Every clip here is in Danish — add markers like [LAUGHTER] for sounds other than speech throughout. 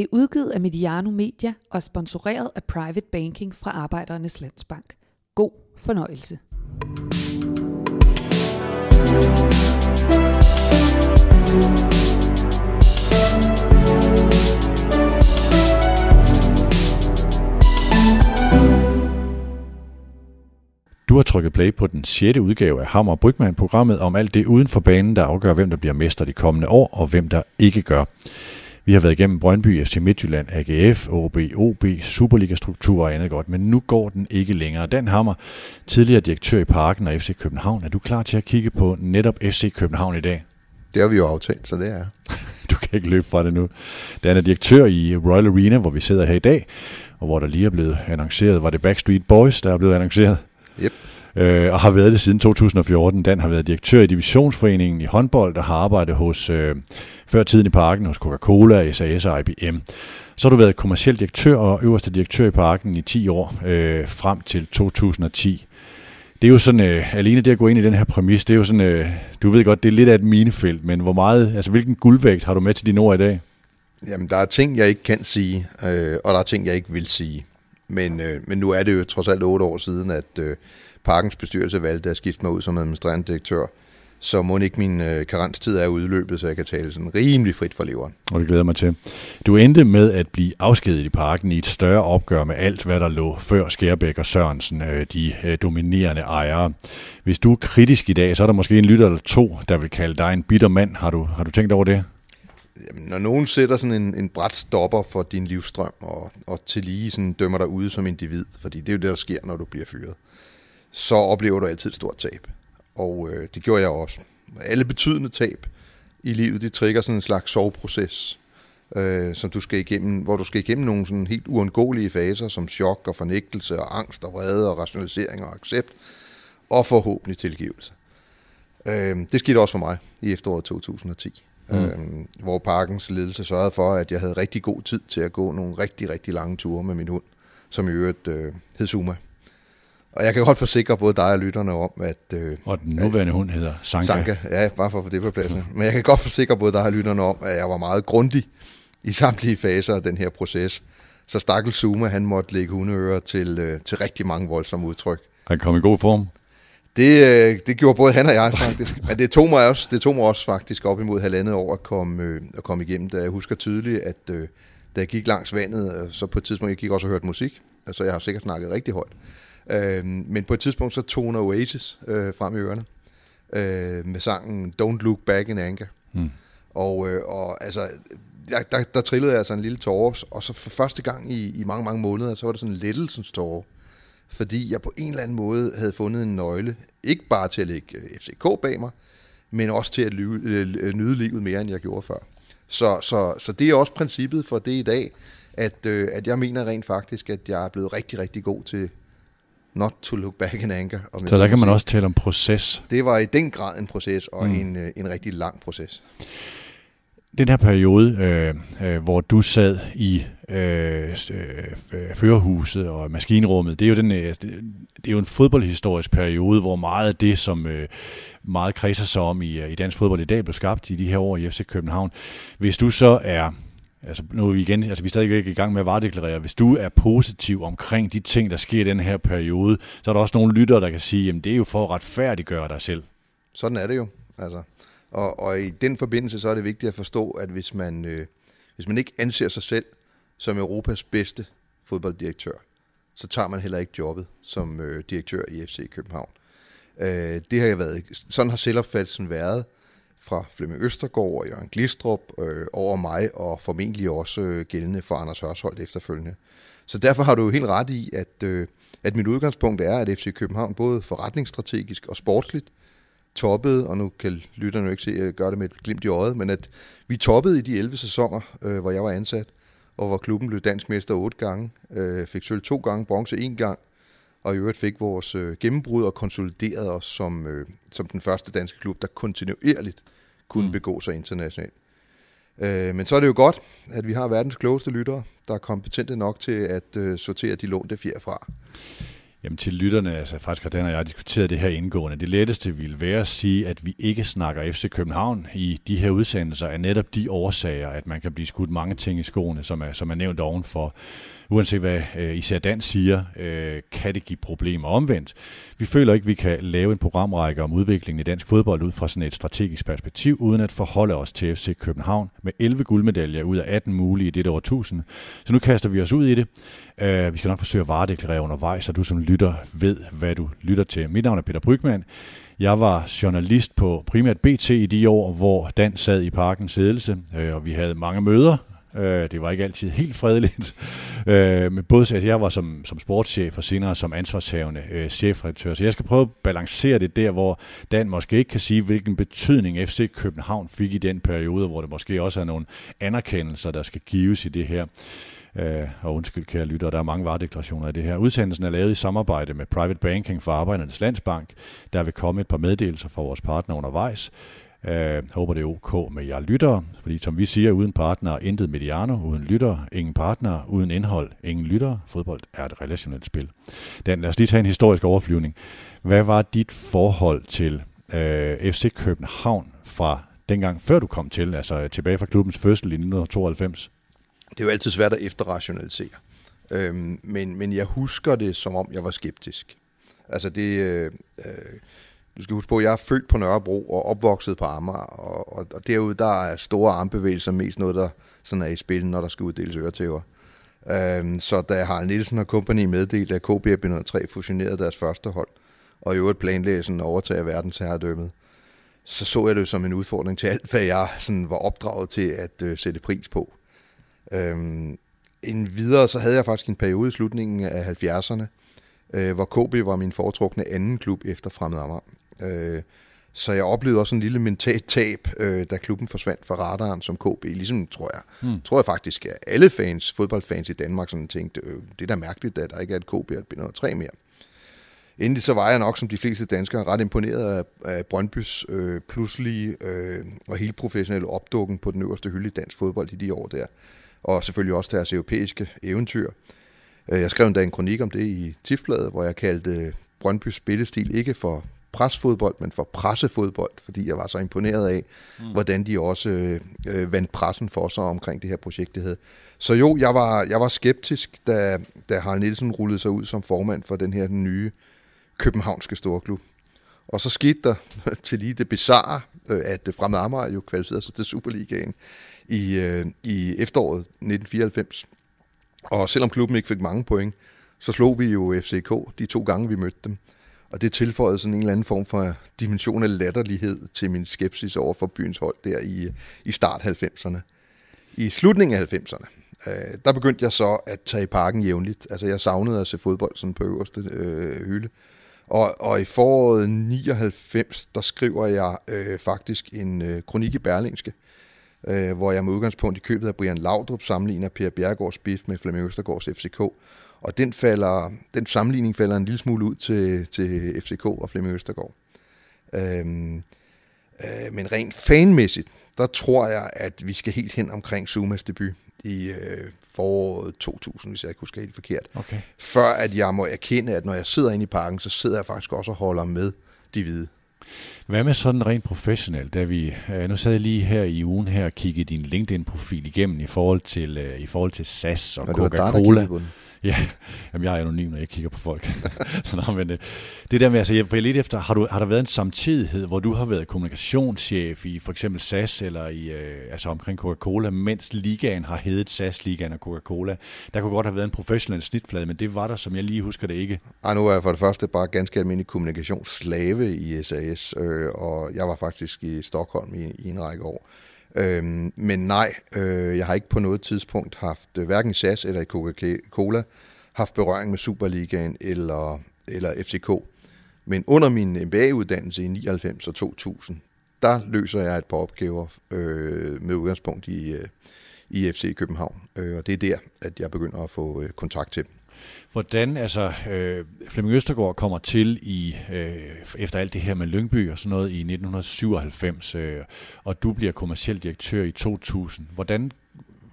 Det er udgivet af Mediano Media og sponsoreret af Private Banking fra Arbejdernes Landsbank. God fornøjelse. Du har trykket play på den 6. udgave af Hammer Brygman, programmet om alt det uden for banen, der afgør, hvem der bliver mester de kommende år, og hvem der ikke gør. Vi har været igennem Brøndby, FC Midtjylland, AGF, OB, OB, Superliga-struktur og andet godt, men nu går den ikke længere. Dan Hammer, tidligere direktør i Parken og FC København, er du klar til at kigge på netop FC København i dag? Det har vi jo aftalt, så det er [LAUGHS] Du kan ikke løbe fra det nu. Dan er direktør i Royal Arena, hvor vi sidder her i dag, og hvor der lige er blevet annonceret, var det Backstreet Boys, der er blevet annonceret? Yep. Øh, og har været det siden 2014. Dan har været direktør i divisionsforeningen i håndbold, og har arbejdet hos, øh, før tiden i parken hos Coca-Cola, SAS og IBM. Så har du været kommersiel direktør og øverste direktør i parken i 10 år, øh, frem til 2010. Det er jo sådan, øh, alene det at gå ind i den her præmis, det er jo sådan, øh, du ved godt, det er lidt af et minefelt, men hvor meget, altså hvilken guldvægt har du med til dine ord i dag? Jamen, der er ting, jeg ikke kan sige, øh, og der er ting, jeg ikke vil sige. Men, øh, men nu er det jo trods alt otte år siden, at øh, Parkens bestyrelse valgte at skifte mig ud som administrerende direktør. Så må ikke min øh, karenstid er udløbet, så jeg kan tale sådan rimelig frit for leveren. Og det glæder mig til. Du endte med at blive afskediget i parken i et større opgør med alt, hvad der lå før Skærbæk og Sørensen, øh, de øh, dominerende ejere. Hvis du er kritisk i dag, så er der måske en lytter eller to, der vil kalde dig en bitter mand. Har du, har du tænkt over det? Jamen, når nogen sætter sådan en, en bræt stopper for din livsstrøm, og, og til lige sådan dømmer dig ude som individ, fordi det er jo det, der sker, når du bliver fyret, så oplever du altid et stort tab. Og øh, det gjorde jeg også. Alle betydende tab i livet, det trigger sådan en slags soveproces, øh, som du skal igennem, hvor du skal igennem nogle sådan helt uundgåelige faser, som chok og fornægtelse og angst og vrede og rationalisering og accept, og forhåbentlig tilgivelse. Øh, det skete også for mig i efteråret 2010 mm. øhm, hvor parkens ledelse sørgede for, at jeg havde rigtig god tid til at gå nogle rigtig, rigtig lange ture med min hund, som i øvrigt øh, hed Zuma. Og jeg kan godt forsikre både dig og lytterne om, at... Øh, og den nuværende at, hund hedder Sanka. Sanka, ja, bare for at få det på plads. Men jeg kan godt forsikre både dig og lytterne om, at jeg var meget grundig i samtlige faser af den her proces. Så stakkel Zuma, han måtte lægge hundeører til, øh, til rigtig mange voldsomme udtryk. Han kom i god form? Det, øh, det gjorde både han og jeg faktisk. Men det tog mig også, det tog mig også faktisk op imod halvandet år at komme, øh, at komme igennem. Da jeg husker tydeligt, at øh, da jeg gik langs vandet, øh, så på et tidspunkt, jeg gik også og hørte musik. Altså jeg har sikkert snakket rigtig højt. Øh, men på et tidspunkt så toner Oasis øh, frem i ørerne. Øh, med sangen Don't Look Back in Anger. Hmm. Og, øh, og altså, der, der, der trillede jeg altså en lille tårer, og så for første gang i, i mange, mange måneder, så var det sådan en lettelsens tårer fordi jeg på en eller anden måde havde fundet en nøgle, ikke bare til at lægge øh, FCK bag mig, men også til at lyve, øh, nyde livet mere, end jeg gjorde før. Så, så, så det er også princippet for det i dag, at, øh, at jeg mener rent faktisk, at jeg er blevet rigtig, rigtig god til not to look back in anger. Så der kan man også tale om proces. Det var i den grad en proces, og mm. en, en rigtig lang proces den her periode, øh, øh, hvor du sad i øh, øh, førerhuset og maskinrummet, det er jo den, øh, det er jo en fodboldhistorisk periode, hvor meget af det, som øh, meget kredser sig om i, i dansk fodbold i dag, blev skabt i de her år i FC København. Hvis du så er Altså nu er vi igen, altså vi er stadigvæk i gang med at varedeklarere. Hvis du er positiv omkring de ting, der sker i den her periode, så er der også nogle lyttere, der kan sige, jamen det er jo for at retfærdiggøre dig selv. Sådan er det jo. Altså, og, og i den forbindelse så er det vigtigt at forstå, at hvis man, øh, hvis man ikke anser sig selv som Europas bedste fodbolddirektør, så tager man heller ikke jobbet som øh, direktør i FC København. Øh, det har jeg været, sådan har selvopfattelsen været fra Flemming Østergaard og Jørgen Glistrup øh, over mig, og formentlig også øh, gældende for Anders Hørsholdt efterfølgende. Så derfor har du jo helt ret i, at, øh, at mit udgangspunkt er, at FC København både forretningsstrategisk og sportsligt toppede, og nu kan lytterne jo ikke se, at jeg gør det med et glimt i øjet, men at vi toppede i de 11 sæsoner, øh, hvor jeg var ansat, og hvor klubben blev dansk mester otte gange, øh, fik sølv to gange, bronze en gang, og i øvrigt fik vores øh, gennembrud og konsoliderede os som, øh, som den første danske klub, der kontinuerligt kunne mm. begå sig internationalt. Øh, men så er det jo godt, at vi har verdens klogeste lyttere, der er kompetente nok til at øh, sortere de lånte fjer fra. Jamen til lytterne, altså faktisk har Dan og jeg diskuteret det her indgående. Det letteste ville være at sige, at vi ikke snakker FC København i de her udsendelser, er netop de årsager, at man kan blive skudt mange ting i skoene, som er, som er nævnt ovenfor uanset hvad øh, især Dan siger, øh, kan det give problemer omvendt. Vi føler ikke, at vi kan lave en programrække om udviklingen i dansk fodbold ud fra sådan et strategisk perspektiv, uden at forholde os til FC København med 11 guldmedaljer ud af 18 mulige i dette årtusind. Så nu kaster vi os ud i det. Øh, vi skal nok forsøge at varedeklarere undervejs, så du som lytter ved, hvad du lytter til. Mit navn er Peter Brygman. Jeg var journalist på primært BT i de år, hvor Dan sad i parkens ledelse, øh, og vi havde mange møder Øh, det var ikke altid helt fredeligt. [LAUGHS] Øh, men både altså jeg var som, som sportschef og senere som ansvarshavende øh, chefredaktør, så jeg skal prøve at balancere det der, hvor Dan måske ikke kan sige, hvilken betydning FC København fik i den periode, hvor det måske også er nogle anerkendelser, der skal gives i det her. Øh, og undskyld, kære lytter, der er mange varedeklarationer i det her. Udsendelsen er lavet i samarbejde med Private Banking for Arbejdernes Landsbank. Der vil komme et par meddelelser fra vores partner undervejs. Jeg håber, det er ok med jer lyttere, fordi som vi siger, uden partner, intet mediano, uden lytter, ingen partner, uden indhold, ingen lytter. Fodbold er et relationelt spil. Dan, lad os lige tage en historisk overflyvning. Hvad var dit forhold til øh, FC København fra dengang, før du kom til, altså tilbage fra klubbens fødsel i 1992? Det er jo altid svært at efterrationalisere. Øhm, men, men jeg husker det, som om jeg var skeptisk. Altså det... Øh, øh, du skal huske på, at jeg er født på Nørrebro og opvokset på Amager, og, og, og derude der er store armbevægelser mest noget, der sådan er i spil, når der skal uddeles øretæver. Øhm, så da Harald Nielsen og kompagni meddelte, at KB og 3 fusionerede deres første hold, og i øvrigt planlagde sådan at overtage verdensherredømmet, så så jeg det som en udfordring til alt, hvad jeg sådan var opdraget til at øh, sætte pris på. Øhm, en videre, så havde jeg faktisk en periode i slutningen af 70'erne, øh, hvor KB var min foretrukne anden klub efter Fremad Amager. Øh, så jeg oplevede også en lille mentalt tab, øh, da klubben forsvandt fra radaren som KB. Ligesom, tror jeg, hmm. tror jeg faktisk, at alle fans, fodboldfans i Danmark sådan tænkte, øh, det er da mærkeligt, at der ikke er et KB og et 3 mere. Endelig så var jeg nok, som de fleste danskere, ret imponeret af, af Brøndbys øh, pludselige øh, og helt professionelle opdukken på den øverste hylde i dansk fodbold i de år der. Og selvfølgelig også deres europæiske eventyr. Øh, jeg skrev endda en kronik om det i Tipsbladet, hvor jeg kaldte Brøndbys spillestil ikke for presfodbold, men for pressefodbold, fordi jeg var så imponeret af, mm. hvordan de også øh, vandt pressen for sig omkring det her projekt, det hed. Så jo, jeg var, jeg var skeptisk, da, da Harald Nielsen rullede sig ud som formand for den her nye københavnske storklub. Og så skete der [LAUGHS] til lige det bizarre, øh, at Fremad Amager jo kvalificerede sig til Superligaen i, øh, i efteråret 1994. Og selvom klubben ikke fik mange point, så slog vi jo FCK de to gange, vi mødte dem. Og det tilføjede sådan en eller anden form for dimension af latterlighed til min skepsis over for byens hold der i, i start 90'erne. I slutningen af 90'erne, øh, der begyndte jeg så at tage i parken jævnligt. Altså jeg savnede at se fodbold sådan på øverste øh, hylde. Og, og i foråret 99, der skriver jeg øh, faktisk en øh, kronik i Berlingske, øh, hvor jeg med udgangspunkt i købet af Brian Laudrup sammenligner Per Bjergårds biff med Flemming Østergaards FCK. Og den, falder, den sammenligning falder en lille smule ud til, til FCK og Flemming Østergaard. Øhm, øh, men rent fanmæssigt, der tror jeg, at vi skal helt hen omkring Zumas debut i øh, foråret 2000, hvis jeg ikke husker helt forkert. Okay. Før at jeg må erkende, at når jeg sidder inde i parken, så sidder jeg faktisk også og holder med de hvide. Hvad med sådan rent professionelt? Da vi, øh, nu sad jeg lige her i ugen her og kiggede din LinkedIn-profil igennem i forhold til, øh, i forhold til SAS og Coca-Cola. Ja, jamen jeg er anonym, når jeg kigger på folk. [LAUGHS] Nå, men, øh, det der med, altså jeg får lidt efter, har, du, har der været en samtidighed, hvor du har været kommunikationschef i for eksempel SAS eller i, øh, altså omkring Coca-Cola, mens ligaen har heddet SAS, ligaen og Coca-Cola. Der kunne godt have været en professionel snitflade, men det var der, som jeg lige husker det ikke. Ej, nu er jeg for det første bare ganske almindelig kommunikationsslave i SAS, øh, og jeg var faktisk i Stockholm i, i en række år. Øhm, men nej, øh, jeg har ikke på noget tidspunkt haft, øh, hverken hverken SAS eller i Coca-Cola, haft berøring med Superligaen eller, eller FCK. Men under min MBA-uddannelse i 99 og 2000, der løser jeg et par opgaver øh, med udgangspunkt i, øh, i FC København. Øh, og det er der, at jeg begynder at få øh, kontakt til dem. Hvordan, altså, øh, Flemming Østergaard kommer til i, øh, efter alt det her med Lyngby og sådan noget i 1997, øh, og du bliver kommersiel direktør i 2000. Hvordan,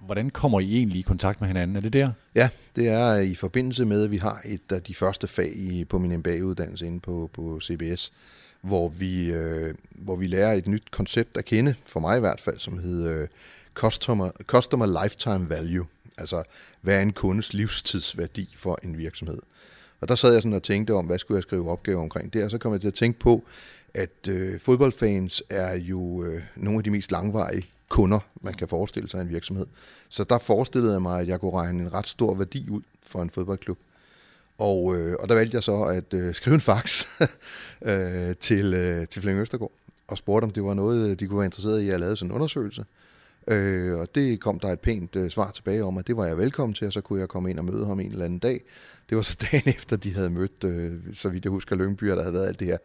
hvordan kommer I egentlig i kontakt med hinanden? Er det der? Ja, det er øh, i forbindelse med, at vi har et af de første fag i, på min MBA-uddannelse inde på, på CBS, hvor vi, øh, hvor vi lærer et nyt koncept at kende, for mig i hvert fald, som hedder øh, customer, customer Lifetime Value. Altså, hvad er en kundes livstidsværdi for en virksomhed? Og der sad jeg sådan og tænkte om, hvad skulle jeg skrive opgave omkring det, og så kom jeg til at tænke på, at øh, fodboldfans er jo øh, nogle af de mest langvarige kunder, man kan forestille sig i en virksomhed. Så der forestillede jeg mig, at jeg kunne regne en ret stor værdi ud for en fodboldklub. Og, øh, og der valgte jeg så at øh, skrive en fax [LAUGHS] øh, til, øh, til Flemming Østergaard og spurgte, om det var noget, de kunne være interesseret i, at lave sådan en undersøgelse. Øh, og det kom der et pænt øh, svar tilbage om, at det var jeg velkommen til, og så kunne jeg komme ind og møde ham en eller anden dag. Det var så [LAUGHS] dagen efter, de havde mødt, øh, så vidt jeg husker, Lyngby, der havde været alt det her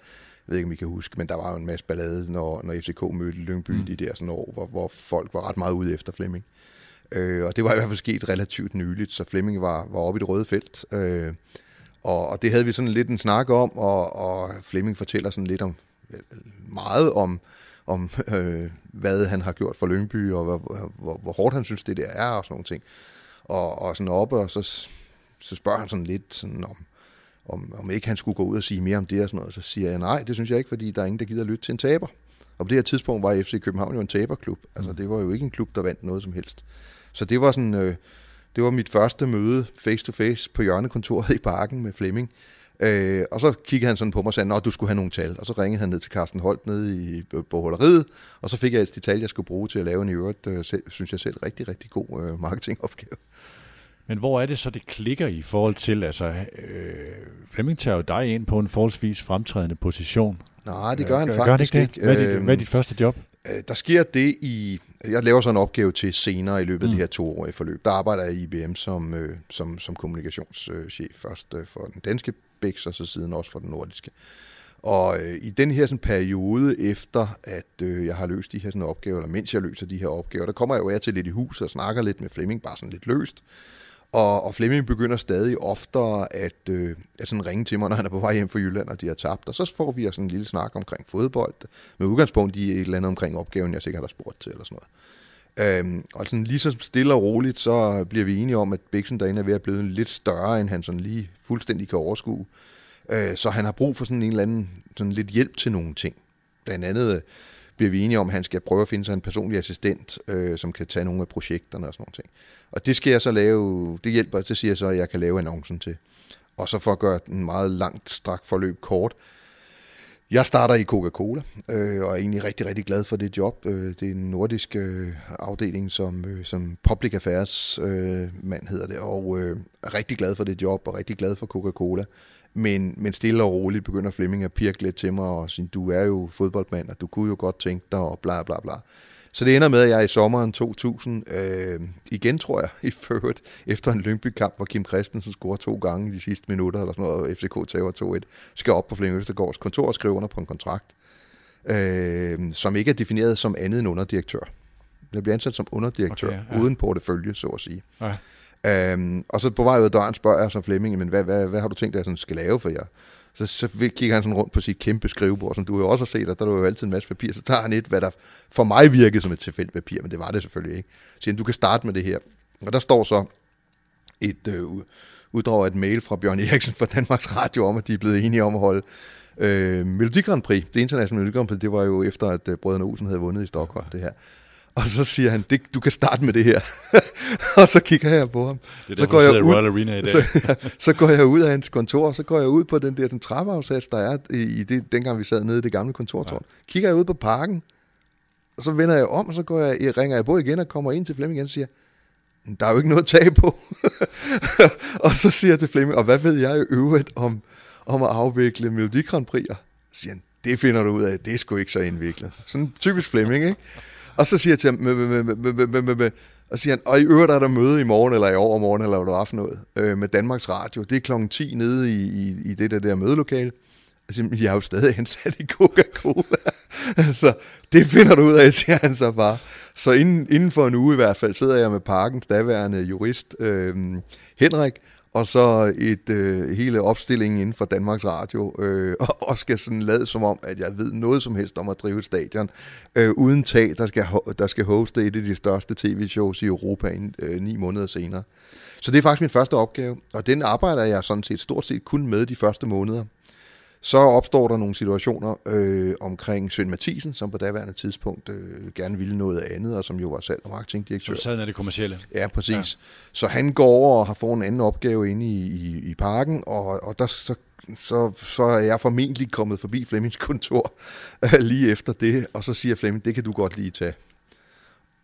jeg ved ikke, om I kan huske, men der var jo en masse ballade, når, når FCK mødte Lyngby mm. de der sådan år, hvor, hvor folk var ret meget ude efter Flemming. Øh, og det var i hvert fald sket relativt nyligt, så Flemming var, var oppe i det røde felt. Øh, og, og det havde vi sådan lidt en snak om, og, og Flemming fortæller sådan lidt om, meget om, om øh, hvad han har gjort for Lyngby, og hvor, hvor, hvor hårdt han synes, det der er, og sådan nogle ting. Og, og sådan oppe, og så, så spørger han sådan lidt sådan om, om, om ikke han skulle gå ud og sige mere om det og sådan noget. Så siger jeg, nej, det synes jeg ikke, fordi der er ingen, der gider lytte til en taber. Og på det her tidspunkt var FC København jo en taberklub. Altså, mm. det var jo ikke en klub, der vandt noget som helst. Så det var sådan, øh, det var mit første møde face to face på hjørnekontoret i parken med Flemming. Øh, og så kiggede han sådan på mig og sagde, at du skulle have nogle tal. Og så ringede han ned til Carsten Holt nede i bogholderiet, og så fik jeg altså de tal, jeg skulle bruge til at lave en i øvrigt, øh, selv, synes jeg selv, rigtig, rigtig god øh, marketingopgave. Men hvor er det så, det klikker i forhold til, altså øh, Flemming tager jo dig ind på en forholdsvis fremtrædende position. Nej, det gør han øh, faktisk gør han ikke. Det? Hvad, er dit, hvad er dit første job? Øh, der sker det i... Jeg laver så en opgave til senere i løbet af mm. det her toårige forløb. Der arbejder jeg i IBM som, øh, som, som kommunikationschef først øh, for den danske BIX, og så siden også for den nordiske. Og øh, i den her sådan, periode efter, at øh, jeg har løst de her sådan, opgaver, eller mens jeg løser de her opgaver, der kommer jeg jo af til lidt i hus og snakker lidt med Flemming, bare sådan lidt løst. Og, og Flemming begynder stadig oftere at, øh, at sådan ringe til mig, når han er på vej hjem fra Jylland, og de har tabt. Og så får vi sådan en lille snak omkring fodbold, med udgangspunkt i et eller andet omkring opgaven, jeg sikkert har spurgt til, eller sådan noget. Øhm, og sådan lige så stille og roligt, så bliver vi enige om, at Bixen derinde er ved at blive lidt større, end han sådan lige fuldstændig kan overskue. Øh, så han har brug for sådan en eller anden sådan lidt hjælp til nogle ting. Blandt andet øh, bliver vi enige om, at han skal prøve at finde sig en personlig assistent, øh, som kan tage nogle af projekterne og sådan ting. Og det skal jeg så lave, det hjælper, det siger jeg så, at jeg kan lave annoncen til. Og så for at gøre en meget langt strak forløb kort, jeg starter i Coca-Cola, øh, og er egentlig rigtig, rigtig glad for det job. Øh, det er en nordisk øh, afdeling, som, øh, som Public Affairs øh, mand hedder det, og øh, er rigtig glad for det job, og rigtig glad for Coca-Cola. Men, men stille og roligt begynder Flemming at pirke lidt til mig og sige, du er jo fodboldmand, og du kunne jo godt tænke dig, og bla bla bla. Så det ender med, at jeg i sommeren 2000, øh, igen tror jeg, [LAUGHS] i ført, efter en Lyngby-kamp, hvor Kim Christensen scorer to gange i de sidste minutter, eller sådan noget, og FCK tager 2-1, skal op på Flemming Østergaards kontor og skrive under på en kontrakt, øh, som ikke er defineret som andet end underdirektør. Jeg bliver ansat som underdirektør, okay, ja. uden portefølje, så at sige. Ja. Øhm, og så på vej ud af døren spørger jeg så Flemming, men hvad, hvad, hvad har du tænkt dig, at jeg sådan skal lave for jer? Så, så kigger han sådan rundt på sit kæmpe skrivebord, som du jo også har set, og der er jo altid en masse papir. Så tager han et, hvad der for mig virkede som et tilfældigt papir, men det var det selvfølgelig ikke. Så siger du kan starte med det her. Og der står så et øh, uddrag af et mail fra Bjørn Eriksen fra Danmarks Radio om, at de er blevet enige om at holde øh, Melodi Grand Prix. Det internationale Melodi Grand Prix, det var jo efter, at øh, Brødrene Olsen havde vundet i Stockholm, det her. Og så siger han, det, du kan starte med det her. [LAUGHS] og så kigger jeg på ham. Det er så går jeg ud, Arena i dag. så, ja, så går jeg ud af hans kontor, og så går jeg ud på den der den trappeafsats, der er i, i det, dengang vi sad nede i det gamle kontortårn. Ja. Kigger jeg ud på parken, og så vender jeg om, og så går jeg, jeg ringer jeg på igen og kommer ind til Flemming igen og siger, der er jo ikke noget at tage på. [LAUGHS] og så siger jeg til Flemming, og hvad ved jeg i øvrigt om, om at afvikle Melodi Grand Prix'er? Så siger han, det finder du ud af, det er sgu ikke så indviklet. Sådan typisk Flemming, ikke? Og så siger jeg til ham, med, med, med, med, og siger han, og i øvrigt er der møde i morgen, eller i overmorgen, eller hvad du aften noget, øh, med Danmarks Radio. Det er klokken 10 nede i, i, i det der, der mødelokale. Jeg siger, jeg er jo stadig ansat i Coca-Cola. [LAUGHS] altså, det finder du ud af, siger han så bare. Så inden, inden for en uge i hvert fald, sidder jeg med parkens daværende jurist, øh, Henrik, og så et øh, hele opstillingen inden for Danmarks Radio, øh, og, [LAUGHS] og skal sådan lade som om, at jeg ved noget som helst om at drive et stadion, øh, uden tag, der skal, der skal hoste et af de største tv-shows i Europa en, øh, ni måneder senere. Så det er faktisk min første opgave, og den arbejder jeg sådan set stort set kun med de første måneder. Så opstår der nogle situationer øh, omkring Svend Mathisen, som på daværende tidspunkt øh, gerne ville noget andet, og som jo var salg- og marketingdirektør. Så sad af det kommercielle. Ja, præcis. Ja. Så han går over og har fået en anden opgave inde i, i, i parken, og, og der, så, så, så er jeg formentlig kommet forbi Flemmings kontor øh, lige efter det, og så siger Flemming, det kan du godt lige tage.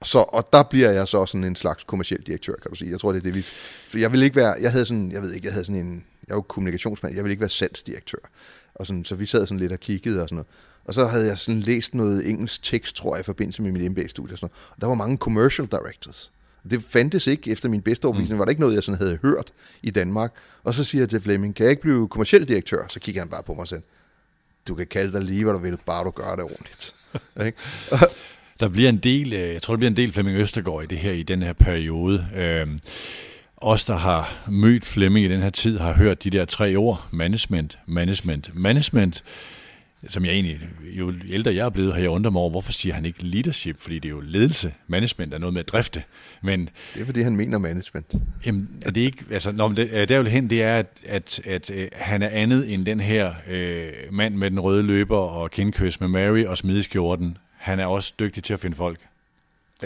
Så, og der bliver jeg så sådan en slags kommersiel direktør, kan du sige. Jeg tror, det er det, vi... For jeg vil ikke være... Jeg havde sådan... Jeg ved ikke, jeg havde sådan en... Jeg jo kommunikationsmand. Jeg vil ikke være salgsdirektør. Og sådan, så vi sad sådan lidt og kiggede og sådan noget. Og så havde jeg sådan læst noget engelsk tekst, tror jeg, i forbindelse med mit MBA-studie. Og, sådan noget. og der var mange commercial directors. Det fandtes ikke efter min bedste overbevisning. Mm. Var der ikke noget, jeg sådan havde hørt i Danmark. Og så siger jeg til Flemming, kan jeg ikke blive kommersiel direktør? Så kigger han bare på mig og siger, du kan kalde dig lige, hvad du vil, bare du gør det ordentligt. [LAUGHS] der bliver en del, øh, jeg tror, der bliver en del Flemming Østergaard i det her i den her periode. Os, der har mødt Flemming i den her tid, har hørt de der tre ord, management, management, management, som jeg egentlig, jo ældre jeg er blevet, har jeg undret mig over, hvorfor siger han ikke leadership, fordi det er jo ledelse. Management er noget med at drifte. Men, det er fordi, han mener management. Jamen, er det ikke, altså, når det, der vil hen, det er, at, at, at, at han er andet end den her øh, mand med den røde løber og kindkøs med Mary og smideskjorten. Han er også dygtig til at finde folk.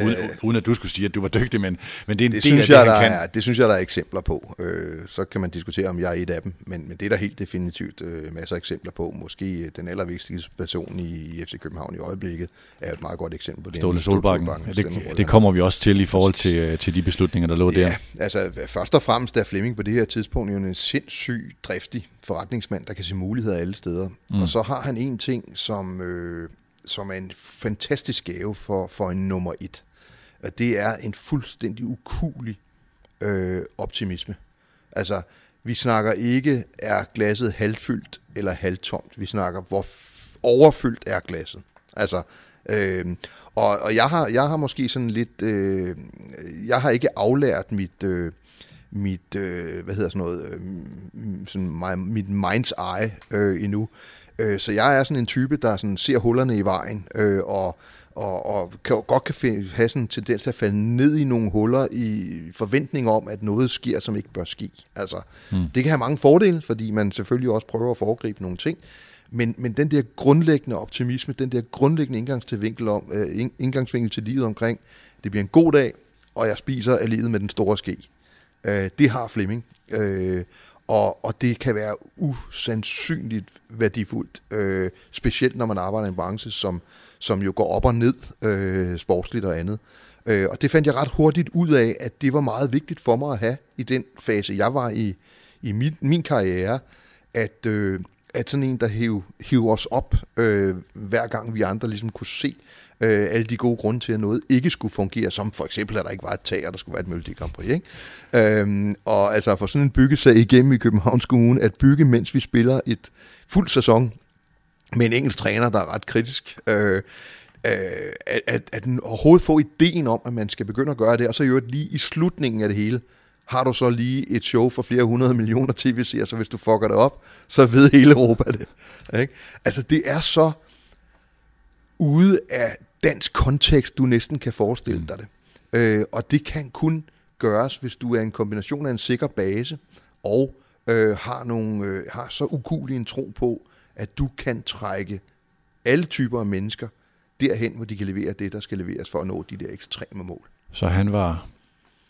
Uden, øh, uden at du skulle sige, at du var dygtig, men, men det er en det del synes af jeg, det, han kan. Er, det synes jeg, der er eksempler på. Øh, så kan man diskutere, om jeg er et af dem, men, men det er der helt definitivt øh, masser af eksempler på. Måske øh, den allervigtigste person i, i FC København i øjeblikket er et meget godt eksempel på det. Ståle Solbakken. Ja, det, det kommer vi også til i forhold til, øh, til de beslutninger, der lå ja, der. altså først og fremmest er Flemming på det her tidspunkt jo en sindssyg, driftig forretningsmand, der kan se muligheder alle steder. Mm. Og så har han en ting, som... Øh, som er en fantastisk gave for, for en nummer et. Og det er en fuldstændig ukulig øh, optimisme. Altså, vi snakker ikke, er glasset halvfyldt eller halvtomt. Vi snakker, hvor overfyldt er glasset. Altså, øh, og, og jeg har, jeg har måske sådan lidt, øh, jeg har ikke aflært mit, øh, mit, øh, hvad hedder sådan noget, øh, sådan my, mit mind's eye øh, endnu. Øh, så jeg er sådan en type, der sådan ser hullerne i vejen, øh, og, og, og kan, godt kan finde, have sådan en tendens til at falde ned i nogle huller i forventning om, at noget sker, som ikke bør ske. Altså, mm. Det kan have mange fordele, fordi man selvfølgelig også prøver at foregribe nogle ting, men, men den der grundlæggende optimisme, den der grundlæggende indgangsvinkel, om, øh, indgangsvinkel til livet omkring, det bliver en god dag, og jeg spiser af livet med den store ske. Øh, det har Flemming. Øh, og, og det kan være usandsynligt værdifuldt, øh, specielt når man arbejder i en branche, som, som jo går op og ned øh, sportsligt og andet. Øh, og det fandt jeg ret hurtigt ud af, at det var meget vigtigt for mig at have i den fase, jeg var i, i min, min karriere, at, øh, at sådan en, der hæv, hæv os op, øh, hver gang vi andre ligesom kunne se øh, alle de gode grunde til, at noget ikke skulle fungere, som for eksempel, at der ikke var et tag, og der skulle være et Melodi Grand Prix. Ikke? Øhm, og altså for sådan en byggesag igennem i Københavns Kommune, at bygge, mens vi spiller et fuld sæson med en engelsk træner, der er ret kritisk, øh, øh, at, at, at overhovedet få ideen om, at man skal begynde at gøre det, og så jo lige i slutningen af det hele, har du så lige et show for flere hundrede millioner tv-seere, så hvis du fucker det op, så ved hele Europa det. Ikke? Altså det er så ude af dansk kontekst, du næsten kan forestille mm. dig det. Øh, og det kan kun gøres, hvis du er en kombination af en sikker base og øh, har, nogle, øh, har så ukulig en tro på, at du kan trække alle typer af mennesker derhen, hvor de kan levere det, der skal leveres for at nå de der ekstreme mål. Så han var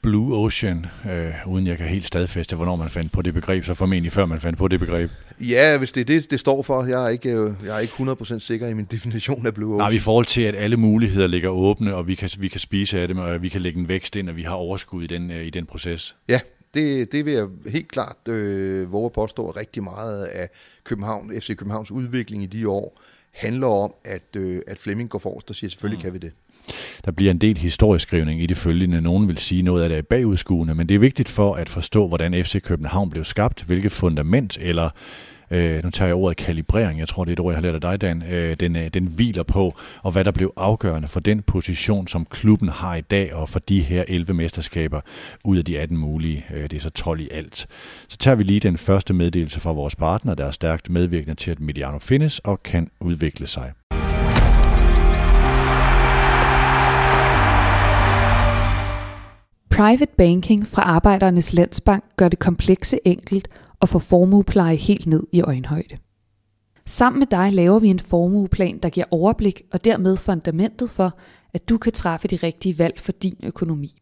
Blue Ocean, øh, uden jeg kan helt stadfæste, hvornår man fandt på det begreb, så formentlig før man fandt på det begreb. Ja, hvis det er det, det står for. Jeg er ikke, øh, jeg er ikke 100% sikker i min [LAUGHS] definition af Blue Ocean. Nej, i forhold til, at alle muligheder ligger åbne, og vi kan, vi kan spise af dem, og vi kan lægge en vækst ind, og vi har overskud i den, øh, i den proces. Ja, det, det vil jeg helt klart øh, våge at påstå, at rigtig meget af København, FC Københavns udvikling i de år handler om, at, øh, at Flemming går forrest og siger, selvfølgelig mm. kan vi det. Der bliver en del historieskrivning i det følgende. Nogen vil sige noget af det er bagudskuende, men det er vigtigt for at forstå, hvordan FC København blev skabt, hvilket fundament eller øh, nu tager jeg ordet kalibrering, jeg tror det er et ord, jeg har lært af dig, Dan, øh, den, øh, den hviler på, og hvad der blev afgørende for den position, som klubben har i dag, og for de her 11 mesterskaber ud af de 18 mulige, øh, det er så 12 i alt. Så tager vi lige den første meddelelse fra vores partner, der er stærkt medvirkende til, at Mediano findes og kan udvikle sig. Private banking fra Arbejdernes Landsbank gør det komplekse enkelt og får formuepleje helt ned i øjenhøjde. Sammen med dig laver vi en formueplan, der giver overblik og dermed fundamentet for, at du kan træffe de rigtige valg for din økonomi.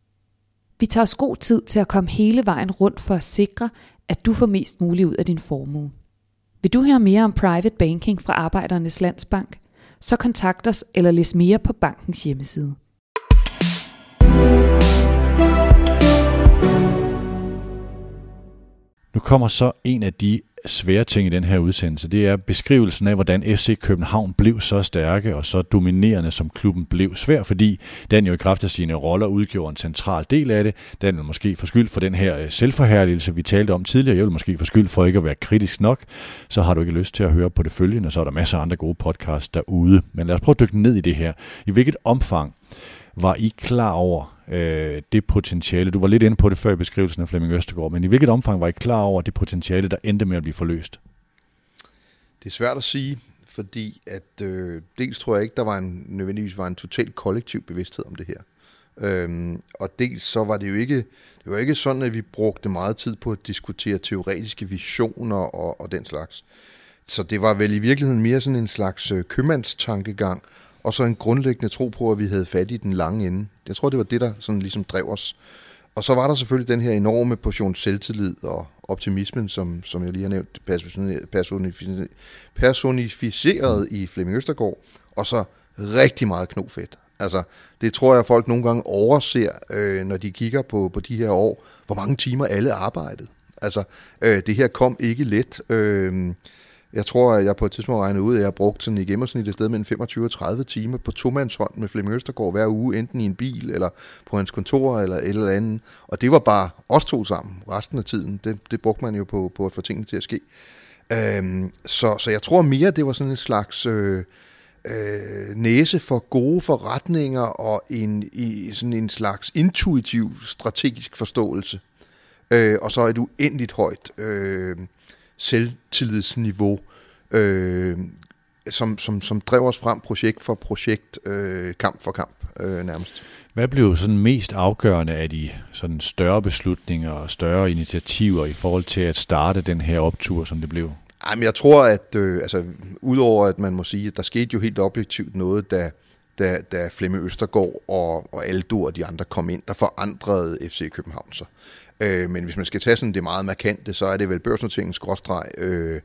Vi tager os god tid til at komme hele vejen rundt for at sikre, at du får mest muligt ud af din formue. Vil du høre mere om private banking fra Arbejdernes Landsbank? Så kontakt os eller læs mere på bankens hjemmeside. Nu kommer så en af de svære ting i den her udsendelse. Det er beskrivelsen af, hvordan FC København blev så stærke og så dominerende, som klubben blev svær, fordi den jo i kraft af sine roller udgjorde en central del af det. Den er måske for skyld for den her øh, vi talte om tidligere. Jeg vil måske for skyld for ikke at være kritisk nok. Så har du ikke lyst til at høre på det følgende, så er der masser af andre gode podcasts derude. Men lad os prøve at dykke ned i det her. I hvilket omfang var I klar over øh, det potentiale? Du var lidt inde på det før i beskrivelsen af Flemming Østergaard, men i hvilket omfang var I klar over det potentiale, der endte med at blive forløst? Det er svært at sige, fordi at øh, dels tror jeg ikke, der var en, nødvendigvis var en total kollektiv bevidsthed om det her. Øhm, og dels så var det jo ikke, det var ikke sådan, at vi brugte meget tid på at diskutere teoretiske visioner og, og den slags. Så det var vel i virkeligheden mere sådan en slags øh, købmandstankegang, og så en grundlæggende tro på, at vi havde fat i den lange ende. Jeg tror, det var det, der sådan ligesom drev os. Og så var der selvfølgelig den her enorme portion selvtillid og optimismen, som, som jeg lige har nævnt, personificeret, personificeret i Flemming Østergaard, og så rigtig meget knofedt. Altså, det tror jeg, folk nogle gange overser, øh, når de kigger på, på de her år, hvor mange timer alle arbejdede. Altså, øh, det her kom ikke let. Øh, jeg tror, at jeg på et tidspunkt regnede ud, at jeg har brugt sådan i gennemsnit et sted mellem 25 og 30 timer på tomandshånd med Flemming Østergaard hver uge, enten i en bil eller på hans kontor eller et eller andet. Og det var bare os to sammen resten af tiden. Det, det brugte man jo på, på at få tingene til at ske. Øhm, så, så jeg tror mere, det var sådan en slags øh, øh, næse for gode forretninger og en, i, sådan en slags intuitiv strategisk forståelse. Øh, og så et uendeligt højt... Øh, selvtillidsniveau, øh, som, som, som drev os frem projekt for projekt, øh, kamp for kamp øh, nærmest. Hvad blev sådan mest afgørende af de sådan større beslutninger og større initiativer i forhold til at starte den her optur, som det blev? Jamen, jeg tror, at øh, altså, udover at man må sige, at der skete jo helt objektivt noget, da, da, da Flemme Østergaard og, og Aldo og de andre kom ind, der forandrede FC København sig. Øh, men hvis man skal tage sådan det meget markante, så er det vel børsnoteringen skråstreg øh,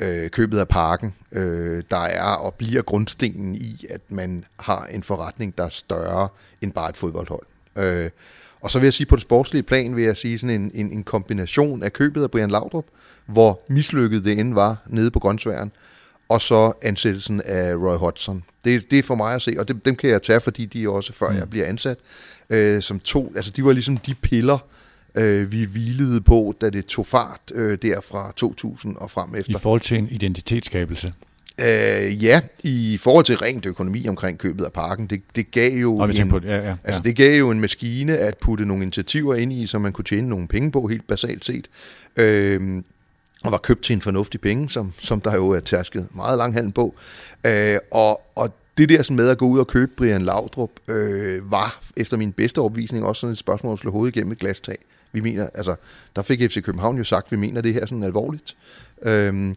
øh, købet af parken, øh, der er og bliver grundstenen i, at man har en forretning, der er større end bare et fodboldhold. Øh, og så vil jeg sige, på det sportslige plan, vil jeg sige sådan en, en, en kombination af købet af Brian Laudrup, hvor mislykket det end var nede på grøntsværen, og så ansættelsen af Roy Hodgson. Det, det er for mig at se, og dem, dem kan jeg tage, fordi de også, før mm. jeg bliver ansat, øh, som to, altså de var ligesom de piller, øh, vi hvilede på, da det tog fart øh, der fra 2000 og frem efter. I forhold til en identitetsskabelse? Øh, ja, i forhold til rent økonomi omkring købet af parken, det, det gav jo og en, på, ja, ja, ja. altså det gav jo en maskine at putte nogle initiativer ind i, så man kunne tjene nogle penge på helt basalt set. Øh, og var købt til en fornuftig penge, som, som der jo er tærsket meget lang handel på. Øh, og, og det der sådan med at gå ud og købe Brian Laudrup, øh, var efter min bedste opvisning også sådan et spørgsmål at slå hovedet igennem et glastag. Vi mener, altså, der fik FC København jo sagt, at vi mener det her sådan alvorligt. Øhm,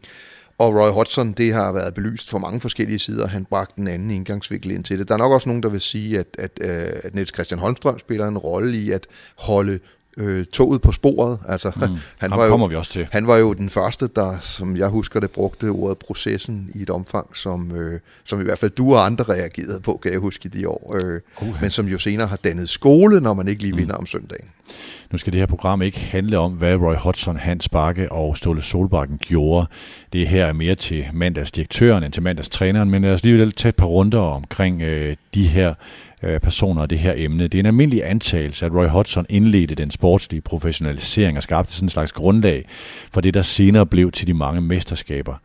og Roy Hodgson, det har været belyst fra mange forskellige sider. Han bragte en anden indgangsvinkel ind til det. Der er nok også nogen, der vil sige, at, at, øh, at Niels Christian Holmstrøm spiller en rolle i at holde øh, toget på sporet. Altså, mm. [LAUGHS] han var jo, kommer vi også til. Han var jo den første, der, som jeg husker det, brugte ordet processen i et omfang, som, øh, som i hvert fald du og andre reagerede på, kan jeg huske i de år. Øh. Men som jo senere har dannet skole, når man ikke lige mm. vinder om søndagen. Nu skal det her program ikke handle om, hvad Roy Hodgson, Hans Bakke og Ståle Solbakken gjorde. Det her er mere til mandagsdirektøren end til mandagstræneren, men lad os lige tage et par runder omkring øh, de her Øh, personer af det her emne. Det er en almindelig antagelse, at Roy Hodgson indledte den sportslige professionalisering og skabte sådan en slags grundlag for det, der senere blev til de mange mesterskaber.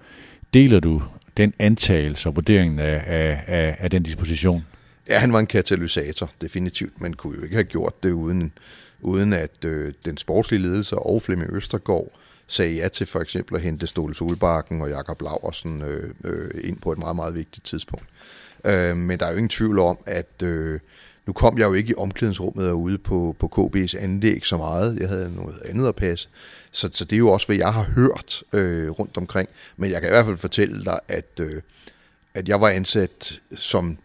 Deler du den antagelse og vurderingen af, af, af, af den disposition? Ja, han var en katalysator, definitivt. Man kunne jo ikke have gjort det uden, uden at øh, den sportslige ledelse og Flemming Østergaard sagde ja til for eksempel at hente Ståle Solbakken og Jakob Laversen øh, øh, ind på et meget, meget vigtigt tidspunkt. Øh, men der er jo ingen tvivl om, at øh, nu kom jeg jo ikke i omklædningsrummet derude på, på KB's anlæg så meget. Jeg havde noget andet at passe. Så, så det er jo også, hvad jeg har hørt øh, rundt omkring. Men jeg kan i hvert fald fortælle dig, at, øh, at jeg var ansat som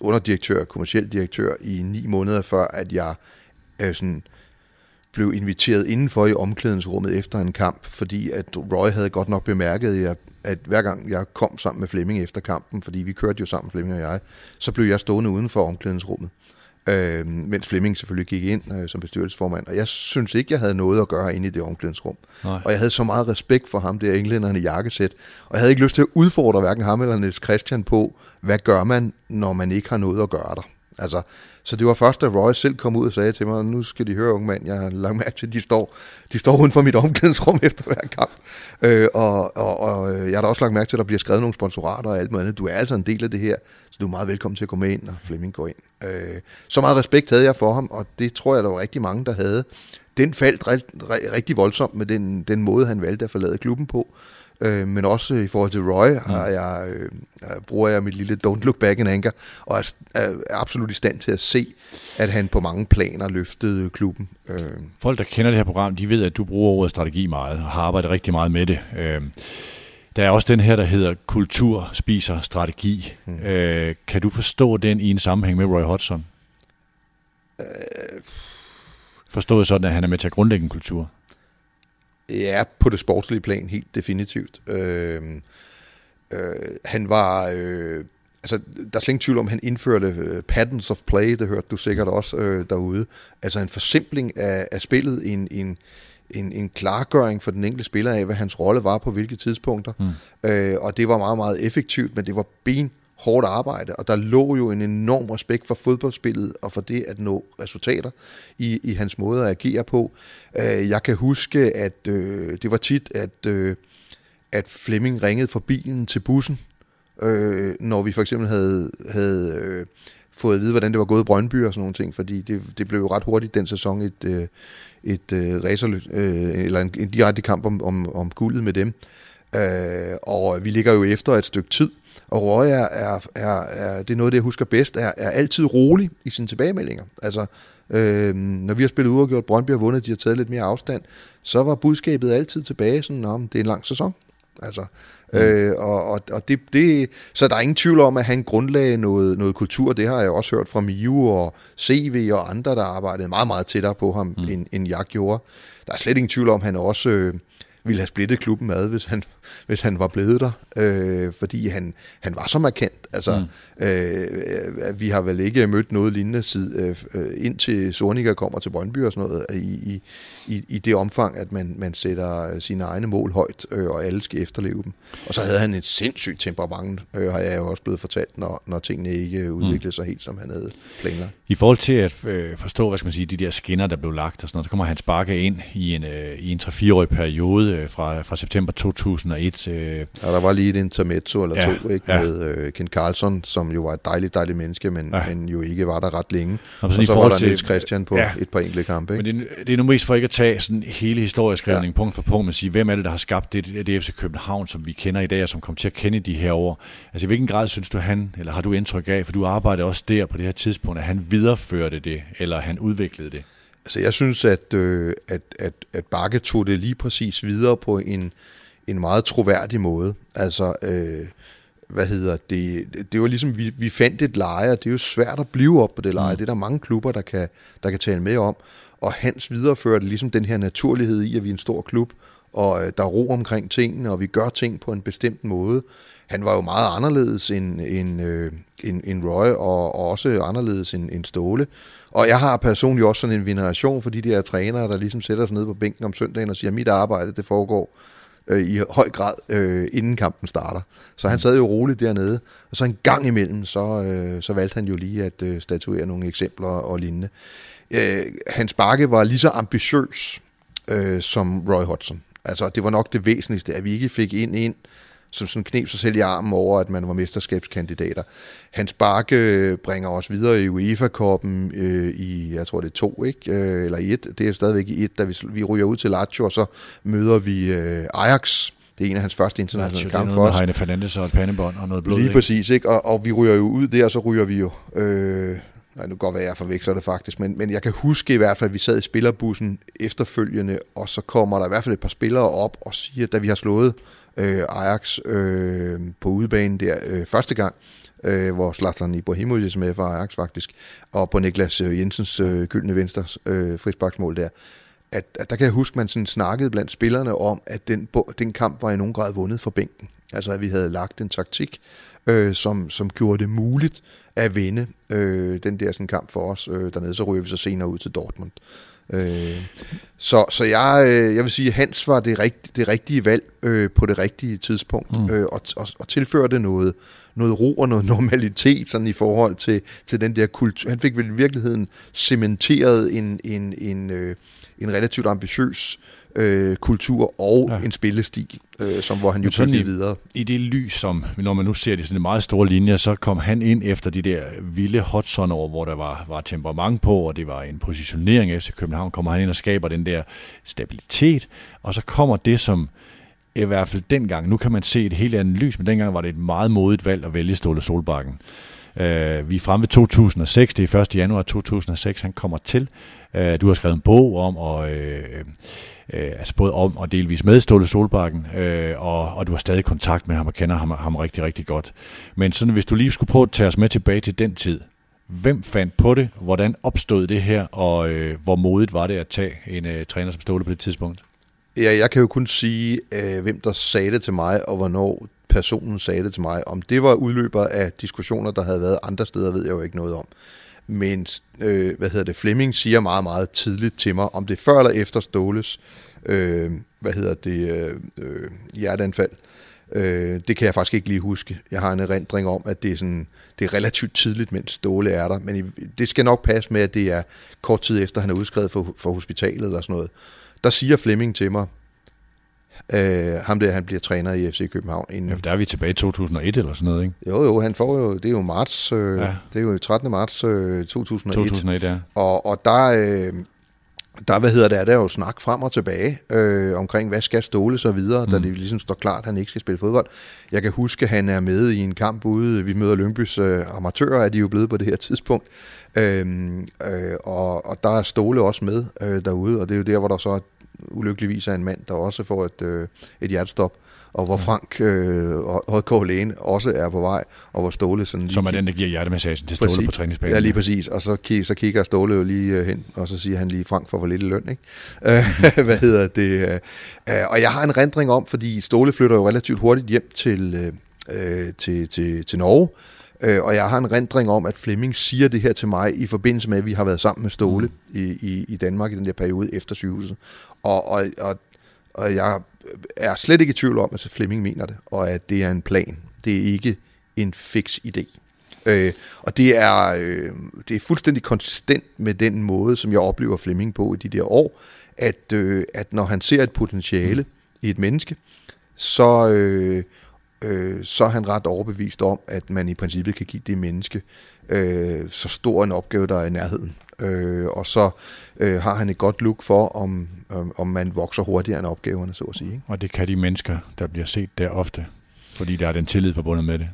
underdirektør, kommersiel direktør i ni måneder før, at jeg øh, sådan, blev inviteret indenfor i omklædningsrummet efter en kamp, fordi at Roy havde godt nok bemærket, at, at hver gang jeg kom sammen med Flemming efter kampen, fordi vi kørte jo sammen, Flemming og jeg, så blev jeg stående uden for omklædningsrummet. Øh, mens Flemming selvfølgelig gik ind øh, som bestyrelsesformand. Og jeg synes ikke, jeg havde noget at gøre inde i det omklædningsrum. Nej. Og jeg havde så meget respekt for ham, der englænderne i jakkesæt. Og jeg havde ikke lyst til at udfordre hverken ham eller Niels Christian på, hvad gør man, når man ikke har noget at gøre der. Altså, så det var først, da Roy selv kom ud og sagde til mig, nu skal de høre, unge mand, jeg har lagt mærke til, at de står, de står uden for mit omklædningsrum [LAUGHS] efter hver kamp. Øh, og, og, og øh, jeg har da også lagt mærke til, at der bliver skrevet nogle sponsorater og alt muligt andet. Du er altså en del af det her, så du er meget velkommen til at komme ind, og Flemming går ind. Øh, så meget respekt havde jeg for ham, og det tror jeg, der var rigtig mange, der havde. Den faldt rigtig voldsomt med den, den måde, han valgte at forlade klubben på. Øh, men også i forhold til Roy har jeg, øh, bruger jeg mit lille don't look back in anger, og er, er absolut i stand til at se, at han på mange planer løftede klubben. Øh. Folk, der kender det her program, de ved, at du bruger ordet strategi meget, og har arbejdet rigtig meget med det. Øh. Der er også den her, der hedder kultur spiser strategi. Mm. Øh, kan du forstå den i en sammenhæng med Roy Hodgson? Øh. Forstået sådan, at han er med til at grundlægge en kultur? Ja, på det sportslige plan, helt definitivt. Øh, øh, han var... Øh, altså, der er slet ingen tvivl om, at han indførte uh, patterns of play, det hørte du sikkert også øh, derude. Altså en forsimpling af, af spillet, en, en, en, en klargøring for den enkelte spiller af, hvad hans rolle var på hvilke tidspunkter. Mm. Øh, og det var meget, meget effektivt, men det var ben hårdt arbejde, og der lå jo en enorm respekt for fodboldspillet og for det at nå resultater i, i hans måde at agere på. Øh, jeg kan huske, at øh, det var tit, at, øh, at Flemming ringede for bilen til bussen, øh, når vi for eksempel havde, havde øh, fået at vide, hvordan det var gået i Brøndby og sådan nogle ting, fordi det, det blev jo ret hurtigt den sæson et, øh, et øh, racer, øh, eller en, en direkte kamp om, om, om guldet med dem. Øh, og vi ligger jo efter et stykke tid, og Roy er, er, er, er, det er noget, det jeg husker bedst, er, er altid rolig i sine tilbagemeldinger. Altså, øh, når vi har spillet uafgjort, Brøndby har vundet, de har taget lidt mere afstand, så var budskabet altid tilbage, sådan, om det er en lang sæson. Altså, mm. øh, og, og, og det, det, så der er ingen tvivl om, at han grundlagde noget, noget kultur. Det har jeg også hørt fra Miu og CV og andre, der arbejdede meget, meget tættere på ham, mm. end, end jeg gjorde. Der er slet ingen tvivl om, at han også... Øh, ville have splittet klubben med, hvis han, hvis han var blevet der, øh, fordi han, han var så markant. Altså, mm. øh, vi har vel ikke mødt noget lignende tid, øh, indtil Sorniger kommer til Brøndby og sådan noget, i, i, i det omfang, at man, man sætter sine egne mål højt, øh, og alle skal efterleve dem. Og så havde han et sindssygt temperament, øh, har jeg jo også blevet fortalt, når, når tingene ikke udviklede mm. sig helt, som han havde planlagt. I forhold til at øh, forstå, hvad skal man sige, de der skinner, der blev lagt og sådan noget, så kommer Hans Bakke ind i en, øh, i en 3-4-årig periode øh, fra, fra september 2001. Øh. Ja, der var lige et intermezzo eller ja, to, ikke, ja. med øh, Ken Carlson, som jo var et dejligt, dejligt menneske, men, ja. men jo ikke var der ret længe. Og, og så var der til, Niels Christian på ja. et par enkelte kampe. Ikke? Men det, det er nu mest for ikke at tage sådan hele historieskrivningen ja. punkt for punkt, men sige, hvem er det, der har skabt det, det FC København, som vi kender i dag, og som kommer til at kende de her år. Altså i hvilken grad synes du, han, eller har du indtryk af, for du arbejdede også der på det her tidspunkt, at han videreførte det, eller han udviklede det? Altså jeg synes, at, øh, at, at, at Bakke tog det lige præcis videre på en, en meget troværdig måde. Altså, øh, hvad hedder det, det var ligesom, vi, vi fandt et leje, og det er jo svært at blive op på det leje. Mm. Det er der mange klubber, der kan, der kan tale med om. Og Hans videreførte ligesom den her naturlighed i, at vi er en stor klub, og øh, der er ro omkring tingene, og vi gør ting på en bestemt måde. Han var jo meget anderledes end, end, øh, end, end Roy, og, og også anderledes end, end Ståle. Og jeg har personligt også sådan en veneration for de der trænere, der ligesom sætter sig ned på bænken om søndagen og siger, at mit arbejde det foregår øh, i høj grad, øh, inden kampen starter. Så han sad jo roligt dernede, og så en gang imellem, så, øh, så valgte han jo lige at øh, statuere nogle eksempler og lignende. Øh, Hans Bakke var lige så ambitiøs øh, som Roy Hodgson. Altså, det var nok det væsentligste, at vi ikke fik ind ind, som sådan knep sig selv i armen over, at man var mesterskabskandidater. Hans Bakke bringer os videre i UEFA-koppen øh, i, jeg tror det er to, ikke? Øh, eller i et. Det er stadigvæk i et, da vi, vi ryger ud til Lazio, og så møder vi øh, Ajax. Det er en af hans første internationale kampe for os. Det er noget med Heine Fernandes og et pandebånd og noget blod. Lige ikke? præcis, ikke? Og, og vi ryger jo ud der, og så ryger vi jo... Øh, Nej, nu kan godt være, jeg forveksler det faktisk, men, men jeg kan huske i hvert fald, at vi sad i spillerbussen efterfølgende, og så kommer der i hvert fald et par spillere op og siger, da vi har slået øh, Ajax øh, på udebanen der øh, første gang, øh, hvor Zlatan Ibrahimovic med for Ajax faktisk, og på Niklas øh, Jensens øh, gyldne venstre øh, frisbaksmål der, at, at der kan jeg huske, at man sådan snakkede blandt spillerne om, at den, den kamp var i nogen grad vundet for bænken. Altså at vi havde lagt en taktik, øh, som, som gjorde det muligt at vinde øh, den der sådan kamp for os øh, dernede. Så ryger vi så senere ud til Dortmund. Øh, så så jeg, øh, jeg vil sige, at Hans var det, rigt, det rigtige valg øh, på det rigtige tidspunkt, mm. øh, og, og, og tilførte noget, noget ro og noget [LAUGHS] normalitet sådan i forhold til, til den der kultur. Han fik vel i virkeligheden cementeret en, en, en, øh, en relativt ambitiøs øh, kultur og ja. en spillestil, øh, som hvor han jo kunne videre. I det lys, som når man nu ser det sådan en meget store linje, så kom han ind efter de der vilde hotson over, hvor der var, var temperament på, og det var en positionering efter København, kommer han ind og skaber den der stabilitet, og så kommer det, som i hvert fald dengang, nu kan man se et helt andet lys, men dengang var det et meget modigt valg at vælge Ståle Solbakken. Uh, vi er fremme ved 2006, det er 1. januar 2006, han kommer til. Uh, du har skrevet en bog om, og uh, øh, altså både om og delvis med Ståle Solbakken, øh, og, og du har stadig kontakt med ham og kender ham, ham rigtig, rigtig godt. Men sådan, hvis du lige skulle prøve at tage os med tilbage til den tid, hvem fandt på det, hvordan opstod det her, og øh, hvor modigt var det at tage en øh, træner som Ståle på det tidspunkt? Ja, jeg kan jo kun sige, øh, hvem der sagde det til mig, og hvornår personen sagde det til mig. Om det var udløber af diskussioner, der havde været andre steder, ved jeg jo ikke noget om. Men øh, hvad hedder det, Flemming siger meget, meget tidligt til mig, om det er før eller efter Ståles, øh, hvad hedder det, øh, øh, hjerteanfald. Øh, det kan jeg faktisk ikke lige huske. Jeg har en erindring om, at det er, sådan, det er relativt tidligt, mens Ståle er der. Men det skal nok passe med, at det er kort tid efter, han er udskrevet for, for hospitalet eller sådan noget. Der siger Flemming til mig, Øh, ham der, han bliver træner i FC København. Inden... Ja, der er vi tilbage i 2001 eller sådan noget, ikke? Jo, jo, han får jo, det er jo marts, øh, ja. det er jo 13. marts øh, 2001. 2001, ja. Og, og der, øh, der, hvad hedder det, er der jo snak frem og tilbage øh, omkring, hvad skal Ståle så videre, mm. da det ligesom står klart, at han ikke skal spille fodbold. Jeg kan huske, at han er med i en kamp ude, vi møder Lyngbys øh, amatører, er de jo blevet på det her tidspunkt. Øhm, øh, og, og der er Ståle også med øh, derude, og det er jo der, hvor der så ulykkeligvis er en mand, der også får et, øh, et hjertestop, og hvor Frank øh, Højkård Læne også er på vej, og hvor Ståle sådan lige... Som er den, der giver hjertemassagen til Ståle præcis, på træningsbanen. Ja, lige præcis. Og så, så kigger Ståle jo lige øh, hen, og så siger han lige, Frank får for lidt løn, ikke? Mm. [LAUGHS] Hvad hedder det? Øh, og jeg har en rendring om, fordi Ståle flytter jo relativt hurtigt hjem til, øh, til, til, til Norge, Øh, og jeg har en rendring om, at Flemming siger det her til mig i forbindelse med, at vi har været sammen med Ståle mm. i, i, i Danmark i den der periode efter sygehuset. Og, og, og, og jeg er slet ikke i tvivl om, at Flemming mener det, og at det er en plan. Det er ikke en fix idé. Øh, og det er, øh, det er fuldstændig konsistent med den måde, som jeg oplever Flemming på i de der år, at, øh, at når han ser et potentiale mm. i et menneske, så, øh, øh, så er han ret overbevist om, at man i princippet kan give det menneske øh, så stor en opgave, der er i nærheden. Øh, og så øh, har han et godt look for, om, om, om man vokser hurtigere end opgaverne, så at sige. Ikke? Og det kan de mennesker, der bliver set der ofte, fordi der er den tillid forbundet med det.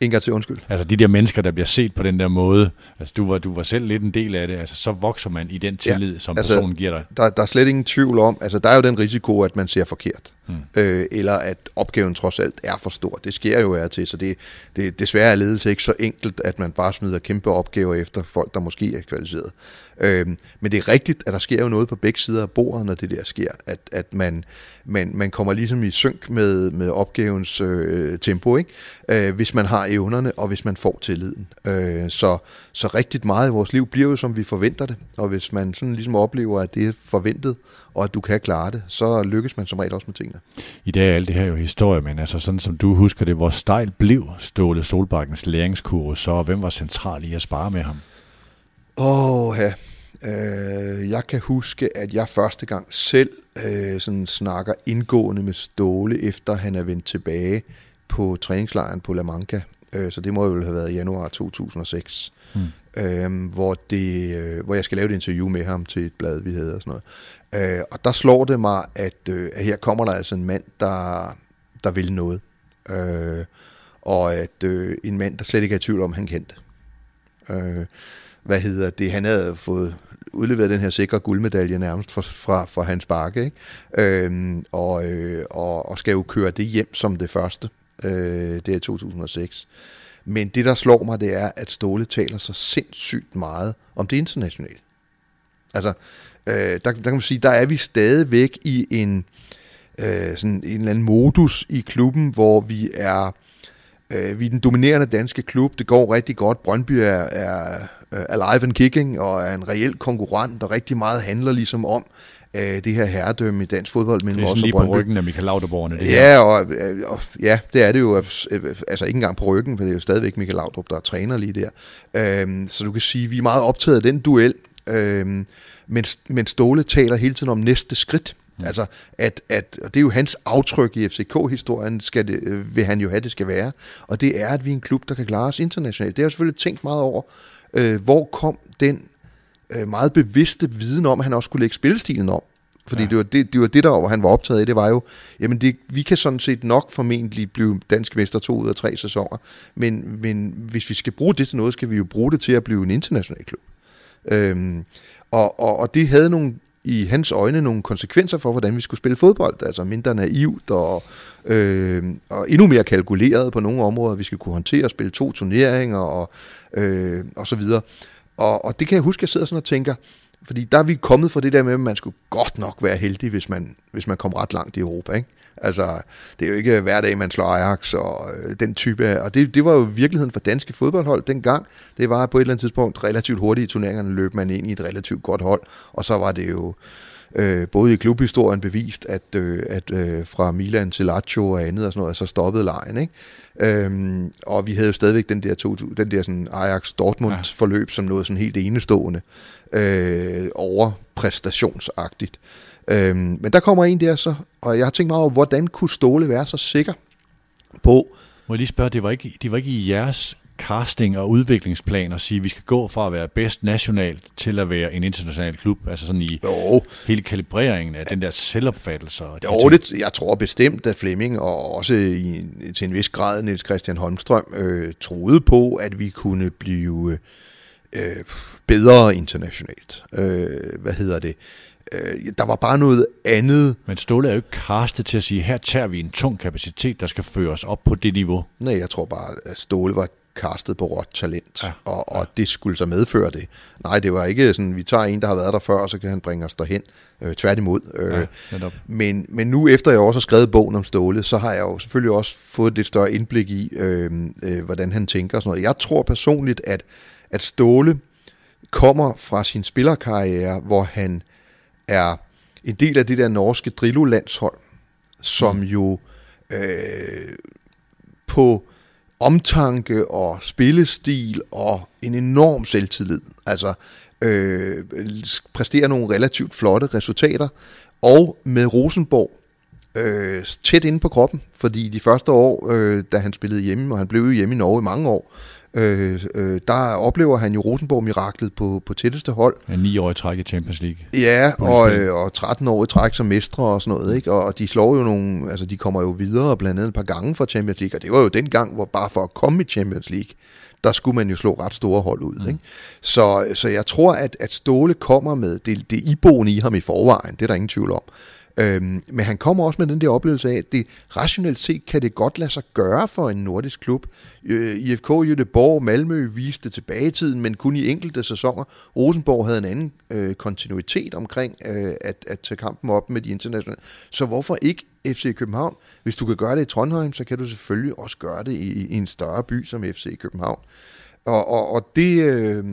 En gang til undskyld. Altså de der mennesker, der bliver set på den der måde, altså du var, du var selv lidt en del af det, altså så vokser man i den tillid, ja, som altså, personen giver dig. Der, der er slet ingen tvivl om, altså der er jo den risiko, at man ser forkert, hmm. øh, eller at opgaven trods alt er for stor. Det sker jo af til, så det, det desværre er ledelse ikke så enkelt, at man bare smider kæmpe opgaver efter folk, der måske er kvalificeret. Øh, men det er rigtigt, at der sker jo noget på begge sider af bordet, når det der sker, at, at man, man, man kommer ligesom i synk med, med opgavens øh, tempo, ikke? Øh, hvis man har evnerne, og hvis man får tilliden. Øh, så, så rigtigt meget i vores liv bliver jo, som vi forventer det, og hvis man sådan ligesom oplever, at det er forventet, og at du kan klare det, så lykkes man som regel også med tingene. I dag er alt det her jo historie, men altså sådan som du husker det, hvor stejl blev Ståle Solbakkens læringskurve så, og hvem var central i at spare med ham? Åh, oh, ja. Øh, jeg kan huske, at jeg første gang selv øh, sådan snakker indgående med Ståle, efter han er vendt tilbage på træningslejren på La Manca. Øh, så det må jo have været i januar 2006. Mm. Øh, hvor, det, øh, hvor jeg skal lave et interview med ham til et blad, vi havde og sådan noget. Øh, og der slår det mig, at, øh, at her kommer der altså en mand, der, der vil noget. Øh, og at øh, en mand, der slet ikke er i tvivl om, han kendte. Øh, hvad hedder det? Han havde fået udleveret den her sikre guldmedalje nærmest fra, fra, fra hans bakke, ikke? Øhm, og, øh, og, og skal jo køre det hjem som det første. Øh, det er 2006. Men det, der slår mig, det er, at Ståle taler så sindssygt meget om det internationale. Altså, øh, der, der kan man sige, der er vi stadigvæk i en, øh, sådan en eller anden modus i klubben, hvor vi er, øh, vi er den dominerende danske klub. Det går rigtig godt. Brøndby er, er alive and kicking og er en reel konkurrent, og rigtig meget handler ligesom om, øh, det her herredømme i dansk fodbold mellem os og lige på ryggen af Michael Laudrup det ja, og, og, ja, det er det jo. Altså ikke engang på ryggen, for det er jo stadigvæk Michael Laudrup, der er træner lige der. Øhm, så du kan sige, at vi er meget optaget af den duel, øhm, men, men Ståle taler hele tiden om næste skridt. Mm. Altså, at, at, og det er jo hans aftryk i FCK-historien, skal det, øh, vil han jo have, det skal være. Og det er, at vi er en klub, der kan klare os internationalt. Det har jeg selvfølgelig tænkt meget over. Øh, hvor kom den øh, meget bevidste viden om, at han også skulle lægge spillestilen om. Fordi ja. det, var det, det var det, der var, han var optaget af. Det var jo, jamen det, vi kan sådan set nok formentlig blive dansk mester to ud af tre sæsoner. Men, men hvis vi skal bruge det til noget, skal vi jo bruge det til at blive en international klub. Øhm, og, og, og det havde nogle i hans øjne nogle konsekvenser for, hvordan vi skulle spille fodbold. Altså mindre naivt og, øh, og endnu mere kalkuleret på nogle områder. Vi skal kunne håndtere at spille to turneringer og, øh, og så videre. Og, og det kan jeg huske, at jeg sidder sådan og tænker, fordi der er vi kommet fra det der med, at man skulle godt nok være heldig, hvis man, hvis man kom ret langt i Europa. Ikke? Altså, det er jo ikke hver dag, man slår Ajax og øh, den type af, og det, det var jo virkeligheden for danske fodboldhold dengang. Det var på et eller andet tidspunkt relativt hurtigt i turneringerne, løb man ind i et relativt godt hold, og så var det jo øh, både i klubhistorien bevist, at, øh, at øh, fra Milan til Lazio og andet og sådan noget, så stoppede lejen. Ikke? Øhm, og vi havde jo stadigvæk den der, to, den der sådan Ajax-Dortmund forløb som noget sådan helt enestående øh, overpræstationsagtigt. Øhm, men der kommer en der så, og jeg har tænkt meget over, hvordan kunne Ståle være så sikker på... Må jeg lige spørge, det var ikke, det var ikke i jeres casting og udviklingsplan at sige, at vi skal gå fra at være bedst nationalt til at være en international klub? Altså sådan i jo. hele kalibreringen af den der selvopfattelse? Og jo, det, jeg tror bestemt, at Flemming og også i, til en vis grad Niels Christian Holmstrøm øh, troede på, at vi kunne blive øh, bedre internationalt. Øh, hvad hedder det? Øh, der var bare noget andet. Men Ståle er jo ikke castet til at sige, her tager vi en tung kapacitet, der skal føre os op på det niveau. Nej, jeg tror bare, at Ståle var castet på råt talent, ja, og, og ja. det skulle så medføre det. Nej, det var ikke sådan, vi tager en, der har været der før, og så kan han bringe os derhen. Øh, tværtimod. Øh, ja, men, men nu efter jeg også har skrevet bogen om Ståle, så har jeg jo selvfølgelig også fået et større indblik i, øh, øh, hvordan han tænker og sådan noget. Jeg tror personligt, at, at Ståle kommer fra sin spillerkarriere, hvor han er en del af det der norske Drillo-landshold, som mm. jo øh, på omtanke og spillestil og en enorm selvtillid, altså øh, præsterer nogle relativt flotte resultater, og med Rosenborg øh, tæt inde på kroppen, fordi de første år, øh, da han spillede hjemme, og han blev jo hjemme i Norge i mange år, øh, øh, der oplever han jo Rosenborg-miraklet på, på tætteste hold. Ja, 9 år i træk i Champions League. Ja, og, øh, og 13 år i træk som mestre og sådan noget. Ikke? Og, og de slår jo nogle, altså de kommer jo videre blandt andet et par gange fra Champions League, og det var jo den gang, hvor bare for at komme i Champions League, der skulle man jo slå ret store hold ud. Mm. Ikke? Så, så jeg tror, at, at Ståle kommer med det, det iboende i ham i forvejen, det er der ingen tvivl om. Øhm, men han kommer også med den der oplevelse af, at det rationelt set kan det godt lade sig gøre for en nordisk klub. Øh, IFK Göteborg, Malmø viste tilbage i tiden, men kun i enkelte sæsoner. Rosenborg havde en anden øh, kontinuitet omkring øh, at, at tage kampen op med de internationale. Så hvorfor ikke FC København? Hvis du kan gøre det i Trondheim, så kan du selvfølgelig også gøre det i, i en større by som FC København. Og, og, og det... Øh,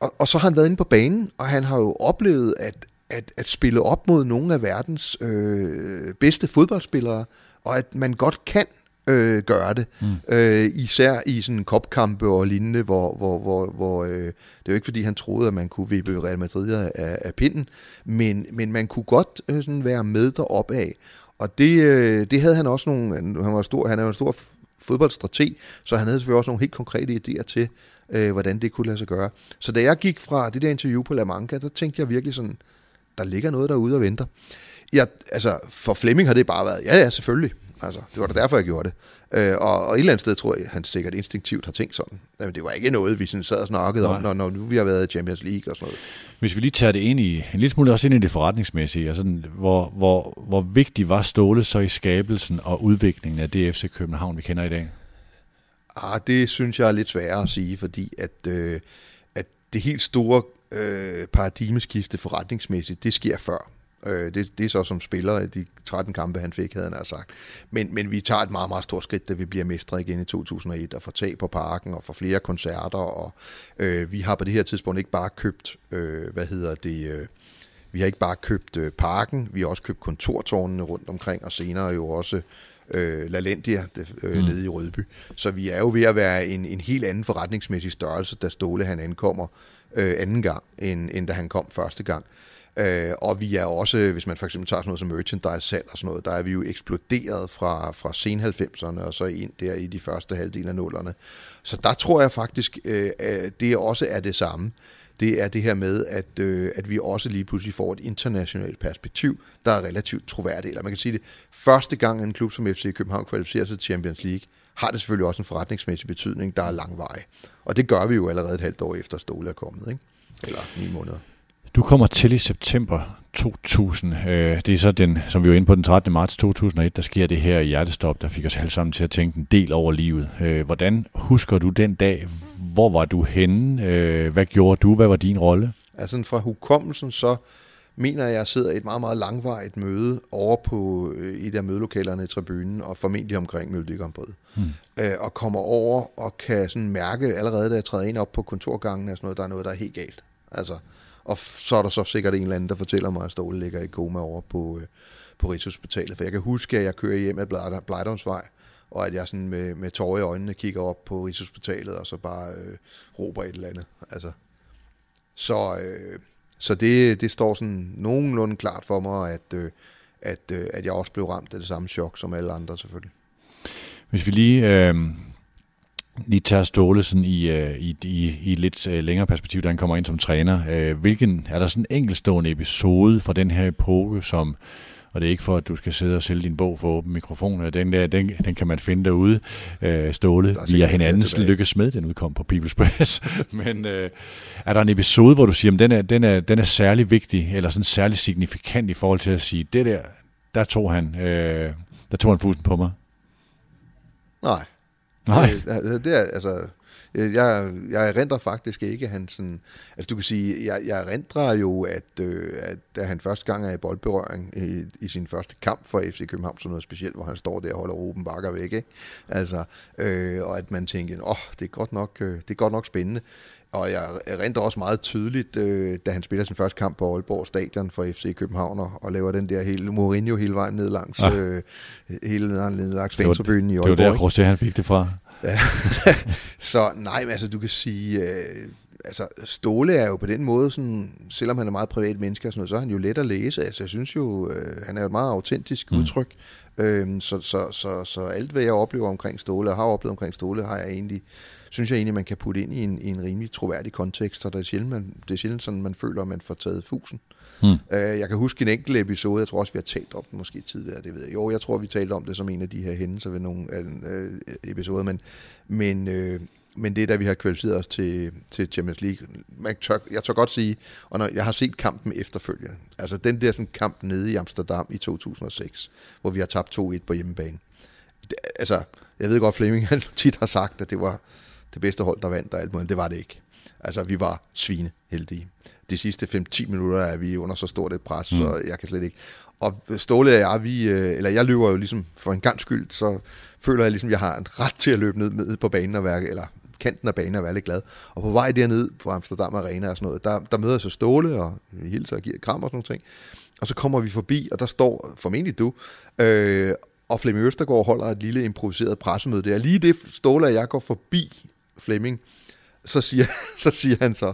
og, og så har han været inde på banen, og han har jo oplevet, at at, at spille op mod nogle af verdens øh, bedste fodboldspillere, og at man godt kan øh, gøre det. Mm. Øh, især i sådan kopkampe og lignende, hvor, hvor, hvor, hvor øh, det er jo ikke fordi, han troede, at man kunne vippe Real Madrid af, af pinden, men, men man kunne godt øh, sådan være med derop af. Og det, øh, det havde han også nogle, han var stor, han er jo en stor fodboldstrateg, så han havde selvfølgelig også nogle helt konkrete idéer til, øh, hvordan det kunne lade sig gøre. Så da jeg gik fra det der interview på La Manga, der tænkte jeg virkelig sådan, der ligger noget derude og venter. Jeg, altså, for Flemming har det bare været, ja ja, selvfølgelig. Altså, det var da derfor, jeg gjorde det. Øh, og, og et eller andet sted tror jeg, han sikkert instinktivt har tænkt sådan. Men det var ikke noget, vi sådan sad og snakkede Nej. om, når, når nu vi har været i Champions League og sådan noget. Hvis vi lige tager det ind i, en lille smule også ind i det forretningsmæssige, altså, hvor, hvor, hvor vigtig var Ståle så i skabelsen og udviklingen af det FC København, vi kender i dag? Ah, det synes jeg er lidt sværere at sige, fordi at, øh, at det helt store øh, paradigmeskifte forretningsmæssigt, det sker før. Øh, det, det er så som spiller, de 13 kampe, han fik, havde han sagt. Men, men vi tager et meget, meget stort skridt, da vi bliver mestre igen i 2001, og får tag på parken, og får flere koncerter, og øh, vi har på det her tidspunkt ikke bare købt, øh, hvad hedder det, øh, vi har ikke bare købt øh, parken, vi har også købt kontortårnene rundt omkring, og senere jo også øh, LaLandia øh, mm. nede i Rødby. Så vi er jo ved at være en, en helt anden forretningsmæssig størrelse, da Ståle han ankommer øh, anden gang, end, end da han kom første gang. Øh, og vi er også, hvis man for eksempel tager sådan noget som merchandise salg og sådan noget, der er vi jo eksploderet fra, fra sen 90'erne og så ind der i de første halvdel af nullerne. Så der tror jeg faktisk, øh, det også er det samme. Det er det her med, at, øh, at vi også lige pludselig får et internationalt perspektiv, der er relativt troværdigt. Eller man kan sige det, første gang en klub som FC København kvalificerer sig til Champions League, har det selvfølgelig også en forretningsmæssig betydning, der er langvej. Og det gør vi jo allerede et halvt år efter Ståle er kommet, ikke? eller ni måneder. Du kommer til i september 2000. Øh, det er så den, som vi var inde på den 13. marts 2001, der sker det her hjertestop, der fik os alle sammen til at tænke en del over livet. Øh, hvordan husker du den dag? Hvor var du henne? Øh, hvad gjorde du? Hvad var din rolle? Altså fra hukommelsen så mener jeg, sidder et meget, meget langvarigt møde over på et af mødelokalerne i tribunen, og formentlig omkring Møldikombrød. Hmm. og kommer over og kan sådan mærke allerede, da jeg træder ind op på kontorgangen, at sådan noget, der er noget, der er helt galt. Altså, og så er der så sikkert en eller anden, der fortæller mig, at Ståle ligger i koma over på, øh, på Rigshospitalet. For jeg kan huske, at jeg kører hjem ad Blejdomsvej, og at jeg sådan med, med tårer i øjnene kigger op på Rigshospitalet, og så bare øh, råber et eller andet. Altså, så øh, så det, det står sådan nogenlunde klart for mig, at, øh, at, øh, at jeg også blev ramt af det samme chok som alle andre selvfølgelig. Hvis vi lige øh, lige tager Ståle sådan i, uh, i, i, i lidt øh, længere perspektiv, da han kommer ind som træner. Øh, hvilken, er der sådan en enkeltstående episode fra den her epoke, som, og det er ikke for, at du skal sidde og sælge din bog for åben mikrofon, den, der, den, den kan man finde derude, uh, Ståle, via hinandens lykkes med, den udkom på People's Press. [LAUGHS] Men uh, er der en episode, hvor du siger, at den er, den, er, den er særlig vigtig, eller sådan særlig signifikant i forhold til at sige, det der, der tog han, uh, der tog han fusen på mig? Nej. Nej. Det, det er, altså, jeg, jeg erindrer faktisk ikke, han sådan, altså du kan sige, jeg, jeg erindrer jo, at, øh, at da han første gang er i boldberøring i, i sin første kamp for FC København, så noget specielt, hvor han står der og holder Ruben Bakker væk, ikke? Altså, øh, og at man tænker, åh, oh, det er godt nok, øh, det er godt nok spændende. Og jeg erindrer også meget tydeligt, øh, da han spiller sin første kamp på Aalborg Stadion for FC København, og, og laver den der hele Mourinho hele vejen ned langs, ja. øh, hele ned langs fantribunen i Aalborg. Det var der, José, han fik det fra. Ja. [LAUGHS] så nej, men altså du kan sige, øh, altså Ståle er jo på den måde sådan, selvom han er meget privat menneske og sådan noget, så er han jo let at læse. Altså jeg synes jo, øh, han er jo et meget autentisk mm. udtryk. Øh, så, så, så, så alt hvad jeg oplever omkring Ståle, og har oplevet omkring Ståle, har jeg egentlig synes jeg egentlig, man kan putte ind i en, i en rimelig troværdig kontekst, og det er sjældent, man, det er sjældent sådan, man føler, at man får taget fusen. Hmm. Øh, jeg kan huske en enkelt episode, jeg tror også, vi har talt om den måske tidligere, det ved jeg. Jo, jeg tror, vi talte om det som en af de her hændelser ved nogle øh, episoder, men, men, øh, men det er da vi har kvalificeret os til, til Champions League. Man tør, jeg tør godt sige, og når jeg har set kampen efterfølgende, altså den der sådan kamp nede i Amsterdam i 2006, hvor vi har tabt 2-1 på hjemmebane. Det, altså, jeg ved godt, Flemming han [LAUGHS] tit har sagt, at det var det bedste hold, der vandt og alt muligt. Det var det ikke. Altså, vi var svine heldige. De sidste 5-10 minutter er vi under så stort et pres, mm. så jeg kan slet ikke. Og Ståle og jeg, vi, øh, eller jeg løber jo ligesom for en gang skyld, så føler jeg ligesom, at jeg har en ret til at løbe ned, ned på banen og være, eller kanten af banen og være lidt glad. Og på vej derned på Amsterdam Arena og sådan noget, der, der møder jeg så Ståle og hilser og giver kram og sådan noget ting. Og så kommer vi forbi, og der står formentlig du, øh, og Flemming Østergaard holder et lille improviseret pressemøde der. Lige det Ståle og jeg går forbi Flemming, så siger, [LAUGHS] så siger han så,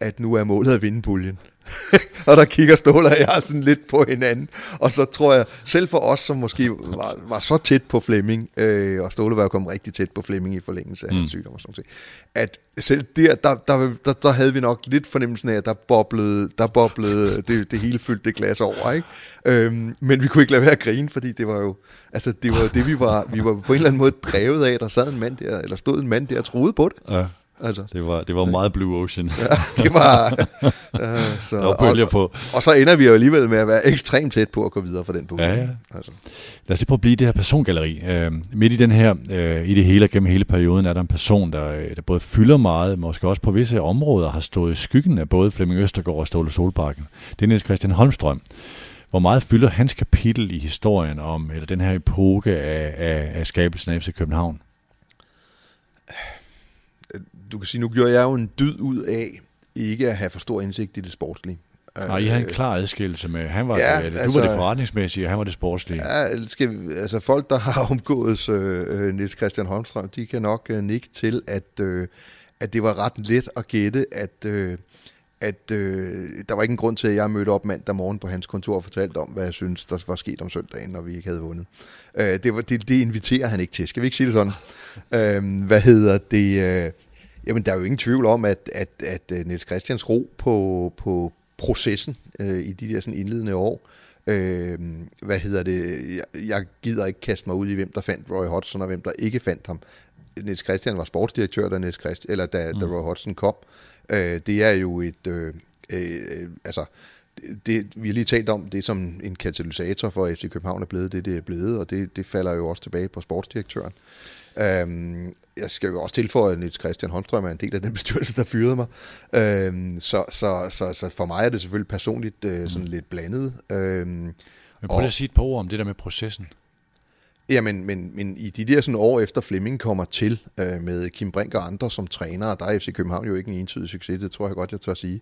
at nu er målet at vinde puljen. [LAUGHS] og der kigger Ståle og jeg sådan lidt på hinanden. Og så tror jeg, selv for os, som måske var, var så tæt på Flemming, øh, og Ståle var jo kommet rigtig tæt på Flemming i forlængelse af mm. hans sygdom og sådan noget, at selv der, der, der, der, der havde vi nok lidt fornemmelsen af, at der boblede, der boblede det, det hele fyldte glas over. Ikke? Øhm, men vi kunne ikke lade være at grine, fordi det var jo altså det, var det vi var, vi var på en eller anden måde drevet af, der sad en mand der, eller stod en mand der og troede på det. Ja. Altså, det var, det var meget Blue Ocean. ja, det var... Uh, [LAUGHS] så, der var på. Og, så ender vi jo alligevel med at være ekstremt tæt på at gå videre for den pulje. Ja, ja. Altså. Lad os lige prøve at blive det her persongalleri. Uh, midt i den her, uh, i det hele, gennem hele perioden, er der en person, der, der både fylder meget, måske også på visse områder har stået i skyggen af både Flemming Østergaard og Ståle Solbakken. Det er Niels Christian Holmstrøm. Hvor meget fylder hans kapitel i historien om, eller den her epoke af, af, af skabelsen af FC København? Du kan sige, nu gjorde jeg jo en dyd ud af ikke at have for stor indsigt i det sportslige. Nej, I havde en øh, klar adskillelse med, han var ja, det, du altså, var det forretningsmæssige, og han var det sportslige. Ja, skal, altså folk, der har [LAUGHS] omgået øh, øh, Niels Christian Holmstrøm, de kan nok øh, nikke til, at, øh, at det var ret let at gætte, at, øh, at øh, der var ikke en grund til, at jeg mødte op mandag morgen på hans kontor og fortalte om, hvad jeg synes, der var sket om søndagen, når vi ikke havde vundet. Øh, det, var, det, det inviterer han ikke til. Skal vi ikke sige det sådan? [LAUGHS] øh, hvad hedder det? Øh, Jamen, der er jo ingen tvivl om, at, at, at øh, Niels Christians ro på, på processen øh, i de der sådan indledende år, øh, hvad hedder det, jeg, jeg gider ikke kaste mig ud i, hvem der fandt Roy Hodgson, og hvem der ikke fandt ham. Niels Christian var sportsdirektør, da, Niels Christian, eller da, mm. da Roy Hodgson kom. Øh, det er jo et, øh, øh, altså, det, vi har lige talt om, det som en katalysator for FC København er blevet, det det er blevet, og det, det falder jo også tilbage på sportsdirektøren. Øhm, jeg skal jo også tilføje, at Niels Christian Holmstrøm er en del af den bestyrelse, der fyrede mig. Øhm, så, så, så, så for mig er det selvfølgelig personligt øh, sådan mm. lidt blandet. Øhm, men prøv lige at sige et par ord om det der med processen. Ja, men, men, men i de der sådan år efter Flemming kommer til øh, med Kim Brink og andre som trænere, der er FC København jo ikke en entydig succes, det tror jeg godt, jeg tør at sige.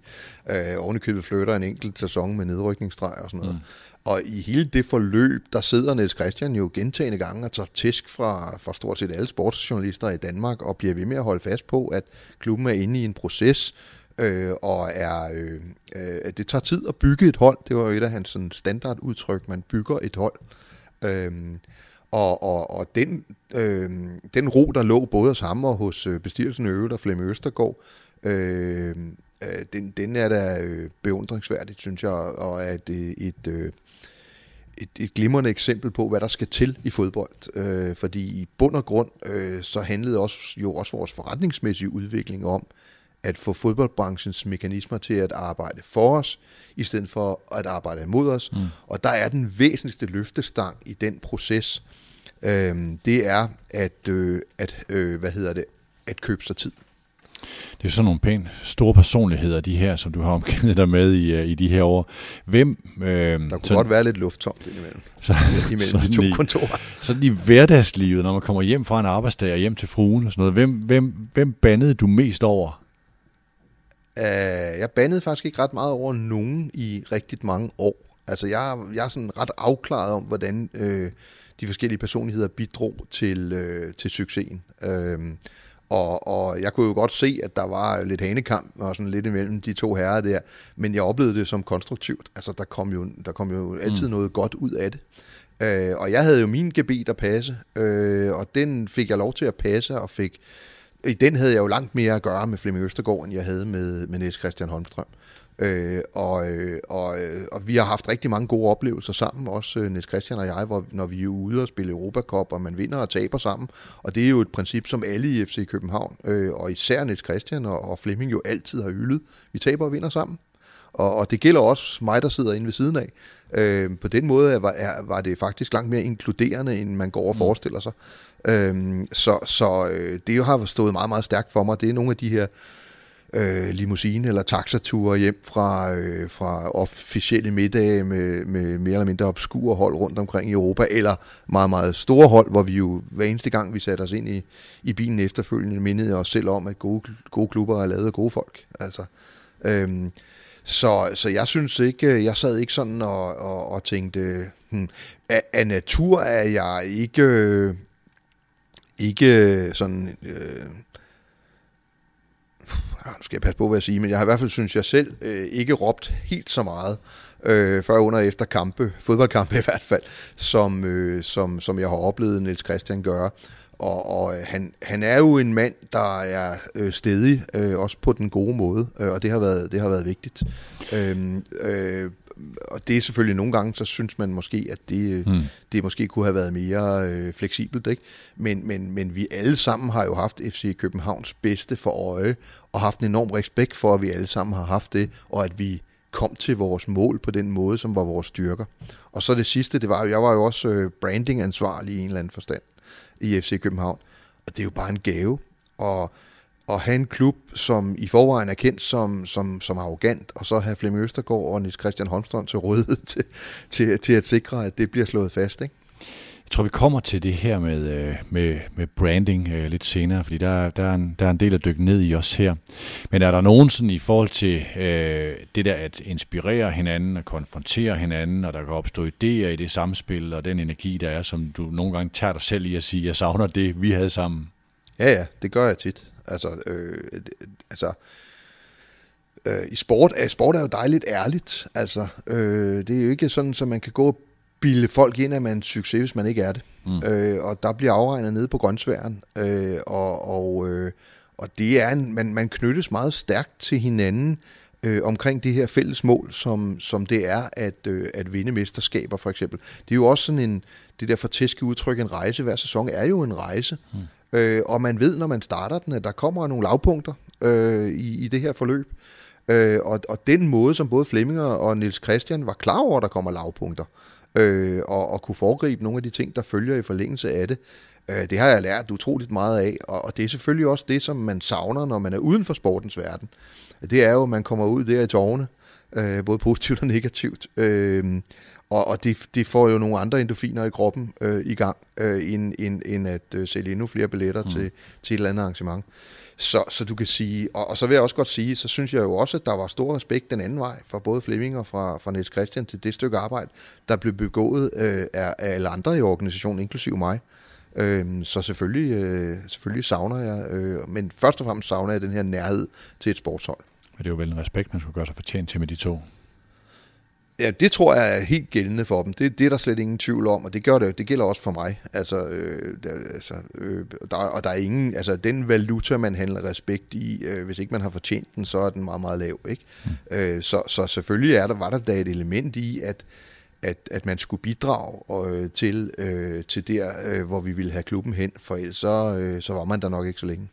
Øh, ovenikøbet flytter en enkelt sæson med nedrykningsstreg og sådan noget. Mm. Og i hele det forløb, der sidder Niels Christian jo gentagende gange og tager tisk fra, fra stort set alle sportsjournalister i Danmark og bliver ved med at holde fast på, at klubben er inde i en proces, øh, og er, øh, øh, det tager tid at bygge et hold. Det var jo et af hans sådan, standardudtryk, man bygger et hold. Øh, og, og, og den, øh, den ro, der lå både hos ham og hos øh, bestyrelsen øvrigt og Flemme Østergaard, øh, øh, den, den er da øh, beundringsværdigt, synes jeg, og er et, et, et, et glimrende eksempel på, hvad der skal til i fodbold. Øh, fordi i bund og grund, øh, så handlede også, jo også vores forretningsmæssige udvikling om, at få fodboldbranchens mekanismer til at arbejde for os, i stedet for at arbejde imod os. Mm. Og der er den væsentligste løftestang i den proces, øh, det er at, øh, at øh, hvad hedder det, at købe sig tid. Det er sådan nogle pænt store personligheder, de her, som du har omgivet dig med i, uh, i de her år. Hvem, øh, der kunne så, godt være lidt lufttomt indimellem, så, imellem de to i, kontorer. Sådan i hverdagslivet, når man kommer hjem fra en arbejdsdag og hjem til fruen og sådan noget, hvem, hvem, hvem bandede du mest over? Uh, jeg bandede faktisk ikke ret meget over nogen i rigtig mange år. Altså jeg, jeg er sådan ret afklaret om, hvordan øh, de forskellige personligheder bidrog til, øh, til succesen. Øh, og, og jeg kunne jo godt se, at der var lidt hanekamp og sådan lidt imellem de to herrer der, men jeg oplevede det som konstruktivt. Altså, der kom jo, der kom jo altid mm. noget godt ud af det. Øh, og jeg havde jo min gebet at passe, øh, og den fik jeg lov til at passe, og fik i den havde jeg jo langt mere at gøre med Flemming Østergaard, end jeg havde med, med Niels Christian Holmstrøm. Øh, øh, og, øh, og vi har haft rigtig mange gode oplevelser sammen, også øh, Niels Christian og jeg, hvor, når vi er ude og spille Europacup, og man vinder og taber sammen. Og det er jo et princip, som alle i FC København, øh, og især Niels Christian og, og Flemming jo altid har hyldet. Vi taber og vinder sammen. Og, og det gælder også mig, der sidder inde ved siden af. Øh, på den måde var, er, var det faktisk langt mere inkluderende, end man går og mm. forestiller sig. Øh, så så øh, det har stået meget, meget stærkt for mig. Det er nogle af de her øh, Øh, limousine eller taxature hjem fra, øh, fra officielle middage med, med mere eller mindre obskure hold rundt omkring i Europa, eller meget, meget store hold, hvor vi jo hver eneste gang, vi satte os ind i, i bilen efterfølgende, mindede os selv om, at gode, gode klubber er lavet af gode folk. Altså, øhm, så, så jeg synes ikke, jeg sad ikke sådan og, og, og tænkte, hmm, af, af natur er jeg ikke, øh, ikke sådan... Øh, nu skal jeg passe på, hvad jeg siger, men jeg har i hvert fald, synes jeg selv, øh, ikke råbt helt så meget, øh, før under og efter kampe, fodboldkampe [LAUGHS] i hvert fald, som, øh, som, som jeg har oplevet Niels Christian gøre. Og, og øh, han, han er jo en mand, der er øh, stedig, øh, også på den gode måde, øh, og det har været, det har været vigtigt. Øhm, øh, øh, og det er selvfølgelig nogle gange, så synes man måske, at det, mm. det måske kunne have været mere øh, fleksibelt. Ikke? Men, men, men vi alle sammen har jo haft FC Københavns bedste for øje, og haft en enorm respekt for, at vi alle sammen har haft det, og at vi kom til vores mål på den måde, som var vores styrker. Og så det sidste, det var jo, jeg var jo også øh, brandingansvarlig i en eller anden forstand i FC København, og det er jo bare en gave. Og at have en klub, som i forvejen er kendt som, som, som arrogant, og så have Flemming Østergaard og Nils Christian Holmstrøm til rådighed [LAUGHS] til, til, til at sikre, at det bliver slået fast. Ikke? Jeg tror, vi kommer til det her med, øh, med, med branding øh, lidt senere, fordi der, der, er en, der er en del at dykke ned i os her. Men er der nogen sådan i forhold til øh, det der at inspirere hinanden og konfrontere hinanden, og der kan opstå idéer i det samspil og den energi, der er, som du nogle gange tager dig selv i at sige, jeg savner det, vi havde sammen? Ja, ja, det gør jeg tit. Altså, øh, altså øh, i sport, er, sport er jo dejligt ærligt. Altså, øh, det er jo ikke sådan, at man kan gå og bilde folk ind, at man er en succes, hvis man ikke er det. Mm. Øh, og der bliver afregnet nede på grøntsværen. Øh, og, og, øh, og det er en, man, man knyttes meget stærkt til hinanden øh, omkring det her fælles mål, som, som det er at, øh, at vinde mesterskaber for eksempel. Det er jo også sådan en, det der fortæske udtryk, en rejse hver sæson er jo en rejse. Mm. Øh, og man ved, når man starter den, at der kommer nogle lavpunkter øh, i, i det her forløb. Øh, og, og den måde, som både Flemming og Nils Christian var klar over, at der kommer lavpunkter, øh, og, og kunne foregribe nogle af de ting, der følger i forlængelse af det, øh, det har jeg lært utroligt meget af. Og, og det er selvfølgelig også det, som man savner, når man er uden for sportens verden. Det er jo, at man kommer ud der i tårne, øh, både positivt og negativt. Øh, og, og det, det får jo nogle andre endofiner i kroppen øh, i gang, øh, end, end, end at øh, sælge endnu flere billetter mm. til, til et eller andet arrangement. Så, så du kan sige, og, og så vil jeg også godt sige, så synes jeg jo også, at der var stor respekt den anden vej for både Flemming og fra, fra Niels Christian til det stykke arbejde, der blev begået øh, af, af alle andre i organisationen, inklusive mig. Øh, så selvfølgelig, øh, selvfølgelig savner jeg, øh, men først og fremmest savner jeg den her nærhed til et sportshold. Men det er jo vel en respekt, man skulle gøre sig fortjent til med de to. Ja, det tror jeg er helt gældende for dem. Det, det er der slet ingen tvivl om, og det gør det. Det gælder også for mig. Altså, øh, der, altså, øh, der, og der er ingen, altså den valuta, man handler respekt i, øh, hvis ikke man har fortjent den, så er den meget, meget lav. Ikke? Mm. Øh, så, så selvfølgelig er der, var der da et element i, at, at, at man skulle bidrage øh, til, øh, til der, øh, hvor vi ville have klubben hen, for ellers så, øh, så var man der nok ikke så længe.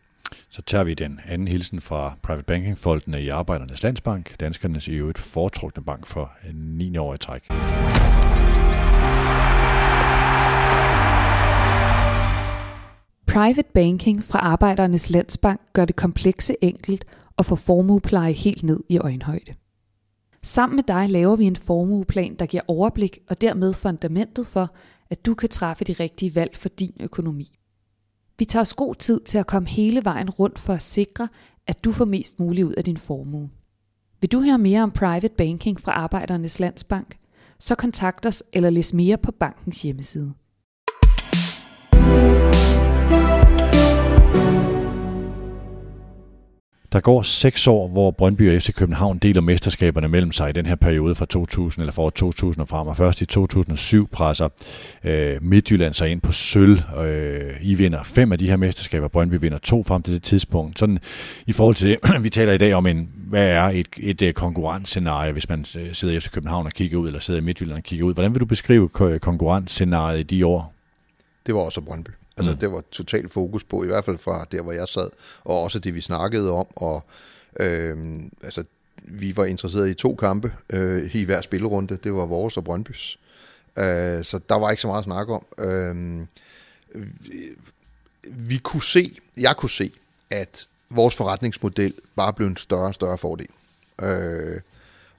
Så tager vi den anden hilsen fra Private Banking-folkene i Arbejdernes Landsbank, danskernes i øvrigt foretrukne bank for 9 år i træk. Private Banking fra Arbejdernes Landsbank gør det komplekse enkelt og får formuepleje helt ned i øjenhøjde. Sammen med dig laver vi en formueplan, der giver overblik og dermed fundamentet for, at du kan træffe de rigtige valg for din økonomi. Vi tager os god tid til at komme hele vejen rundt for at sikre, at du får mest muligt ud af din formue. Vil du høre mere om private banking fra Arbejdernes Landsbank? Så kontakt os eller læs mere på bankens hjemmeside. Der går seks år, hvor Brøndby og FC København deler mesterskaberne mellem sig i den her periode fra 2000 eller fra 2000 og frem. Og først i 2007 presser øh, Midtjylland sig ind på sølv. Øh, I vinder fem af de her mesterskaber. Brøndby vinder to frem til det tidspunkt. Sådan i forhold til det, [CLEARS THROAT] vi taler i dag om en, hvad er et, et, øh, et konkurrencescenarie, hvis man øh, sidder i FC København og kigger ud, eller sidder i Midtjylland og kigger ud. Hvordan vil du beskrive øh, konkurrencescenariet i de år? Det var også Brøndby. Altså, mm. det var totalt fokus på, i hvert fald fra der, hvor jeg sad, og også det, vi snakkede om, og øh, altså, vi var interesseret i to kampe øh, i hver spillerunde. Det var vores og Brøndbys. Øh, så der var ikke så meget at snakke om. Øh, vi, vi kunne se, jeg kunne se, at vores forretningsmodel bare blev en større og større fordel. Øh,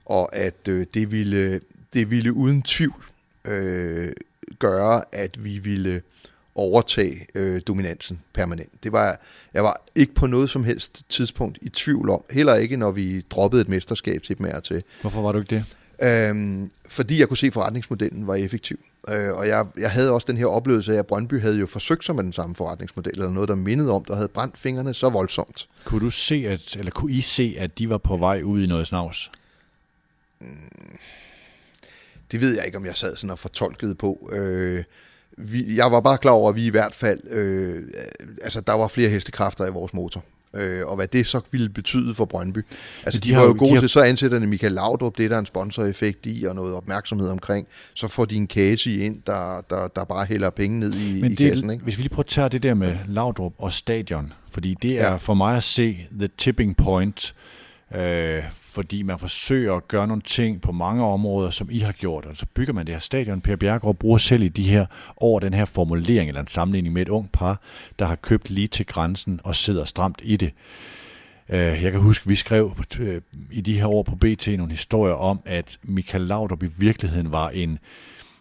og at øh, det, ville, det ville uden tvivl øh, gøre, at vi ville overtage øh, dominansen permanent. Det var, jeg var ikke på noget som helst tidspunkt i tvivl om, heller ikke når vi droppede et mesterskab til dem af til. Hvorfor var du ikke det? Øhm, fordi jeg kunne se, at forretningsmodellen var effektiv. Øh, og jeg, jeg havde også den her oplevelse af, at Brøndby havde jo forsøgt sig med den samme forretningsmodel, eller noget, der mindede om, der havde brændt fingrene så voldsomt. Kunne du se, at, eller kunne I se, at de var på vej ud i noget snavs? Mm, det ved jeg ikke, om jeg sad sådan og fortolkede på. Øh, vi, jeg var bare klar over, at vi i hvert fald, øh, altså der var flere hestekræfter i vores motor. Øh, og hvad det så ville betyde for Brøndby. Altså de, de var jo gode de har... til, så ansætter de Michael Laudrup, det er der en sponsoreffekt i, og noget opmærksomhed omkring. Så får de en Casey ind, der, der, der bare hælder penge ned i, Men i det, kassen. Ikke? Hvis vi lige prøver at tage det der med Laudrup og stadion, fordi det er ja. for mig at se the tipping point, øh, Øh, fordi man forsøger at gøre nogle ting på mange områder, som I har gjort, og så bygger man det her stadion. Per Bjergård bruger selv i de her over den her formulering, eller en sammenligning med et ung par, der har købt lige til grænsen og sidder stramt i det. Øh, jeg kan huske, vi skrev øh, i de her år på BT nogle historier om, at Michael Laudrup i virkeligheden var en,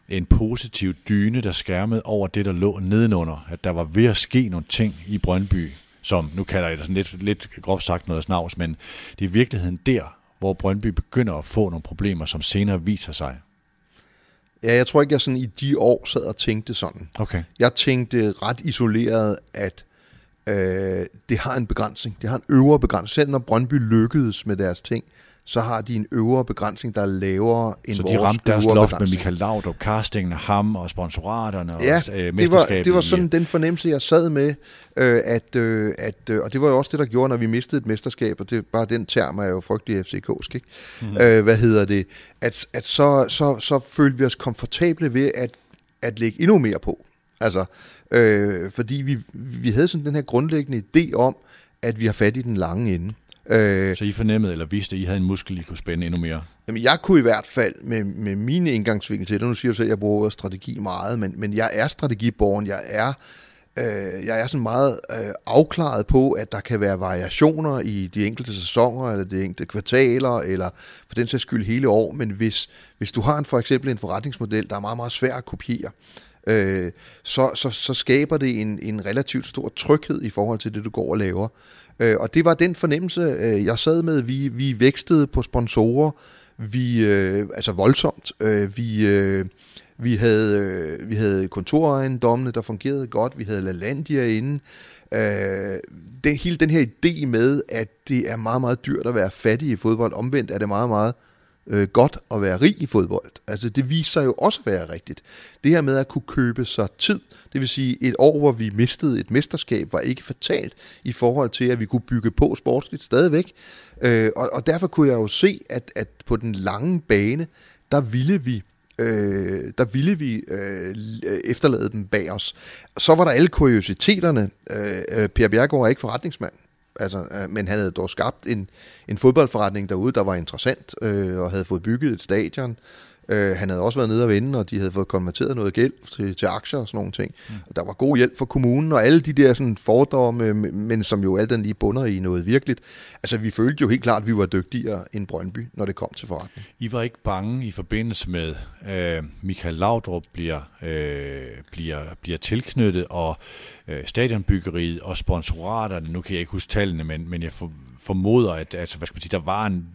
en positiv dyne, der skærmede over det, der lå nedenunder. At der var ved at ske nogle ting i Brøndby, som nu kalder jeg det sådan lidt, lidt groft sagt noget snavs, men det er i virkeligheden der, hvor Brøndby begynder at få nogle problemer, som senere viser sig? Ja, jeg tror ikke, jeg sådan i de år sad og tænkte sådan. Okay. Jeg tænkte ret isoleret, at øh, det har en begrænsning. Det har en øvre begrænsning. Selv når Brøndby lykkedes med deres ting, så har de en øvre begrænsning, der er lavere end så vores Så de ramte deres loft med Michael Laudrup, castingen, ham og sponsoraterne ja, og øh, det var, det var sådan den fornemmelse, jeg sad med, øh, at, øh, at, øh, og det var jo også det, der gjorde, når vi mistede et mesterskab, og det bare den term er jo frygtelig FCK'sk, ikke? Mm-hmm. Øh, hvad hedder det? At, at så, så, så følte vi os komfortable ved at, at lægge endnu mere på. Altså, øh, fordi vi, vi havde sådan den her grundlæggende idé om, at vi har fat i den lange ende. Øh, så I fornemmede eller vidste, at I havde en muskel, I kunne spænde endnu mere? Jamen, jeg kunne i hvert fald med, med mine indgangsvinkel til det, nu siger du selv, at jeg bruger strategi meget, men, men jeg er strategiborgen, jeg er øh, jeg er sådan meget øh, afklaret på, at der kan være variationer i de enkelte sæsoner, eller de enkelte kvartaler, eller for den sags skyld hele år, men hvis, hvis du har en, for eksempel en forretningsmodel, der er meget, meget svær at kopiere, øh, så, så, så skaber det en, en relativt stor tryghed i forhold til det, du går og laver. Øh, og det var den fornemmelse, øh, jeg sad med. Vi, vi vækstede på sponsorer, vi, øh, altså voldsomt. Øh, vi, øh, vi, havde, øh, vi havde kontorejendommene, der fungerede godt. Vi havde LaLandia inde. Øh, det, hele den her idé med, at det er meget, meget dyrt at være fattig i fodbold. Omvendt er det meget, meget øh, godt at være rig i fodbold. Altså det viser sig jo også at være rigtigt. Det her med at kunne købe sig tid, det vil sige et år, hvor vi mistede et mesterskab, var ikke fatalt i forhold til, at vi kunne bygge på sportsligt stadigvæk. Øh, og, og derfor kunne jeg jo se, at, at på den lange bane, der ville vi øh, der ville vi øh, efterlade dem bag os. Så var der alle kuriositeterne. Øh, øh per Bjergård er ikke forretningsmand. Altså, øh, men han havde dog skabt en, en fodboldforretning derude, der var interessant, øh, og havde fået bygget et stadion. Øh, han havde også været nede og vende, og de havde fået konverteret noget gæld til, til aktier og sådan nogle ting. Mm. Og der var god hjælp for kommunen, og alle de der sådan, fordomme, men som jo alt den lige bunder i noget virkeligt. Altså, vi følte jo helt klart, at vi var dygtigere end Brøndby, når det kom til forretning. I var ikke bange i forbindelse med, øh, Michael Laudrup bliver, øh, bliver, bliver tilknyttet, og øh, stadionbyggeriet og sponsoraterne, nu kan jeg ikke huske tallene, men, men jeg formoder, at altså, hvad skal man sige, der var en